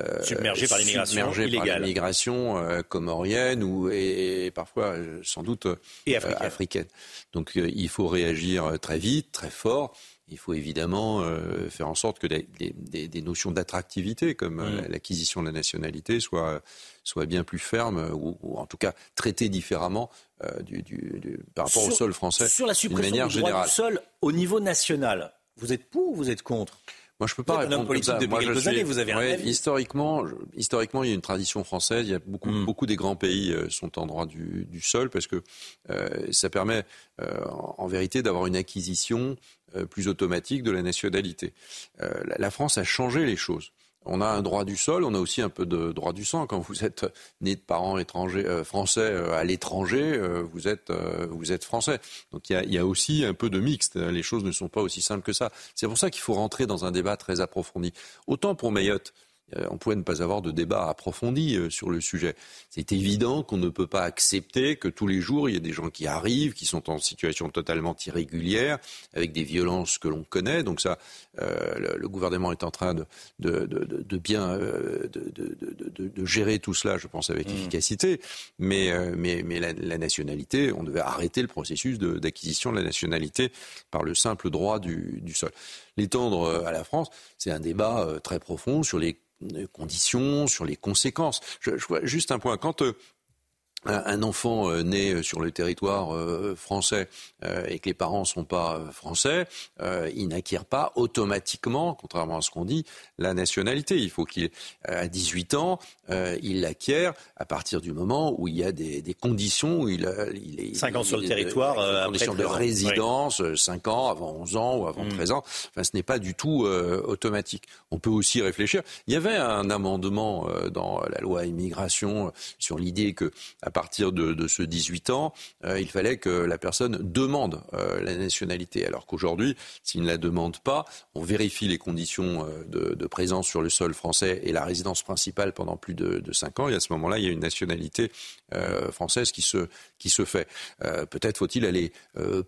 euh, submergé par l'immigration l'immigration comorienne ou et, parfois sans doute et africaine. Donc il faut réagir très vite, très fort. Il faut évidemment faire en sorte que des, des, notions d'attractivité, comme mm. l'acquisition de la nationalité, soient, soient bien plus fermes, ou, ou en tout cas traitées différemment euh, du, par rapport au sol français. Sur la suppression du droit du sol au niveau national, vous êtes pour ou vous êtes contre? Moi, je peux pas répondre comme ça. Moi, je suis... vous avez ouais, historiquement, historiquement, il y a une tradition française. Il y a beaucoup, beaucoup des grands pays euh, sont en droit du, du sol parce que euh, ça permet, euh, en, vérité, d'avoir une acquisition euh, plus automatique de la nationalité. La, la, France a changé les choses. On a un droit du sol, on a aussi un peu de droit du sang. Quand vous êtes né de parents étrangers, euh, français euh, à l'étranger, euh, vous êtes vous êtes français. Donc il y a, y a, aussi un peu de mixte. Les choses ne sont pas aussi simples que ça. C'est pour ça qu'il faut rentrer dans un débat très approfondi. Autant pour Mayotte, euh, on pouvait ne pas avoir de débat approfondi euh, sur le sujet. C'est évident qu'on ne peut pas accepter que tous les jours, il y ait des gens qui arrivent, qui sont en situation totalement irrégulière, avec des violences que l'on connaît. Donc ça, euh, le, gouvernement est en train de, de, bien de, gérer tout cela, je pense, avec mmh. efficacité. Mais, mais, mais la, nationalité, on devait arrêter le processus d'acquisition de, la nationalité par le simple droit du, du sol. L'étendre à la France, c'est un débat très profond sur les conditions, sur les conséquences. Je, vois juste un point. Quand euh, un enfant euh, né euh, sur le territoire euh, français et que les parents ne sont pas français, il n'acquiert pas automatiquement, contrairement à ce qu'on dit, la nationalité. Il faut qu'il, à 18 ans, il l'acquiert à partir du moment où il y a des, conditions, où il, il est... 5 ans sur le territoire, conditions de résidence, 5 ans, avant 11 ans ou avant 13 mm. ans. Enfin, ce n'est pas du tout automatique. On peut aussi réfléchir. Il y avait un amendement dans la loi immigration sur l'idée que à partir de, ce 18 ans, euh, il fallait que la personne demande euh, la nationalité. Alors qu'aujourd'hui, s'il ne la demande pas, on vérifie les conditions euh, de, présence sur le sol français et la résidence principale pendant plus de, de 5 ans. Et à ce moment-là, il y a une nationalité française qui se, qui se fait. Peut-être faut-il aller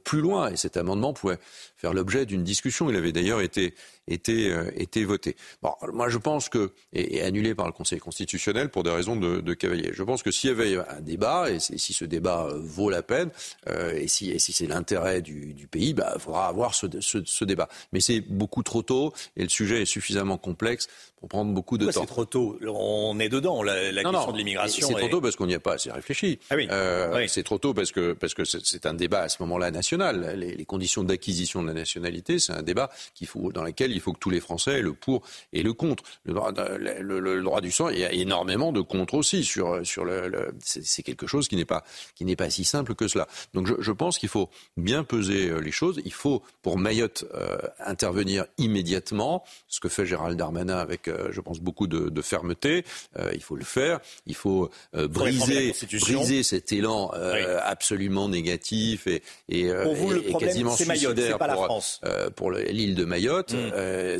plus loin. Et cet amendement pouvait faire l'objet d'une discussion. Il avait d'ailleurs été été, euh, voté. Bon, moi je pense que, et, annulé par le Conseil constitutionnel pour des raisons de, de cavalier. Je pense que s'il y avait un débat, et, si ce débat euh, vaut la peine, euh, et si, et c'est l'intérêt du, du, pays, bah, il faudra avoir ce débat. Mais c'est beaucoup trop tôt, et le sujet est suffisamment complexe prendre beaucoup de temps. C'est trop tôt? On est dedans, la, la question de l'immigration. C'est trop tôt parce qu'on n'y a pas assez réfléchi. Ah oui. Euh, C'est trop tôt parce que parce que c'est un débat à ce moment-là national. Les, les conditions d'acquisition de la nationalité, c'est un débat qu'il faut dans lequel il faut que tous les Français aient le pour et le contre. Le droit, le, droit du sang, il y a énormément de contre aussi sur, sur le. c'est quelque chose qui n'est pas, qui n'est pas si simple que cela. Donc je, je pense qu'il faut bien peser euh, les choses. Il faut, pour Mayotte, euh, intervenir immédiatement, ce que fait Gérald Darmanin avec, je pense, beaucoup de, de fermeté. il faut le faire. Il faut briser, briser cet élan absolument négatif et, et, pour vous, le et quasiment suicidaire pas la pour l'île de Mayotte. Mm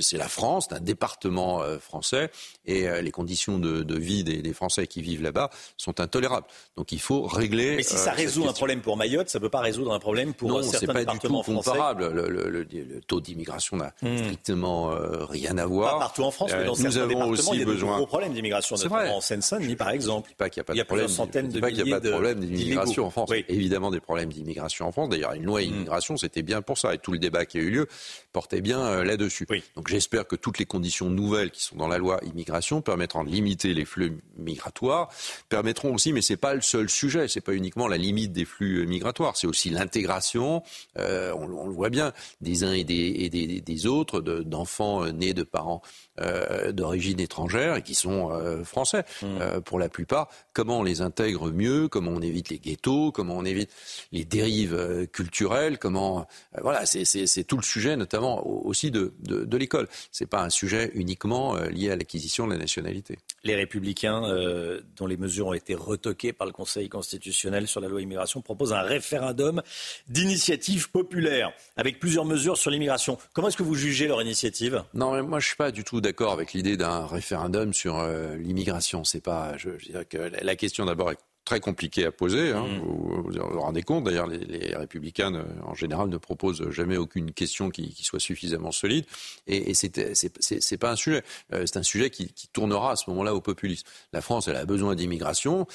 c'est la France, un département euh, français, et euh, les conditions de, vie des, Français qui vivent là-bas sont intolérables. Donc il faut régler. Mais si ça euh, résout un problème pour Mayotte, ça ne peut pas résoudre un problème pour non, certains pas départements du tout comparable. Le, taux d'immigration n'a hmm. strictement rien à voir. Partout en France, mais dans nous certains avons aussi il y a besoin. de gros problèmes d'immigration, notamment en Seine-Saint-Denis, par exemple. pas qu'il n'y a pas de problème. de pas qu'il n'y a pas de problème d'immigration en France. Évidemment des problèmes d'immigration en France. D'ailleurs, une loi hmm. immigration, c'était bien pour ça. Et tout le débat qui a eu lieu portait bien là-dessus. Donc j'espère que toutes les conditions nouvelles qui sont dans la loi immigration permettront de limiter les flux migratoires, permettront aussi, mais ce n'est pas le seul sujet, ce n'est pas uniquement la limite des flux migratoires, c'est aussi l'intégration, euh, on, le voit bien, des uns et des, et des, des autres, d'enfants nés de parents d'origine étrangère et qui sont français mmh. pour la plupart. Comment on les intègre mieux Comment on évite les ghettos Comment on évite les dérives culturelles Comment voilà, c'est tout le sujet, notamment aussi de, de, de l'école. C'est pas un sujet uniquement lié à l'acquisition de la nationalité. Les Républicains, dont les mesures ont été retoquées par le Conseil constitutionnel sur la loi immigration, proposent un référendum d'initiative populaire avec plusieurs mesures sur l'immigration. Comment est-ce que vous jugez leur initiative? Non, mais moi je suis pas du tout d'accord avec l'idée d'un référendum sur euh, l'immigration. C'est pas, je, dirais que la question d'abord est très compliquée à poser. Hein. Mmh. Vous, vous, rendez compte, d'ailleurs, les, républicains, euh, en général, ne proposent jamais aucune question qui, soit suffisamment solide. Et, et c'est pas un sujet. Euh, c'est un sujet qui, qui tournera à ce moment-là au populisme. La France, elle a besoin d'immigration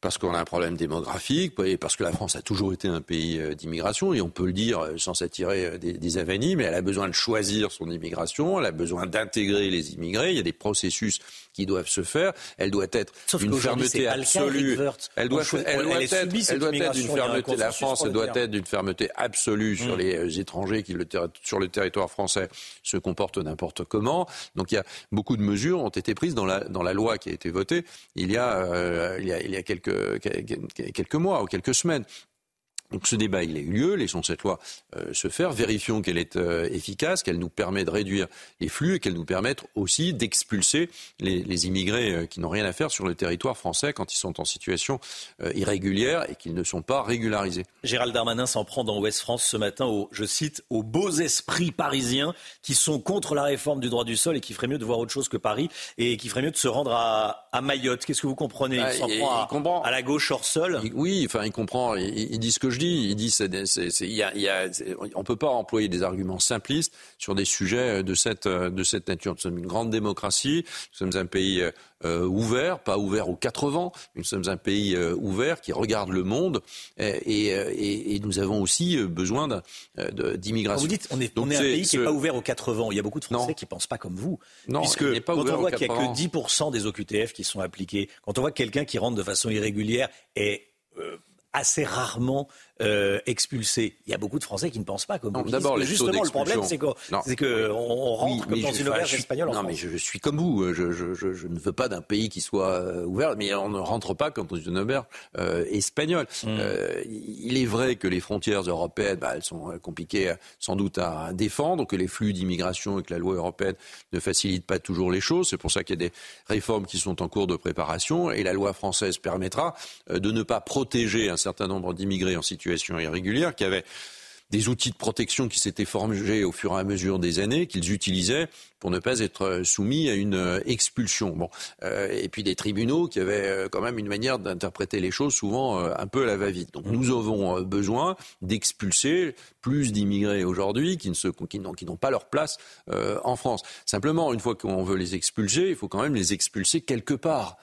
parce qu'on a un problème démographique, et parce que la France a toujours été un pays euh, d'immigration, et on peut le dire euh, sans s'attirer euh, des, des avanies, mais elle a besoin de choisir son immigration, elle a besoin d'intégrer les immigrés, il y a des processus qui doivent se faire, elle doit être une fermeté absolue. Elle doit, elle doit être, elle doit être d'une fermeté, la France doit être d'une fermeté absolue sur mm. les étrangers qui, le, sur le territoire français, se comportent n'importe comment. Donc il y a beaucoup de mesures ont été prises dans la, dans la loi qui a été votée il y a, il y a, il y a quelques quelques, mois ou quelques semaines. Donc ce débat, il a eu lieu, laissons cette loi euh, se faire, vérifions qu'elle est euh, efficace, qu'elle nous permet de réduire les flux et qu'elle nous permette aussi d'expulser les, immigrés euh, qui n'ont rien à faire sur le territoire français quand ils sont en situation irrégulière et qu'ils ne sont pas régularisés. Gérald Darmanin s'en prend dans Ouest France ce matin, aux, je cite, aux beaux esprits parisiens qui sont contre la réforme du droit du sol et qui feraient mieux de voir autre chose que Paris et qui feraient mieux de se rendre à, Mayotte. Qu'est-ce que vous comprenez? Il s'en prend à, la gauche hors sol? Oui, enfin il comprend, il, il dit ce que je dis. Il dit on ne peut pas employer des arguments simplistes sur des sujets de cette, de cette nature. Nous sommes une grande démocratie, nous sommes un pays euh, ouvert, pas ouvert aux quatre vents. Nous sommes un pays euh, ouvert qui regarde le monde et, et, nous avons aussi euh, besoin d'immigration. Vous dites on est, on est un pays qui n'est pas ouvert aux quatre vents. Il y a beaucoup de Français qui ne pensent pas comme vous. Non, puisque pas quand on voit qu'il n'y a que 10% des OQTF qui sont appliqués, quand on voit quelqu'un qui rentre de façon irrégulière et assez rarement euh, expulsés. Il y a beaucoup de Français qui ne pensent pas comme vous. D'abord, justement, le problème, c'est qu'on rentre comme dans une auberge espagnole. Non, mais je, suis comme vous. Je, ne veux pas d'un pays qui soit euh, ouvert, mais on ne rentre pas comme dans une auberge euh, espagnole. Hmm. il est vrai que les frontières européennes, bah, elles sont compliquées sans doute à défendre, que les flux d'immigration et que la loi européenne ne facilite pas toujours les choses. C'est pour ça qu'il y a des réformes qui sont en cours de préparation et la loi française permettra de ne pas protéger un certain nombre d'immigrés en situation situation irrégulière, qui avaient des outils de protection qui s'étaient formés au fur et à mesure des années, qu'ils utilisaient pour ne pas être euh, soumis à une euh, expulsion. Bon, euh, et puis des tribunaux qui avaient quand même une manière d'interpréter les choses souvent un peu à la va-vite. Donc nous avons besoin d'expulser plus d'immigrés aujourd'hui qui ne qui n'ont pas leur place en France. Simplement, une fois qu'on veut les expulser, il faut quand même les expulser quelque part.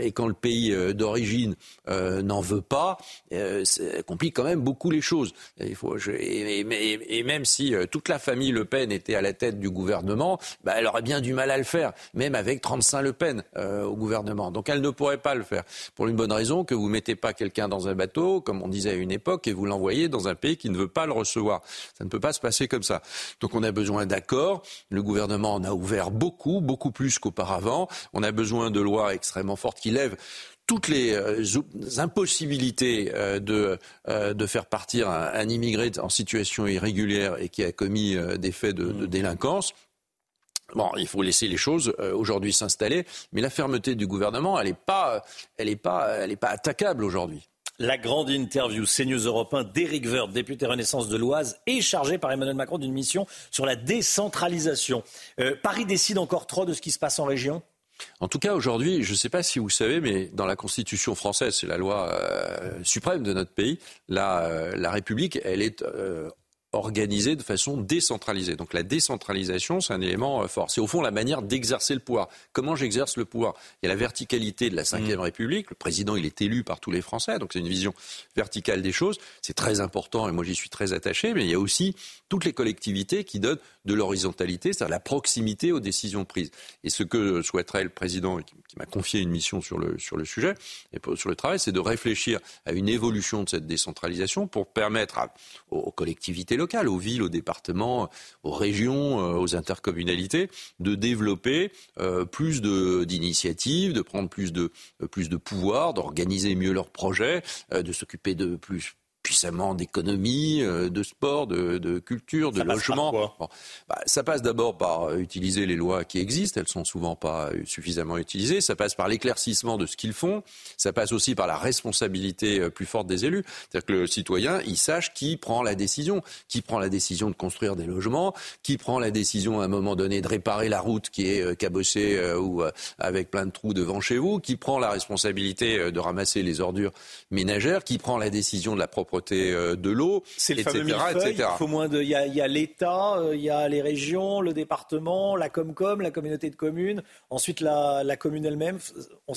et quand le pays d'origine n'en veut pas, ça complique quand même beaucoup les choses. Il faut, et, même si toute la famille Le Pen était à la tête du gouvernement, bah, elle aurait bien du mal à le faire, même avec 35 Le Pen euh, au gouvernement. Donc elle ne pourrait pas le faire. Pour une bonne raison, que vous ne mettez pas quelqu'un dans un bateau, comme on disait à une époque, et vous l'envoyez dans un pays qui ne veut pas le recevoir. Ça ne peut pas se passer comme ça. Donc on a besoin d'accords. Le gouvernement en a ouvert beaucoup, beaucoup plus qu'auparavant. On a besoin de lois extrêmement fortes qui lèvent toutes les euh, impossibilités euh, de, de faire partir un, immigré en situation irrégulière et qui a commis des faits de, de délinquance. Bon, il faut laisser les choses euh, aujourd'hui s'installer, mais la fermeté du gouvernement, elle n'est pas, elle est pas, elle est pas attaquable aujourd'hui. La grande interview CNews Européen d'Éric Woerth, député Renaissance de l'Oise, est chargé par Emmanuel Macron d'une mission sur la décentralisation. Euh, Paris décide encore trop de ce qui se passe en région? En tout cas, aujourd'hui, je ne sais pas si vous savez, mais dans la Constitution française, c'est la loi euh, suprême de notre pays, la, la République, elle est organisé de façon décentralisée. Donc la décentralisation, c'est un élément euh, fort. C'est au fond la manière d'exercer le pouvoir. Comment j'exerce le pouvoir? Il y a la verticalité de la Ve mmh. République. Le président, il est élu par tous les Français, donc c'est une vision verticale des choses. C'est très important et moi j'y suis très attaché. Mais il y a aussi toutes les collectivités qui donnent de l'horizontalité, c'est-à-dire la proximité aux décisions prises. Et ce que souhaiterait le président, qui, m'a confié une mission sur le, sur le sujet et sur le travail, c'est de réfléchir à une évolution de cette décentralisation pour permettre aux collectivités locales, aux villes, aux départements, aux régions, aux intercommunalités, de développer plus d'initiatives, de, prendre plus de, plus de pouvoir, d'organiser mieux leurs projets, de s'occuper de plus puissamment d'économie, euh, de sport, de, culture, de logement. Bah, ça passe d'abord par euh, utiliser les lois qui existent, elles sont souvent pas euh, suffisamment utilisées. Ça passe par l'éclaircissement de ce qu'ils font. Ça passe aussi par la responsabilité plus forte des élus, c'est-à-dire que le citoyen, il sache qui prend la décision, qui prend la décision de construire des logements, qui prend la décision à un moment donné de réparer la route qui est cabossée ou avec plein de trous devant chez vous, qui prend la responsabilité de ramasser les ordures ménagères, qui prend la décision de la propreté euh, de l'eau, C'est le fameux Il faut moins de. Il y a, l'État, euh, il y a les régions, le département, la Comcom, la communauté de communes, ensuite la, commune elle-même.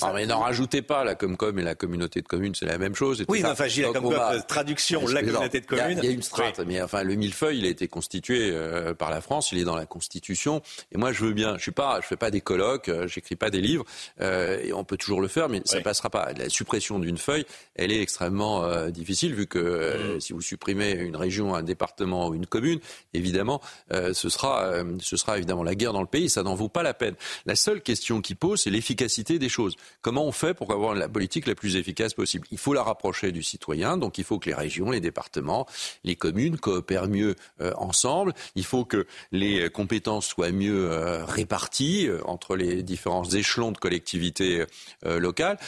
ah, mais n'en rajoutez pas, la Comcom et la communauté de communes, c'est la même chose. Oui, mais enfin, j'ai la Comcom, euh, traduction, la communauté de communes. Il y, a une strate, mais enfin, le millefeuille, il a été constitué par la France, il est dans la Constitution, et moi, je veux bien. Je suis pas, je fais pas des colloques, j'écris pas des livres, et on peut toujours le faire, mais ça passera pas. La suppression d'une feuille, elle est extrêmement difficile vu que euh, si vous supprimez une région, un département ou une commune, évidemment, euh, ce, sera, euh, ce sera évidemment la guerre dans le pays. Ça n'en vaut pas la peine. La seule question qui pose, c'est l'efficacité des choses. Comment on fait pour avoir la politique la plus efficace possible? Il faut la rapprocher du citoyen. Donc il faut que les régions, les départements, les communes coopèrent mieux ensemble. Il faut que les compétences soient mieux réparties entre les différents échelons de collectivités locales.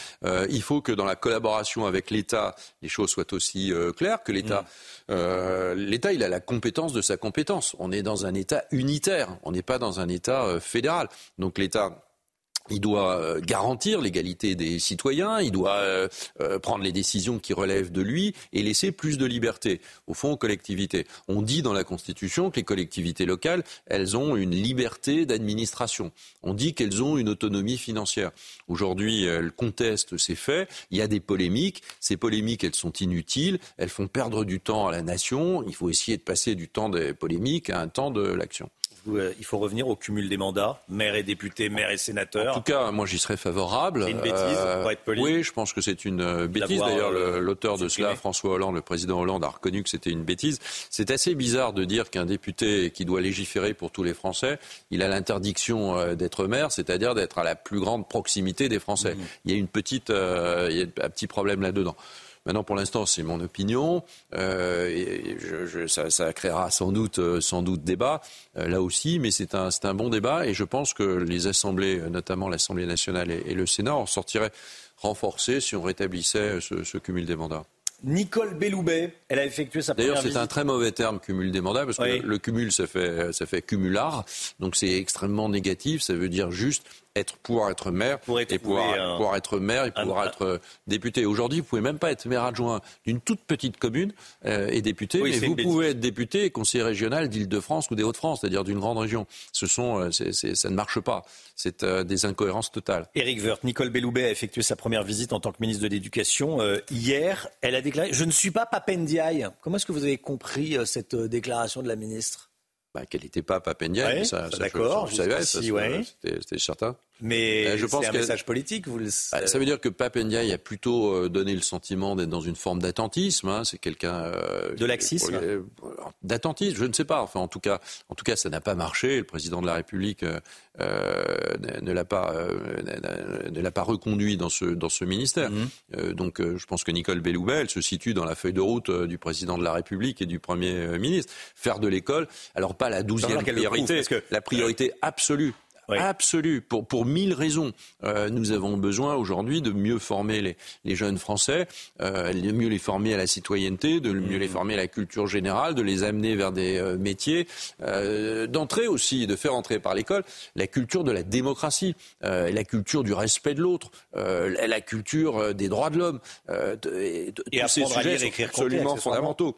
il faut que dans la collaboration avec l'État, les choses soient aussi clair que l'État, mm. euh, l'État, il a la compétence de sa compétence. On est dans un État unitaire, on n'est pas dans un État euh, fédéral. Donc l'État il doit euh, garantir l'égalité des citoyens, il doit euh, euh, prendre les décisions qui relèvent de lui et laisser plus de liberté, au fond, aux collectivités. On dit dans la Constitution que les collectivités locales, elles ont une liberté d'administration. On dit qu'elles ont une autonomie financière. Aujourd'hui, elles contestent ces faits. Il y a des polémiques. Ces polémiques, elles sont inutiles. Elles font perdre du temps à la nation. Il faut essayer de passer du temps des polémiques à un temps de l'action. Euh, il faut revenir au cumul des mandats, maire et député, maire et sénateur. En tout cas, moi j'y serais favorable. C'est une bêtise, euh, pour être poli. Oui, je pense que c'est une euh, bêtise. D'ailleurs, l'auteur de cela, François Hollande, le président Hollande, a reconnu que c'était une bêtise. C'est assez bizarre de dire qu'un député qui doit légiférer pour tous les Français, il a l'interdiction d'être maire, c'est-à-dire d'être à la plus grande proximité des Français. Mmh. Il y a une petite, il y a un petit problème là-dedans. Maintenant, pour l'instant, c'est mon opinion. Euh, et je, ça, ça, créera sans doute, euh, sans doute débat euh, là aussi, mais c'est un, un bon débat et je pense que les assemblées, notamment l'Assemblée nationale et, le Sénat, en sortiraient renforcés si on rétablissait ce, ce cumul des mandats. Nicole Belloubet, elle a effectué sa première D'ailleurs, c'est un très mauvais terme, cumul des mandats, parce que le cumul, ça fait, ça fait cumular. Donc c'est extrêmement négatif. Ça veut dire juste être, pouvoir être maire pour et pouvoir, être maire et pouvoir être euh, député. Aujourd'hui, vous pouvez même pas être maire adjoint d'une toute petite commune euh, et député, mais vous pouvez être député et conseiller régional d'Île-de-France ou des Hauts-de-France, c'est-à-dire d'une grande région. Ce sont, euh, ça ne marche pas. C'est des incohérences totales. Éric Woerth, Nicole Belloubet a effectué sa première visite en tant que ministre de l'Éducation hier. Elle a déclaré Je ne suis pas Papendiaï. Comment est-ce que vous avez compris cette déclaration de la ministre? Bah, qu'elle n'était pas Papendiaï, ça, d'accord, je, savais, c'était certain. Mais euh, je pense c'est un message politique. Vous le... Bah, ça veut dire que Papendiaï a plutôt euh, donné le sentiment d'être dans une forme d'attentisme. Hein. C'est quelqu'un euh, de laxisme, d'attentisme. Je ne sais pas. Enfin, en tout cas, en tout cas, ça n'a pas marché. Le président de la République ne l'a pas ne l'a pas reconduit dans ce dans ce ministère. Mhm. donc, je pense que Nicole Belloubet elle se situe dans la feuille de route du président de la République et du premier ministre. Faire de l'école, alors pas la douzième priorité, que... la priorité absolue absolue pour, pour mille raisons. Euh, nous avons besoin aujourd'hui de mieux former les, les jeunes Français, euh, de mieux les former à la citoyenneté, de mieux les mmh. former à la culture générale, de les amener vers des euh, métiers, euh, d'entrer aussi, de faire entrer par l'école la culture de la démocratie, euh, la culture du respect de l'autre, la culture des droits de l'homme. et tous ces sujets sont absolument fondamentaux.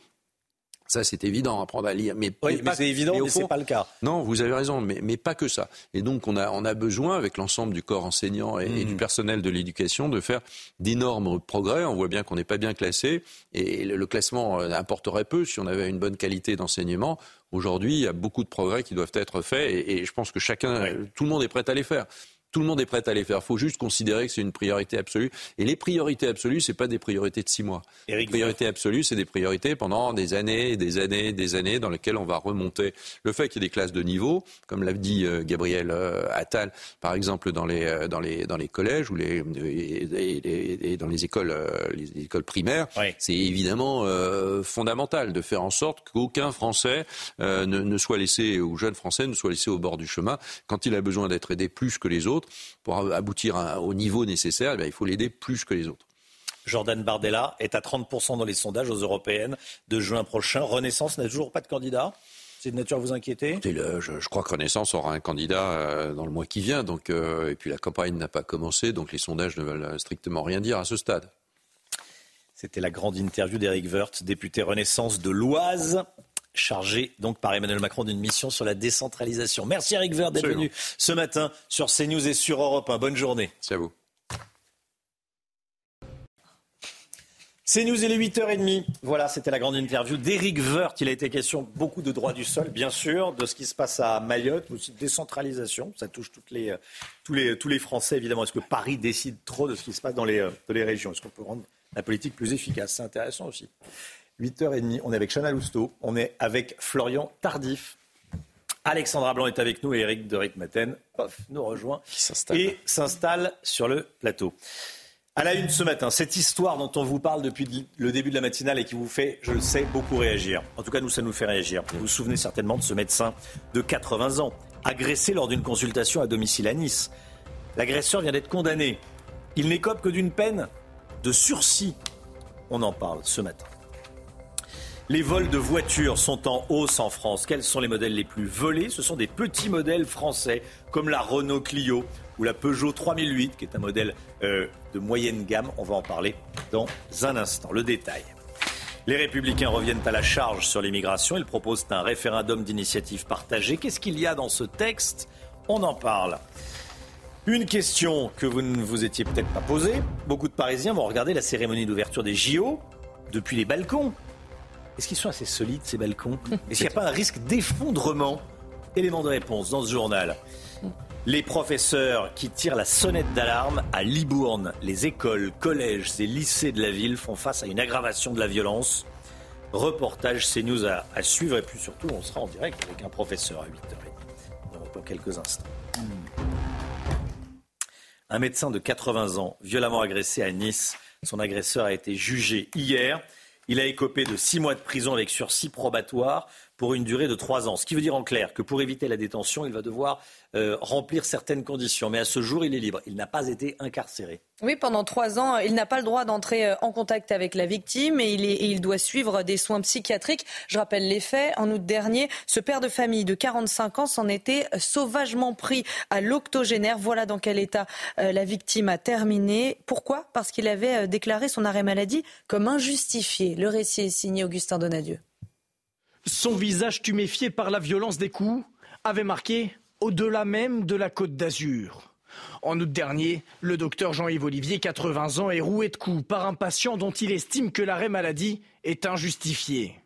Ça, c'est évident, apprendre à lire. Mais, oui, mais c'est évident, mais, ce n'est pas le cas. Non, vous avez raison, mais, mais, pas que ça. Et donc, on a, on a besoin, avec l'ensemble du corps enseignant et, du mmh. personnel de l'éducation, de faire d'énormes progrès. On voit bien qu'on n'est pas bien classé. Et le, classement euh, importerait peu si on avait une bonne qualité d'enseignement. Aujourd'hui, il y a beaucoup de progrès qui doivent être faits. Et, je pense que chacun, tout le monde est prêt à les faire. Tout le monde est prêt à les faire. Il faut juste considérer que c'est une priorité absolue. Et les priorités absolues, ce pas des priorités de six mois. les priorités absolues, c'est des priorités pendant des années, des années, des années dans lesquelles on va remonter. Le fait qu'il y ait des classes de niveau, comme l'a dit euh, Gabriel euh, Attal, par exemple dans les, euh, dans les, dans les collèges ou les, et, dans les écoles, les écoles primaires, c'est évidemment fondamental de faire en sorte qu'aucun Français ne, ne soit laissé, ou jeune Français ne soit laissé au bord du chemin quand il a besoin d'être aidé plus que les autres pour aboutir au niveau nécessaire, eh il faut l'aider plus que les autres. Jordan Bardella est à 30% dans les sondages aux européennes de juin prochain. Renaissance n'a toujours pas de candidat c'est de nature à vous inquiéter? Je, crois que Renaissance aura un candidat euh, dans le mois qui vient. Donc, euh, et puis la campagne n'a pas commencé, donc les sondages ne veulent strictement rien dire à ce stade. C'était la grande interview d'Éric Woerth, député Renaissance de l'Oise chargé donc par Emmanuel Macron d'une mission sur la décentralisation. Merci Eric Vert d'être venu ce matin sur CNews et sur Europe 1. Bonne journée. C'est à vous. CNews, il est 8h30. Voilà, c'était la grande interview d'Éric Woerth. Il a été question beaucoup de droits du sol, bien sûr, de ce qui se passe à Mayotte, mais aussi de décentralisation. Ça touche toutes les, tous, les, tous les Français, évidemment. Est-ce que Paris décide trop de ce qui se passe dans les, dans les régions? Est-ce qu'on peut rendre la politique plus efficace? C'est intéressant aussi. 8h30. On est avec Chana Lousteau, on est avec Florian Tardif. Alexandra Blanc est avec nous et Eric de Maten nous rejoint et s'installe sur le plateau. À la une ce matin, cette histoire dont on vous parle depuis le début de la matinale et qui vous fait, je le sais, beaucoup réagir. En tout cas, nous, ça nous fait réagir. Vous vous souvenez certainement de ce médecin de 80 ans, agressé lors d'une consultation à domicile à Nice. L'agresseur vient d'être condamné. Il n'écope que d'une peine de sursis. On en parle ce matin. Les vols de voitures sont en hausse en France. Quels sont les modèles les plus volés? Ce sont des petits modèles français comme la Renault Clio ou la Peugeot 3008 qui est un modèle euh, de moyenne gamme. On va en parler dans un instant. Le détail. Les républicains reviennent à la charge sur l'immigration. Ils proposent un référendum d'initiative partagée. Qu'est-ce qu'il y a dans ce texte? On en parle. Une question que vous ne vous étiez peut-être pas posée. Beaucoup de Parisiens vont regarder la cérémonie d'ouverture des JO depuis les balcons. Est-ce qu'ils sont assez solides, ces balcons *laughs* Est-ce qu'il n'y a pas un risque d'effondrement Élément de réponse dans ce journal. Les professeurs qui tirent la sonnette d'alarme à Libourne, les écoles, collèges et lycées de la ville font face à une aggravation de la violence. Reportage CNews à, à suivre et puis surtout on sera en direct avec un professeur à 8h30 dans quelques instants. Un médecin de 80 ans violemment agressé à Nice. Son agresseur a été jugé hier. Il a écopé de six mois de prison avec sursis probatoire pour une durée de trois ans. Ce qui veut dire en clair que pour éviter la détention, il va devoir euh, remplir certaines conditions. Mais à ce jour, il est libre. Il n'a pas été incarcéré. Oui, pendant trois ans, il n'a pas le droit d'entrer euh, en contact avec la victime et il, il, doit suivre des soins psychiatriques. Je rappelle les faits. En août dernier, ce père de famille de 45 ans s'en était sauvagement pris à l'octogénaire. Voilà dans quel état euh, la victime a terminé. Pourquoi? Parce qu'il avait déclaré son arrêt maladie comme injustifié. Le récit est signé Augustin Donadieu. Son visage tuméfié par la violence des coups avait marqué au-delà même de la côte d'Azur. En août dernier, le docteur Jean-Yves Olivier, 80 ans, est roué de coups par un patient dont il estime que l'arrêt maladie est injustifié.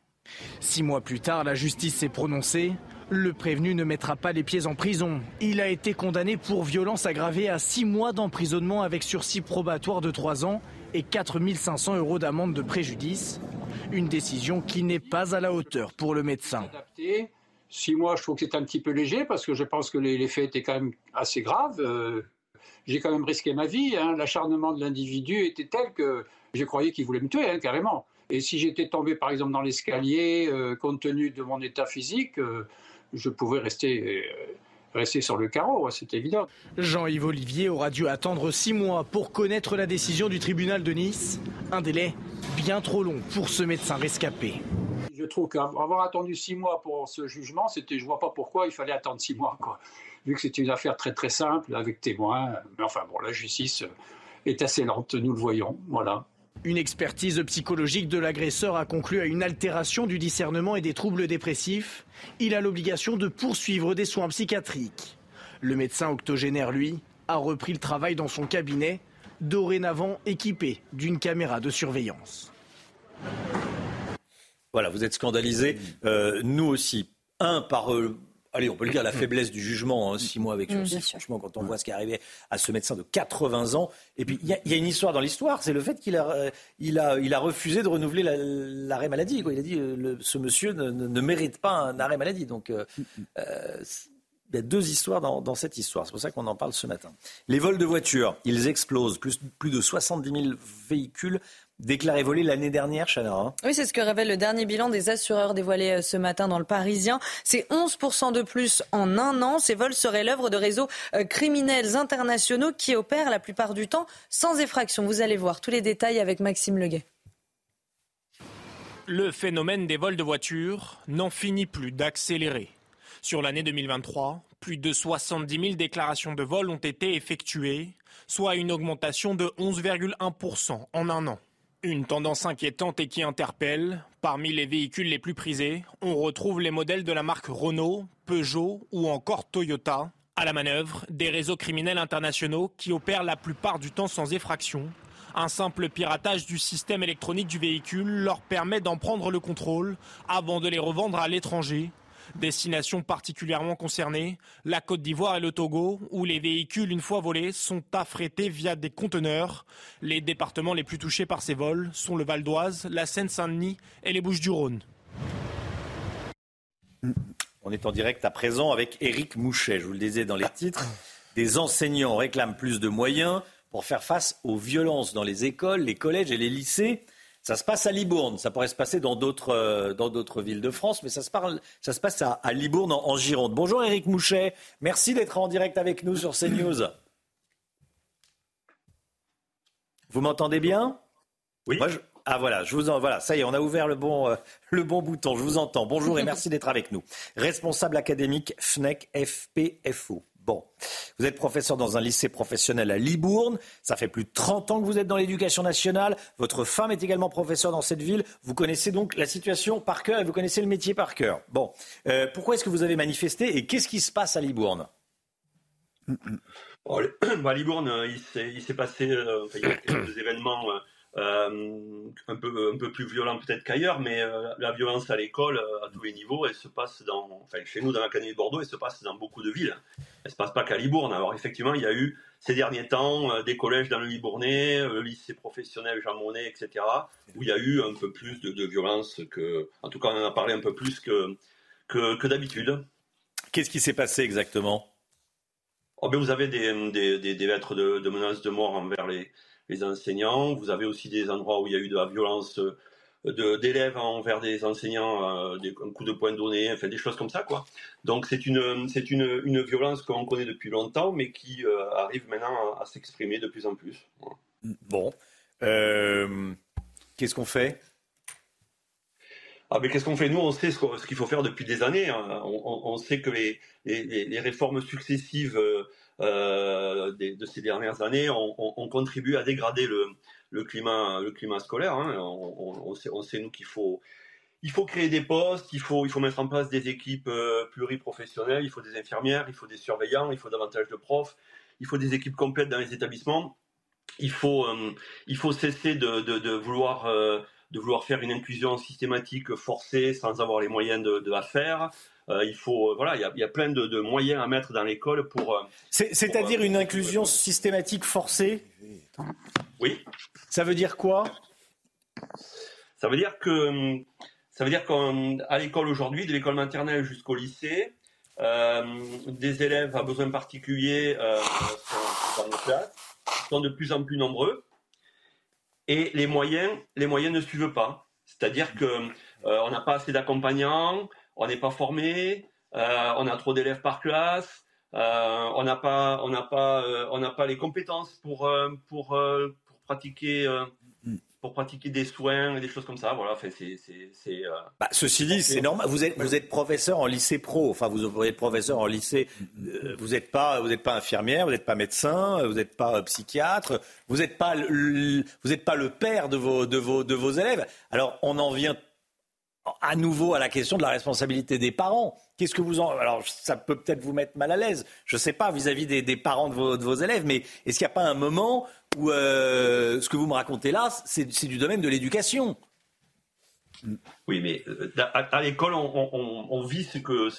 Six mois plus tard, la justice s'est prononcée. Le prévenu ne mettra pas les pieds en prison. Il a été condamné pour violence aggravée à six mois d'emprisonnement avec sursis probatoire de trois ans et 4 500 euros d'amende de préjudice. Une décision qui n'est pas à la hauteur pour le médecin. Six mois, je trouve que c'est un petit peu léger parce que je pense que les, faits étaient quand même assez graves. Euh, j'ai quand même risqué ma vie. Hein. L'acharnement de l'individu était tel que j'ai croyais qu'il voulait me tuer, hein, carrément. Et si j'étais tombé, par exemple, dans l'escalier, euh, compte tenu de mon état physique, euh, je pouvais rester rester sur le carreau, c'est évident. Jean-Yves Olivier aura dû attendre six mois pour connaître la décision du tribunal de Nice. Un délai bien trop long pour ce médecin rescapé. Je trouve qu'avoir attendu six mois pour ce jugement, c'était, je vois pas pourquoi il fallait attendre six mois, quoi. Vu que c'était une affaire très très simple avec témoins. Mais enfin bon, la justice est assez lente, nous le voyons. Voilà. Une expertise psychologique de l'agresseur a conclu à une altération du discernement et des troubles dépressifs. Il a l'obligation de poursuivre des soins psychiatriques. Le médecin octogénaire, lui, a repris le travail dans son cabinet, dorénavant équipé d'une caméra de surveillance. Voilà, vous êtes scandalisé, euh, nous aussi. Un, par euh, allez, on peut le dire, la faiblesse du jugement, hein, six mois avec sursis. sûr. Franchement, quand on voit ce qui est arrivé à ce médecin de 80 ans. Et puis, il y, a- il y a une histoire dans l'histoire, c'est le fait qu'il a, euh, il a, il a refusé de renouveler la- l'arrêt maladie. Quoi. Il a dit, euh, le- ce monsieur ne, ne- ne mérite pas un arrêt maladie. Donc, euh, euh, il y a deux histoires dans, dans cette histoire. C'est pour ça qu'on en parle ce matin. Les vols de voitures, ils explosent. Plus, plus de 70 000 véhicules déclarés volés l'année dernière, Chana. hein. Oui, c'est ce que révèle le dernier bilan des assureurs dévoilé euh, ce matin dans le Parisien. C'est 11% de plus en un an. Ces vols seraient l'œuvre de réseaux euh, criminels internationaux qui opèrent la plupart du temps sans effraction. Vous allez voir tous les détails avec Maxime Leguet. Le phénomène des vols de voitures n'en finit plus d'accélérer. Sur l'année 2023, plus de 70 000 déclarations de vol ont été effectuées, soit une augmentation de 11,1% en un an. Une tendance inquiétante et qui interpelle. Parmi les véhicules les plus prisés, on retrouve les modèles de la marque Renault, Peugeot ou encore Toyota. À la manœuvre, des réseaux criminels internationaux qui opèrent la plupart du temps sans effraction. Un simple piratage du système électronique du véhicule leur permet d'en prendre le contrôle avant de les revendre à l'étranger. Destinations particulièrement concernées, la Côte d'Ivoire et le Togo, où les véhicules, une fois volés, sont affrétés via des conteneurs. Les départements les plus touchés par ces vols sont le Val d'Oise, la Seine-Saint-Denis et les Bouches-du-Rhône. On est en direct à présent avec Éric Mouchet. Je vous le disais dans les titres. Des enseignants réclament plus de moyens pour faire face aux violences dans les écoles, les collèges et les lycées. Ça se passe à Libourne. Ça pourrait se passer dans d'autres euh, dans d'autres villes de France, mais ça se, parle, ça se passe à, à Libourne en, en Gironde. Bonjour Éric Mouchet. Merci d'être en direct avec nous sur CNews. Vous m'entendez bien? Oui. Ah voilà, je vous en voilà, ça y est, on a ouvert le bon euh, le bon bouton. Je vous entends. Bonjour et *laughs* merci d'être avec nous. Responsable académique FNEC FPFO. Bon, vous êtes professeur dans un lycée professionnel à Libourne. Ça fait plus de 30 ans que vous êtes dans l'éducation nationale. Votre femme est également professeure dans cette ville. Vous connaissez donc la situation par cœur et vous connaissez le métier par cœur. Bon, Euh, pourquoi est-ce que vous avez manifesté et qu'est-ce qui se passe à Libourne? Bon, le- *clears throat* bah, à Libourne, euh, il s'est, passé euh, enfin, il y a eu des *clears throat* événements euh, un, peu, un peu plus violents peut-être qu'ailleurs, mais euh, la violence à l'école, euh, à tous les niveaux, elle se passe dans, enfin, chez nous dans l'Académie de Bordeaux, elle se passe dans beaucoup de villes. Elle se passe pas qu'à Libourne. Alors effectivement, il y a eu ces derniers temps euh, des collèges dans le Libournais, euh, le lycée professionnel Jean Monnet, etc., où il y a eu un peu plus de, de violence que, en tout cas, on en a parlé un peu plus que, que, que d'habitude. Qu'est-ce qui s'est passé exactement? Oh, ben, vous avez des, des, des, des lettres de, de menaces de mort envers les, les enseignants. Vous avez aussi des endroits où il y a eu de la violence euh, de- d'élèves envers des enseignants, euh, des, un coup de poing donné, enfin des choses comme ça, quoi. Donc c'est une, c'est une, une violence qu'on connaît depuis longtemps, mais qui euh, arrive maintenant à, à s'exprimer de plus en plus. Voilà. Bon. Euh, qu'est-ce qu'on fait? Ah, mais qu'est-ce qu'on fait? Nous, on sait ce qu'il faut faire depuis des années. hein. On, on- on sait que les, les- les- les réformes successives euh, euh, de ces dernières années ont contribué à dégrader le, climat, le climat scolaire. hein. On, on- on sait, on nous, qu'il faut, il faut créer des postes, il faut, mettre en place des équipes euh, pluriprofessionnelles, il faut des infirmières, il faut des surveillants, il faut davantage de profs, il faut des équipes complètes dans les établissements. Il faut, euh, cesser de, vouloir, faire une inclusion systématique forcée sans avoir les moyens de la faire. Euh, il faut, euh, voilà, il y a, il y a plein de, de moyens à mettre dans l'école pour. euh, C'est- C'est-à-dire une inclusion systématique forcée? Oui. Ça veut dire quoi? Ça veut dire que ça veut dire qu'à l'école aujourd'hui, de l'école maternelle jusqu'au lycée, euh, des élèves à besoins particuliers euh, sont dans nos classes, sont de plus en plus nombreux, et les moyens, les moyens ne suivent pas. C'est-à-dire que euh, on n'a pas assez d'accompagnants, on n'est pas formé, euh, on a trop d'élèves par classe, euh, on n'a pas, on n'a pas, euh, on n'a pas les compétences pour euh, pour euh, pour pratiquer euh, pour pratiquer des soins et des choses comme ça. Voilà, enfin, c'est c'est c'est. euh, Bah, ceci dit, c'est normal. Vous êtes, vous êtes professeur en lycée pro. Enfin, vous êtes professeur en lycée. vous n'êtes pas, vous n'êtes pas infirmière, vous n'êtes pas médecin, vous n'êtes pas psychiatre, vous n'êtes pas, le, vous n'êtes pas le père de vos, de vos, de vos élèves. Alors, on en vient à nouveau à la question de la responsabilité des parents. Qu'est-ce que vous en... Alors, ça peut peut-être vous mettre mal à l'aise, je ne sais pas, vis-à-vis des, parents de vos, élèves, mais est-ce qu'il n'y a pas un moment où euh, ce que vous me racontez là, c'est du domaine de l'éducation? Oui, mais euh, à, l'école, on, vit ce que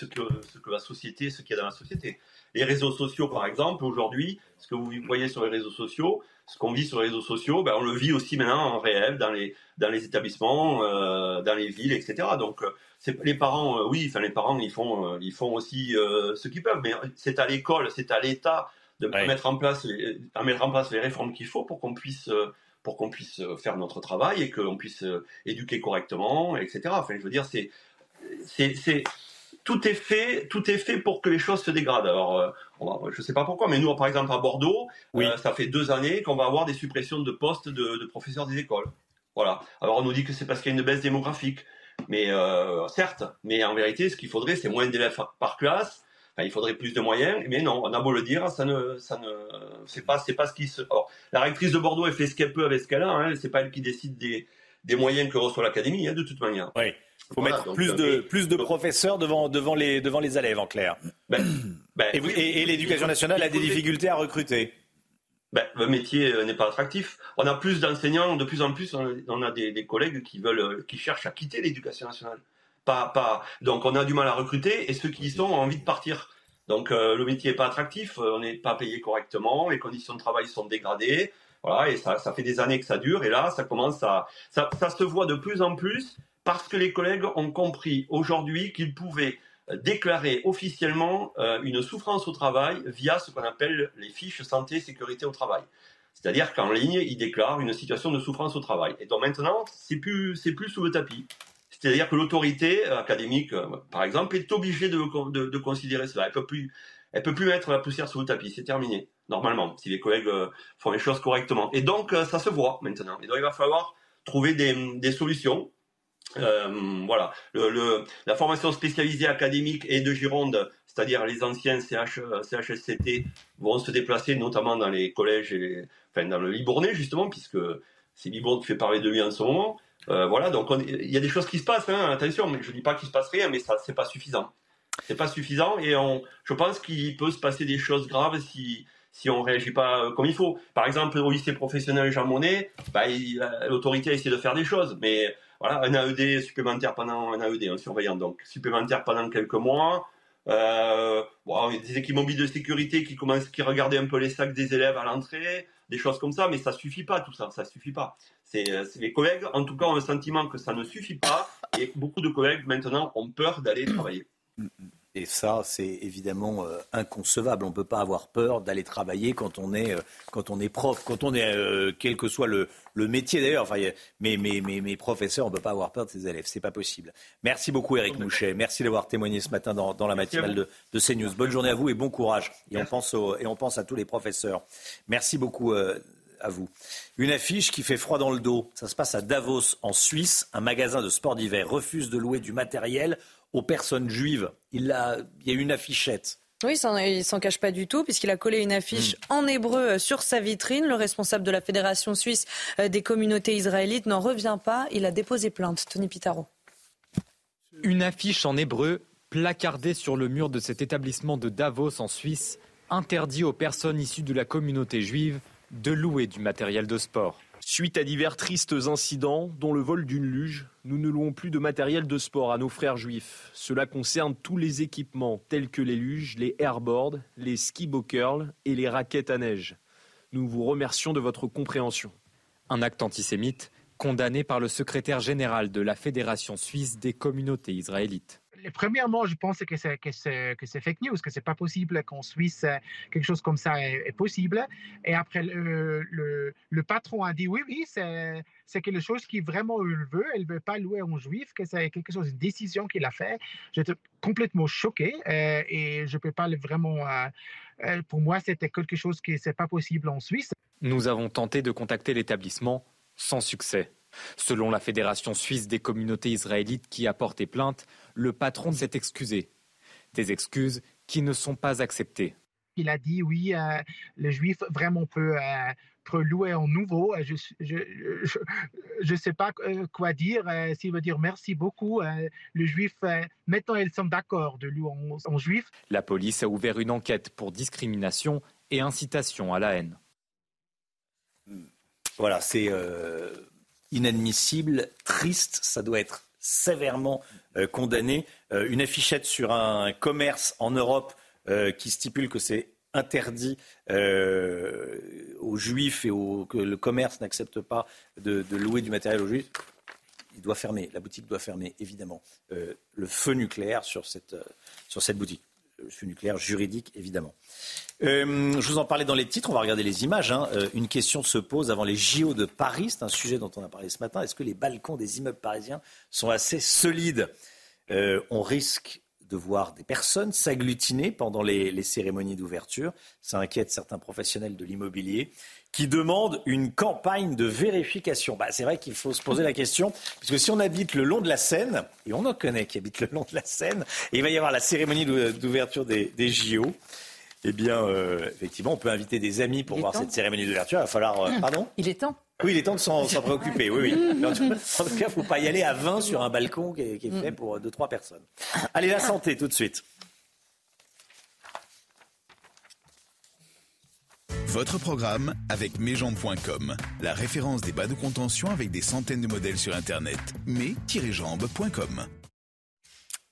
la société, ce qu'il y a dans la société. Les réseaux sociaux, par exemple, aujourd'hui, ce que vous voyez sur les réseaux sociaux, ce qu'on vit sur les réseaux sociaux, ben, on le vit aussi maintenant en réel dans les, dans les établissements, euh, dans les villes, etc. Donc, euh, les parents, oui, enfin les parents, ils font, ils font aussi ce qu'ils peuvent, mais c'est à l'école, c'est à l'État de mettre en place, les, à mettre en place les réformes qu'il faut pour qu'on puisse pour qu'on puisse euh, faire notre travail et qu'on puisse euh, éduquer correctement, etc. Enfin, je veux dire, c'est, c'est, tout est fait, tout est fait pour que les choses se dégradent. Alors, euh, je ne sais pas pourquoi, mais nous, par exemple, à Bordeaux, ça fait deux années qu'on va avoir des suppressions de postes de, professeurs des écoles. Voilà. Alors, on nous dit que c'est parce qu'il y a une baisse démographique. Mais certes, mais en vérité, ce qu'il faudrait, c'est moins d'élèves par classe, il faudrait plus de moyens, mais non, on a beau le dire, ça ne, ça ne, c'est pas, c'est pas ce qui se. la rectrice de Bordeaux, elle fait ce qu'elle peut avec ce qu'elle a. Hein, c'est pas elle qui décide des, des moyens que reçoit l'académie, hein, de toute manière. Oui. Il faut mettre plus de, euh, plus de professeurs devant, devant, les, devant les élèves, en clair. *clears throat* Ben, ben et, l'éducation nationale a des difficultés à recruter. Ben, le métier euh, n'est pas attractif. On a plus d'enseignants, de plus en plus, on a des, des collègues qui veulent, euh, qui cherchent à quitter l'éducation nationale. Pas, Donc on a du mal à recruter et ceux qui y sont ont envie de partir. Donc euh, le métier n'est pas attractif, euh, on n'est pas payé correctement, les conditions de travail sont dégradées. Voilà, et ça, ça fait des années que ça dure. Et là, ça commence à. Ça, se voit de plus en plus parce que les collègues ont compris aujourd'hui qu'ils pouvaient déclarer officiellement euh, une souffrance au travail via ce qu'on appelle les fiches santé sécurité au travail. C'est-à-dire qu'en ligne, ils déclarent une situation de souffrance au travail. Et donc maintenant, c'est plus, plus sous le tapis. C'est-à-dire que l'autorité académique, euh, par exemple, est obligée de, considérer cela. Elle peut plus, elle peut plus mettre la poussière sous le tapis. C'est terminé, normalement, si les collègues euh, font les choses correctement. Et donc, euh, ça se voit maintenant. Et donc, il va falloir trouver des, solutions. Voilà, la formation spécialisée académique et de Gironde, c'est-à-dire les anciens CH, CHSCT, vont se déplacer notamment dans les collèges, et enfin dans le Libournais justement, puisque c'est Libourne qui fait parler de lui en ce moment. Euh, voilà, donc il y a des choses qui se passent, hein, attention, mais je dis pas qu'il se passe rien, mais ça, c'est pas suffisant. C'est pas suffisant et on, je pense qu'il peut se passer des choses graves si, si on réagit pas euh, comme il faut. Par exemple, au lycée professionnel Jean Monnet, bah, l'autorité a essayé de faire des choses, mais voilà, un AED supplémentaire pendant un AED, un surveillant donc supplémentaire pendant quelques mois. Euh, bon, des équipes mobiles de sécurité qui regardaient un peu les sacs des élèves à l'entrée, des choses comme ça, mais ça suffit pas tout ça, ça suffit pas. Euh, c'est les collègues, en tout cas, ont le sentiment que ça ne suffit pas, et beaucoup de collègues maintenant ont peur d'aller travailler. Et ça, c'est évidemment euh, inconcevable. On ne peut pas avoir peur d'aller travailler quand on est, euh, quand on est prof, quand on est, quel que soit le, le métier d'ailleurs. Enfin, mais, mais, mais, mes professeurs, on ne peut pas avoir peur de ses élèves. C'est pas possible. Merci beaucoup, Eric Mouchet. Merci d'avoir témoigné ce matin dans, dans la matinale de, de, CNews. Bonne journée à vous et bon courage. Et on, pense et on pense à tous les professeurs. Merci beaucoup à vous. Une affiche qui fait froid dans le dos. Ça se passe à Davos, en Suisse. Un magasin de sport d'hiver refuse de louer du matériel aux personnes juives. Il, a, il y a une affichette. Oui, il s'en cache pas du tout, puisqu'il a collé une affiche hmm. en hébreu euh, sur sa vitrine. Le responsable de la Fédération suisse euh, des communautés israélites n'en revient pas. Il a déposé plainte. Tony Pitaro. Une affiche en hébreu placardée sur le mur de cet établissement de Davos en Suisse interdit aux personnes issues de la communauté juive de louer du matériel de sport. Suite à divers tristes incidents, dont le vol d'une luge, nous ne louons plus de matériel de sport à nos frères juifs. Cela concerne tous les équipements tels que les luges, les airboards, les ski curl et les raquettes à neige. Nous vous remercions de votre compréhension. Un acte antisémite condamné par le secrétaire général de la Fédération suisse des communautés israélites premièrement, je pense que c'est, fake news, que c'est pas possible qu'en Suisse, euh, quelque chose comme ça est, possible. Et après, le, patron a dit oui, oui, c'est, quelque chose qui vraiment il veut. Elle veut pas louer en juif, que c'est quelque chose, une décision qu'il a fait. J'étais complètement choqué euh, et je peux pas vraiment. Euh, pour moi, c'était quelque chose qui c'est pas possible en Suisse. Nous avons tenté de contacter l'établissement sans succès. Selon la Fédération suisse des communautés israélites qui a porté plainte, le patron s'est excusé. Des excuses qui ne sont pas acceptées. Il a dit oui, euh, le juif vraiment peut, euh, louer en nouveau. Je ne sais pas euh, quoi dire. S'il veut dire merci beaucoup, le juif, maintenant ils sont d'accord de louer en juif. La police a ouvert une enquête pour discrimination et incitation à la haine. Voilà, c'est inadmissible, triste. Ça doit être sévèrement euh, condamné. Euh, une affichette sur un commerce en Europe euh, qui stipule que c'est interdit aux juifs et que le commerce n'accepte pas de, louer du matériel aux juifs, il doit fermer. La boutique doit fermer, évidemment. le feu nucléaire sur cette, sur cette boutique. Le feu nucléaire juridique, évidemment. je vous en parlais dans les titres, on va regarder les images. Hein. une question se pose avant les JO de Paris, c'est un sujet dont on a parlé ce matin. Est-ce que les balcons des immeubles parisiens sont assez solides? Euh, on risque de voir des personnes s'agglutiner pendant les, cérémonies d'ouverture. Ça inquiète certains professionnels de l'immobilier qui demandent une campagne de vérification. Bah, c'est vrai qu'il faut se poser la question, puisque si on habite le long de la Seine, et on en connaît qui habitent le long de la Seine, et il va y avoir la cérémonie d'ouverture des, JO, eh bien, euh, effectivement, on peut inviter des amis pour voir cette cérémonie d'ouverture. Il va falloir... Euh, pardon? Il est temps. Oui, il est temps de s'en préoccuper. Oui, oui. *laughs* En tout, cas, il ne faut pas y aller à 20 sur un balcon qui est, fait pour 2-3 personnes. Allez, la santé tout de suite. Votre programme avec mesjambes.com, la référence des bas de contention avec des centaines de modèles sur Internet. mes-jambes.com.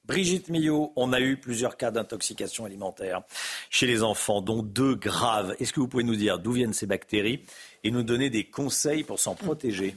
Brigitte Millot, on a eu plusieurs cas d'intoxication alimentaire chez les enfants, dont deux graves. Est-ce que vous pouvez nous dire d'où viennent ces bactéries et nous donner des conseils pour s'en protéger.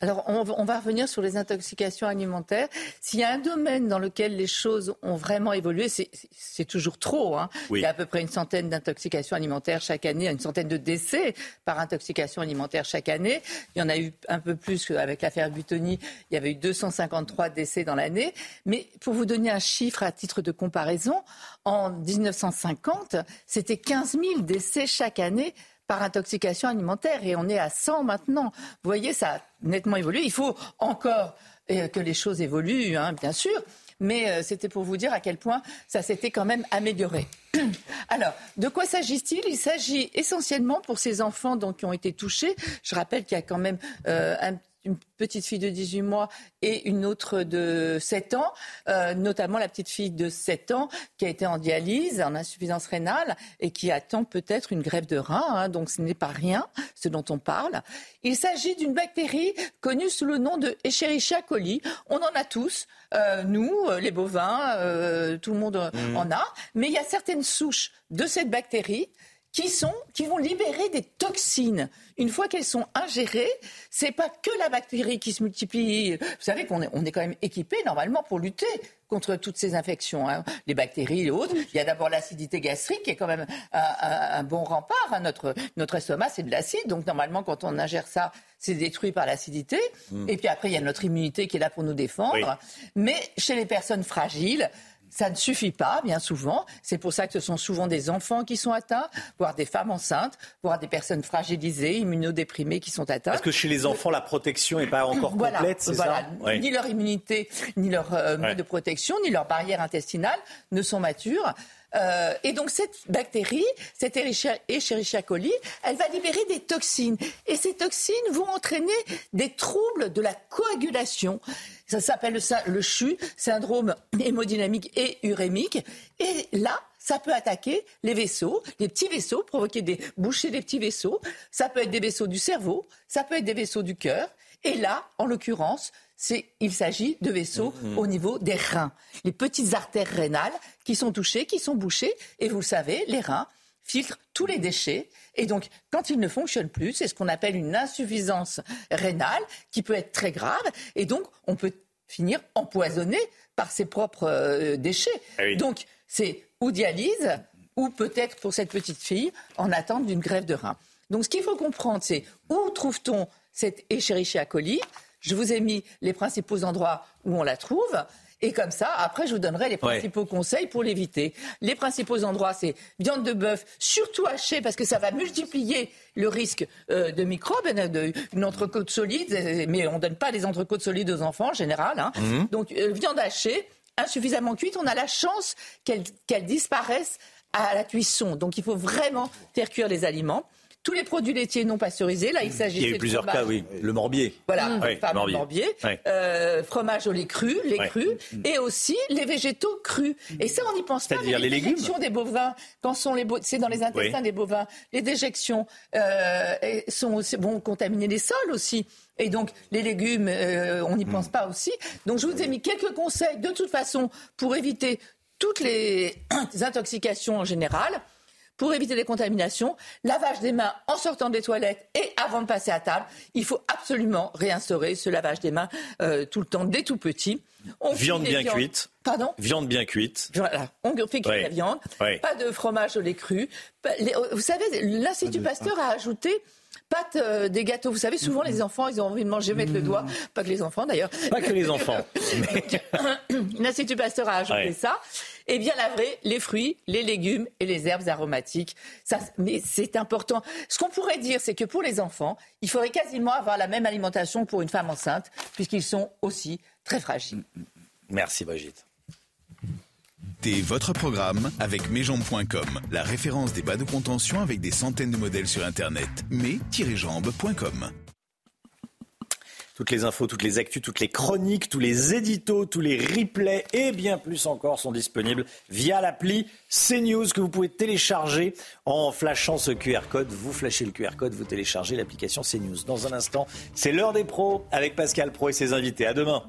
Alors, on, va revenir sur les intoxications alimentaires. S'il y a un domaine dans lequel les choses ont vraiment évolué, c'est toujours trop. Hein. Il y a à peu près une centaine d'intoxications alimentaires chaque année, une centaine de décès par intoxication alimentaire chaque année. Il y en a eu un peu plus avec l'affaire Butoni. Il y avait eu 253 décès dans l'année. Mais pour vous donner un chiffre à titre de comparaison, en 1950, c'était 15 000 décès chaque année par intoxication alimentaire et on est à 100 maintenant. Vous voyez, ça a nettement évolué. Il faut encore euh, que les choses évoluent, hein, bien sûr, mais euh, c'était pour vous dire à quel point ça s'était quand même amélioré. *clears throat* Alors, de quoi s'agit-il? Il s'agit essentiellement pour ces enfants qui ont été touchés. Je rappelle qu'il y a quand même euh, un une petite fille de 18 mois et une autre de 7 ans, euh, notamment la petite fille de 7 ans qui a été en dialyse, en insuffisance rénale et qui attend peut-être une grève de rein. Hein, donc ce n'est pas rien ce dont on parle. Il s'agit d'une bactérie connue sous le nom de Escherichia coli. On en a tous, euh, nous, euh, les bovins, tout le monde mmh. en a. Mais il y a certaines souches de cette bactérie qui, sont, qui vont libérer des toxines. Une fois qu'elles sont ingérées, c'est pas que la bactérie qui se multiplie. Vous savez qu'on est, on est quand même équipé normalement pour lutter contre toutes ces infections, hein. les bactéries et autres. Il y a d'abord l'acidité gastrique qui est quand même un, bon rempart. Hein. Notre, notre estomac, c'est de l'acide. Donc normalement, quand on ingère ça, c'est détruit par l'acidité. Mm. Et puis après, il y a notre immunité qui est là pour nous défendre. Mais chez les personnes fragiles, ça ne suffit pas, bien souvent. C'est pour ça que ce sont souvent des enfants qui sont atteints, voire des femmes enceintes, voire des personnes fragilisées, immunodéprimées qui sont atteintes. Parce que chez les enfants, la protection n'est pas encore complète, c'est ça? Ni leur immunité, ni leur euh, mode de protection, ni leur barrière intestinale ne sont matures. Euh, et donc cette bactérie, cette Escherichia coli, elle va libérer des toxines. Et ces toxines vont entraîner des troubles de la coagulation. Ça s'appelle le, CHU, syndrome hémodynamique et urémique. Et là, ça peut attaquer les vaisseaux, les petits vaisseaux, provoquer des bouchées des petits vaisseaux. Ça peut être des vaisseaux du cerveau, ça peut être des vaisseaux du cœur. Et là, en l'occurrence, il s'agit de vaisseaux mm-hmm. au niveau des reins, les petites artères rénales qui sont touchées, qui sont bouchées. Et vous le savez, les reins filtrent tous les déchets. Et donc, quand ils ne fonctionnent plus, c'est ce qu'on appelle une insuffisance rénale qui peut être très grave. Et donc, on peut finir empoisonné par ses propres euh, déchets. Ah donc, c'est ou dialyse, ou peut-être pour cette petite fille en attente d'une grève de rein. Donc, ce qu'il faut comprendre, c'est où trouve-t-on cette Escherichia coli? Je vous ai mis les principaux endroits où on la trouve. Et comme ça, après, je vous donnerai les principaux conseils pour l'éviter. Les principaux endroits, c'est viande de bœuf, surtout hachée, parce que ça va multiplier le risque euh, de microbes, euh, une entrecôte solide, mais on ne donne pas les entrecôtes solides aux enfants en général. Hein. Mhm. Donc, euh, viande hachée, insuffisamment cuite, on a la chance qu'elle disparaisse à la cuisson. Donc, il faut vraiment faire cuire les aliments tous les produits laitiers non pasteurisés. Là, il s'agit Il y a eu plusieurs cas, oui. Le morbier. Voilà, Oui, le fameux morbier. euh, fromage au lait cru, lait Ouais. cru, et aussi les végétaux crus. Et ça, on n'y pense pas. C'est-à-dire les légumes déjections des bovins, quand sont les bo- c'est dans les intestins Oui. des bovins, les déjections euh, sont aussi, vont contaminer les sols aussi. Et donc, les légumes, euh, on n'y pense pas aussi. Donc, je vous ai mis quelques conseils, de toute façon, pour éviter toutes les *clears throat* intoxications en général, pour éviter les contaminations, lavage des mains en sortant des toilettes et avant de passer à table. Il faut absolument réinstaurer ce lavage des mains euh, tout le temps, dès tout petit. On Viande bien viandes- cuite. Pardon? Viande bien cuite. voilà, on fait cuire la viande, pas de fromage au lait cru. Les- vous savez, l'Institut Pasteur a ajouté pâte euh, des gâteaux. Vous savez, souvent les enfants, ils ont envie de manger, mettre le doigt. Pas que les enfants d'ailleurs. Pas que les enfants. *coughs* L'Institut Pasteur a ajouté Ouais. ça. Et bien laver les fruits, les légumes et les herbes aromatiques. Ça, mais c'est important. Ce qu'on pourrait dire, c'est que pour les enfants, il faudrait quasiment avoir la même alimentation que pour une femme enceinte, puisqu'ils sont aussi très fragiles. Merci Brigitte. C'était votre programme avec mesjambes.com, la référence des bas de contention avec des centaines de modèles sur Internet. mes-jambes.com. Toutes les infos, toutes les actus, toutes les chroniques, tous les éditos, tous les replays et bien plus encore sont disponibles via l'appli CNews que vous pouvez télécharger en flashant ce QR code. Vous flashez le QR code, vous téléchargez l'application CNews. Dans un instant, c'est l'heure des pros avec Pascal Pro et ses invités. À demain.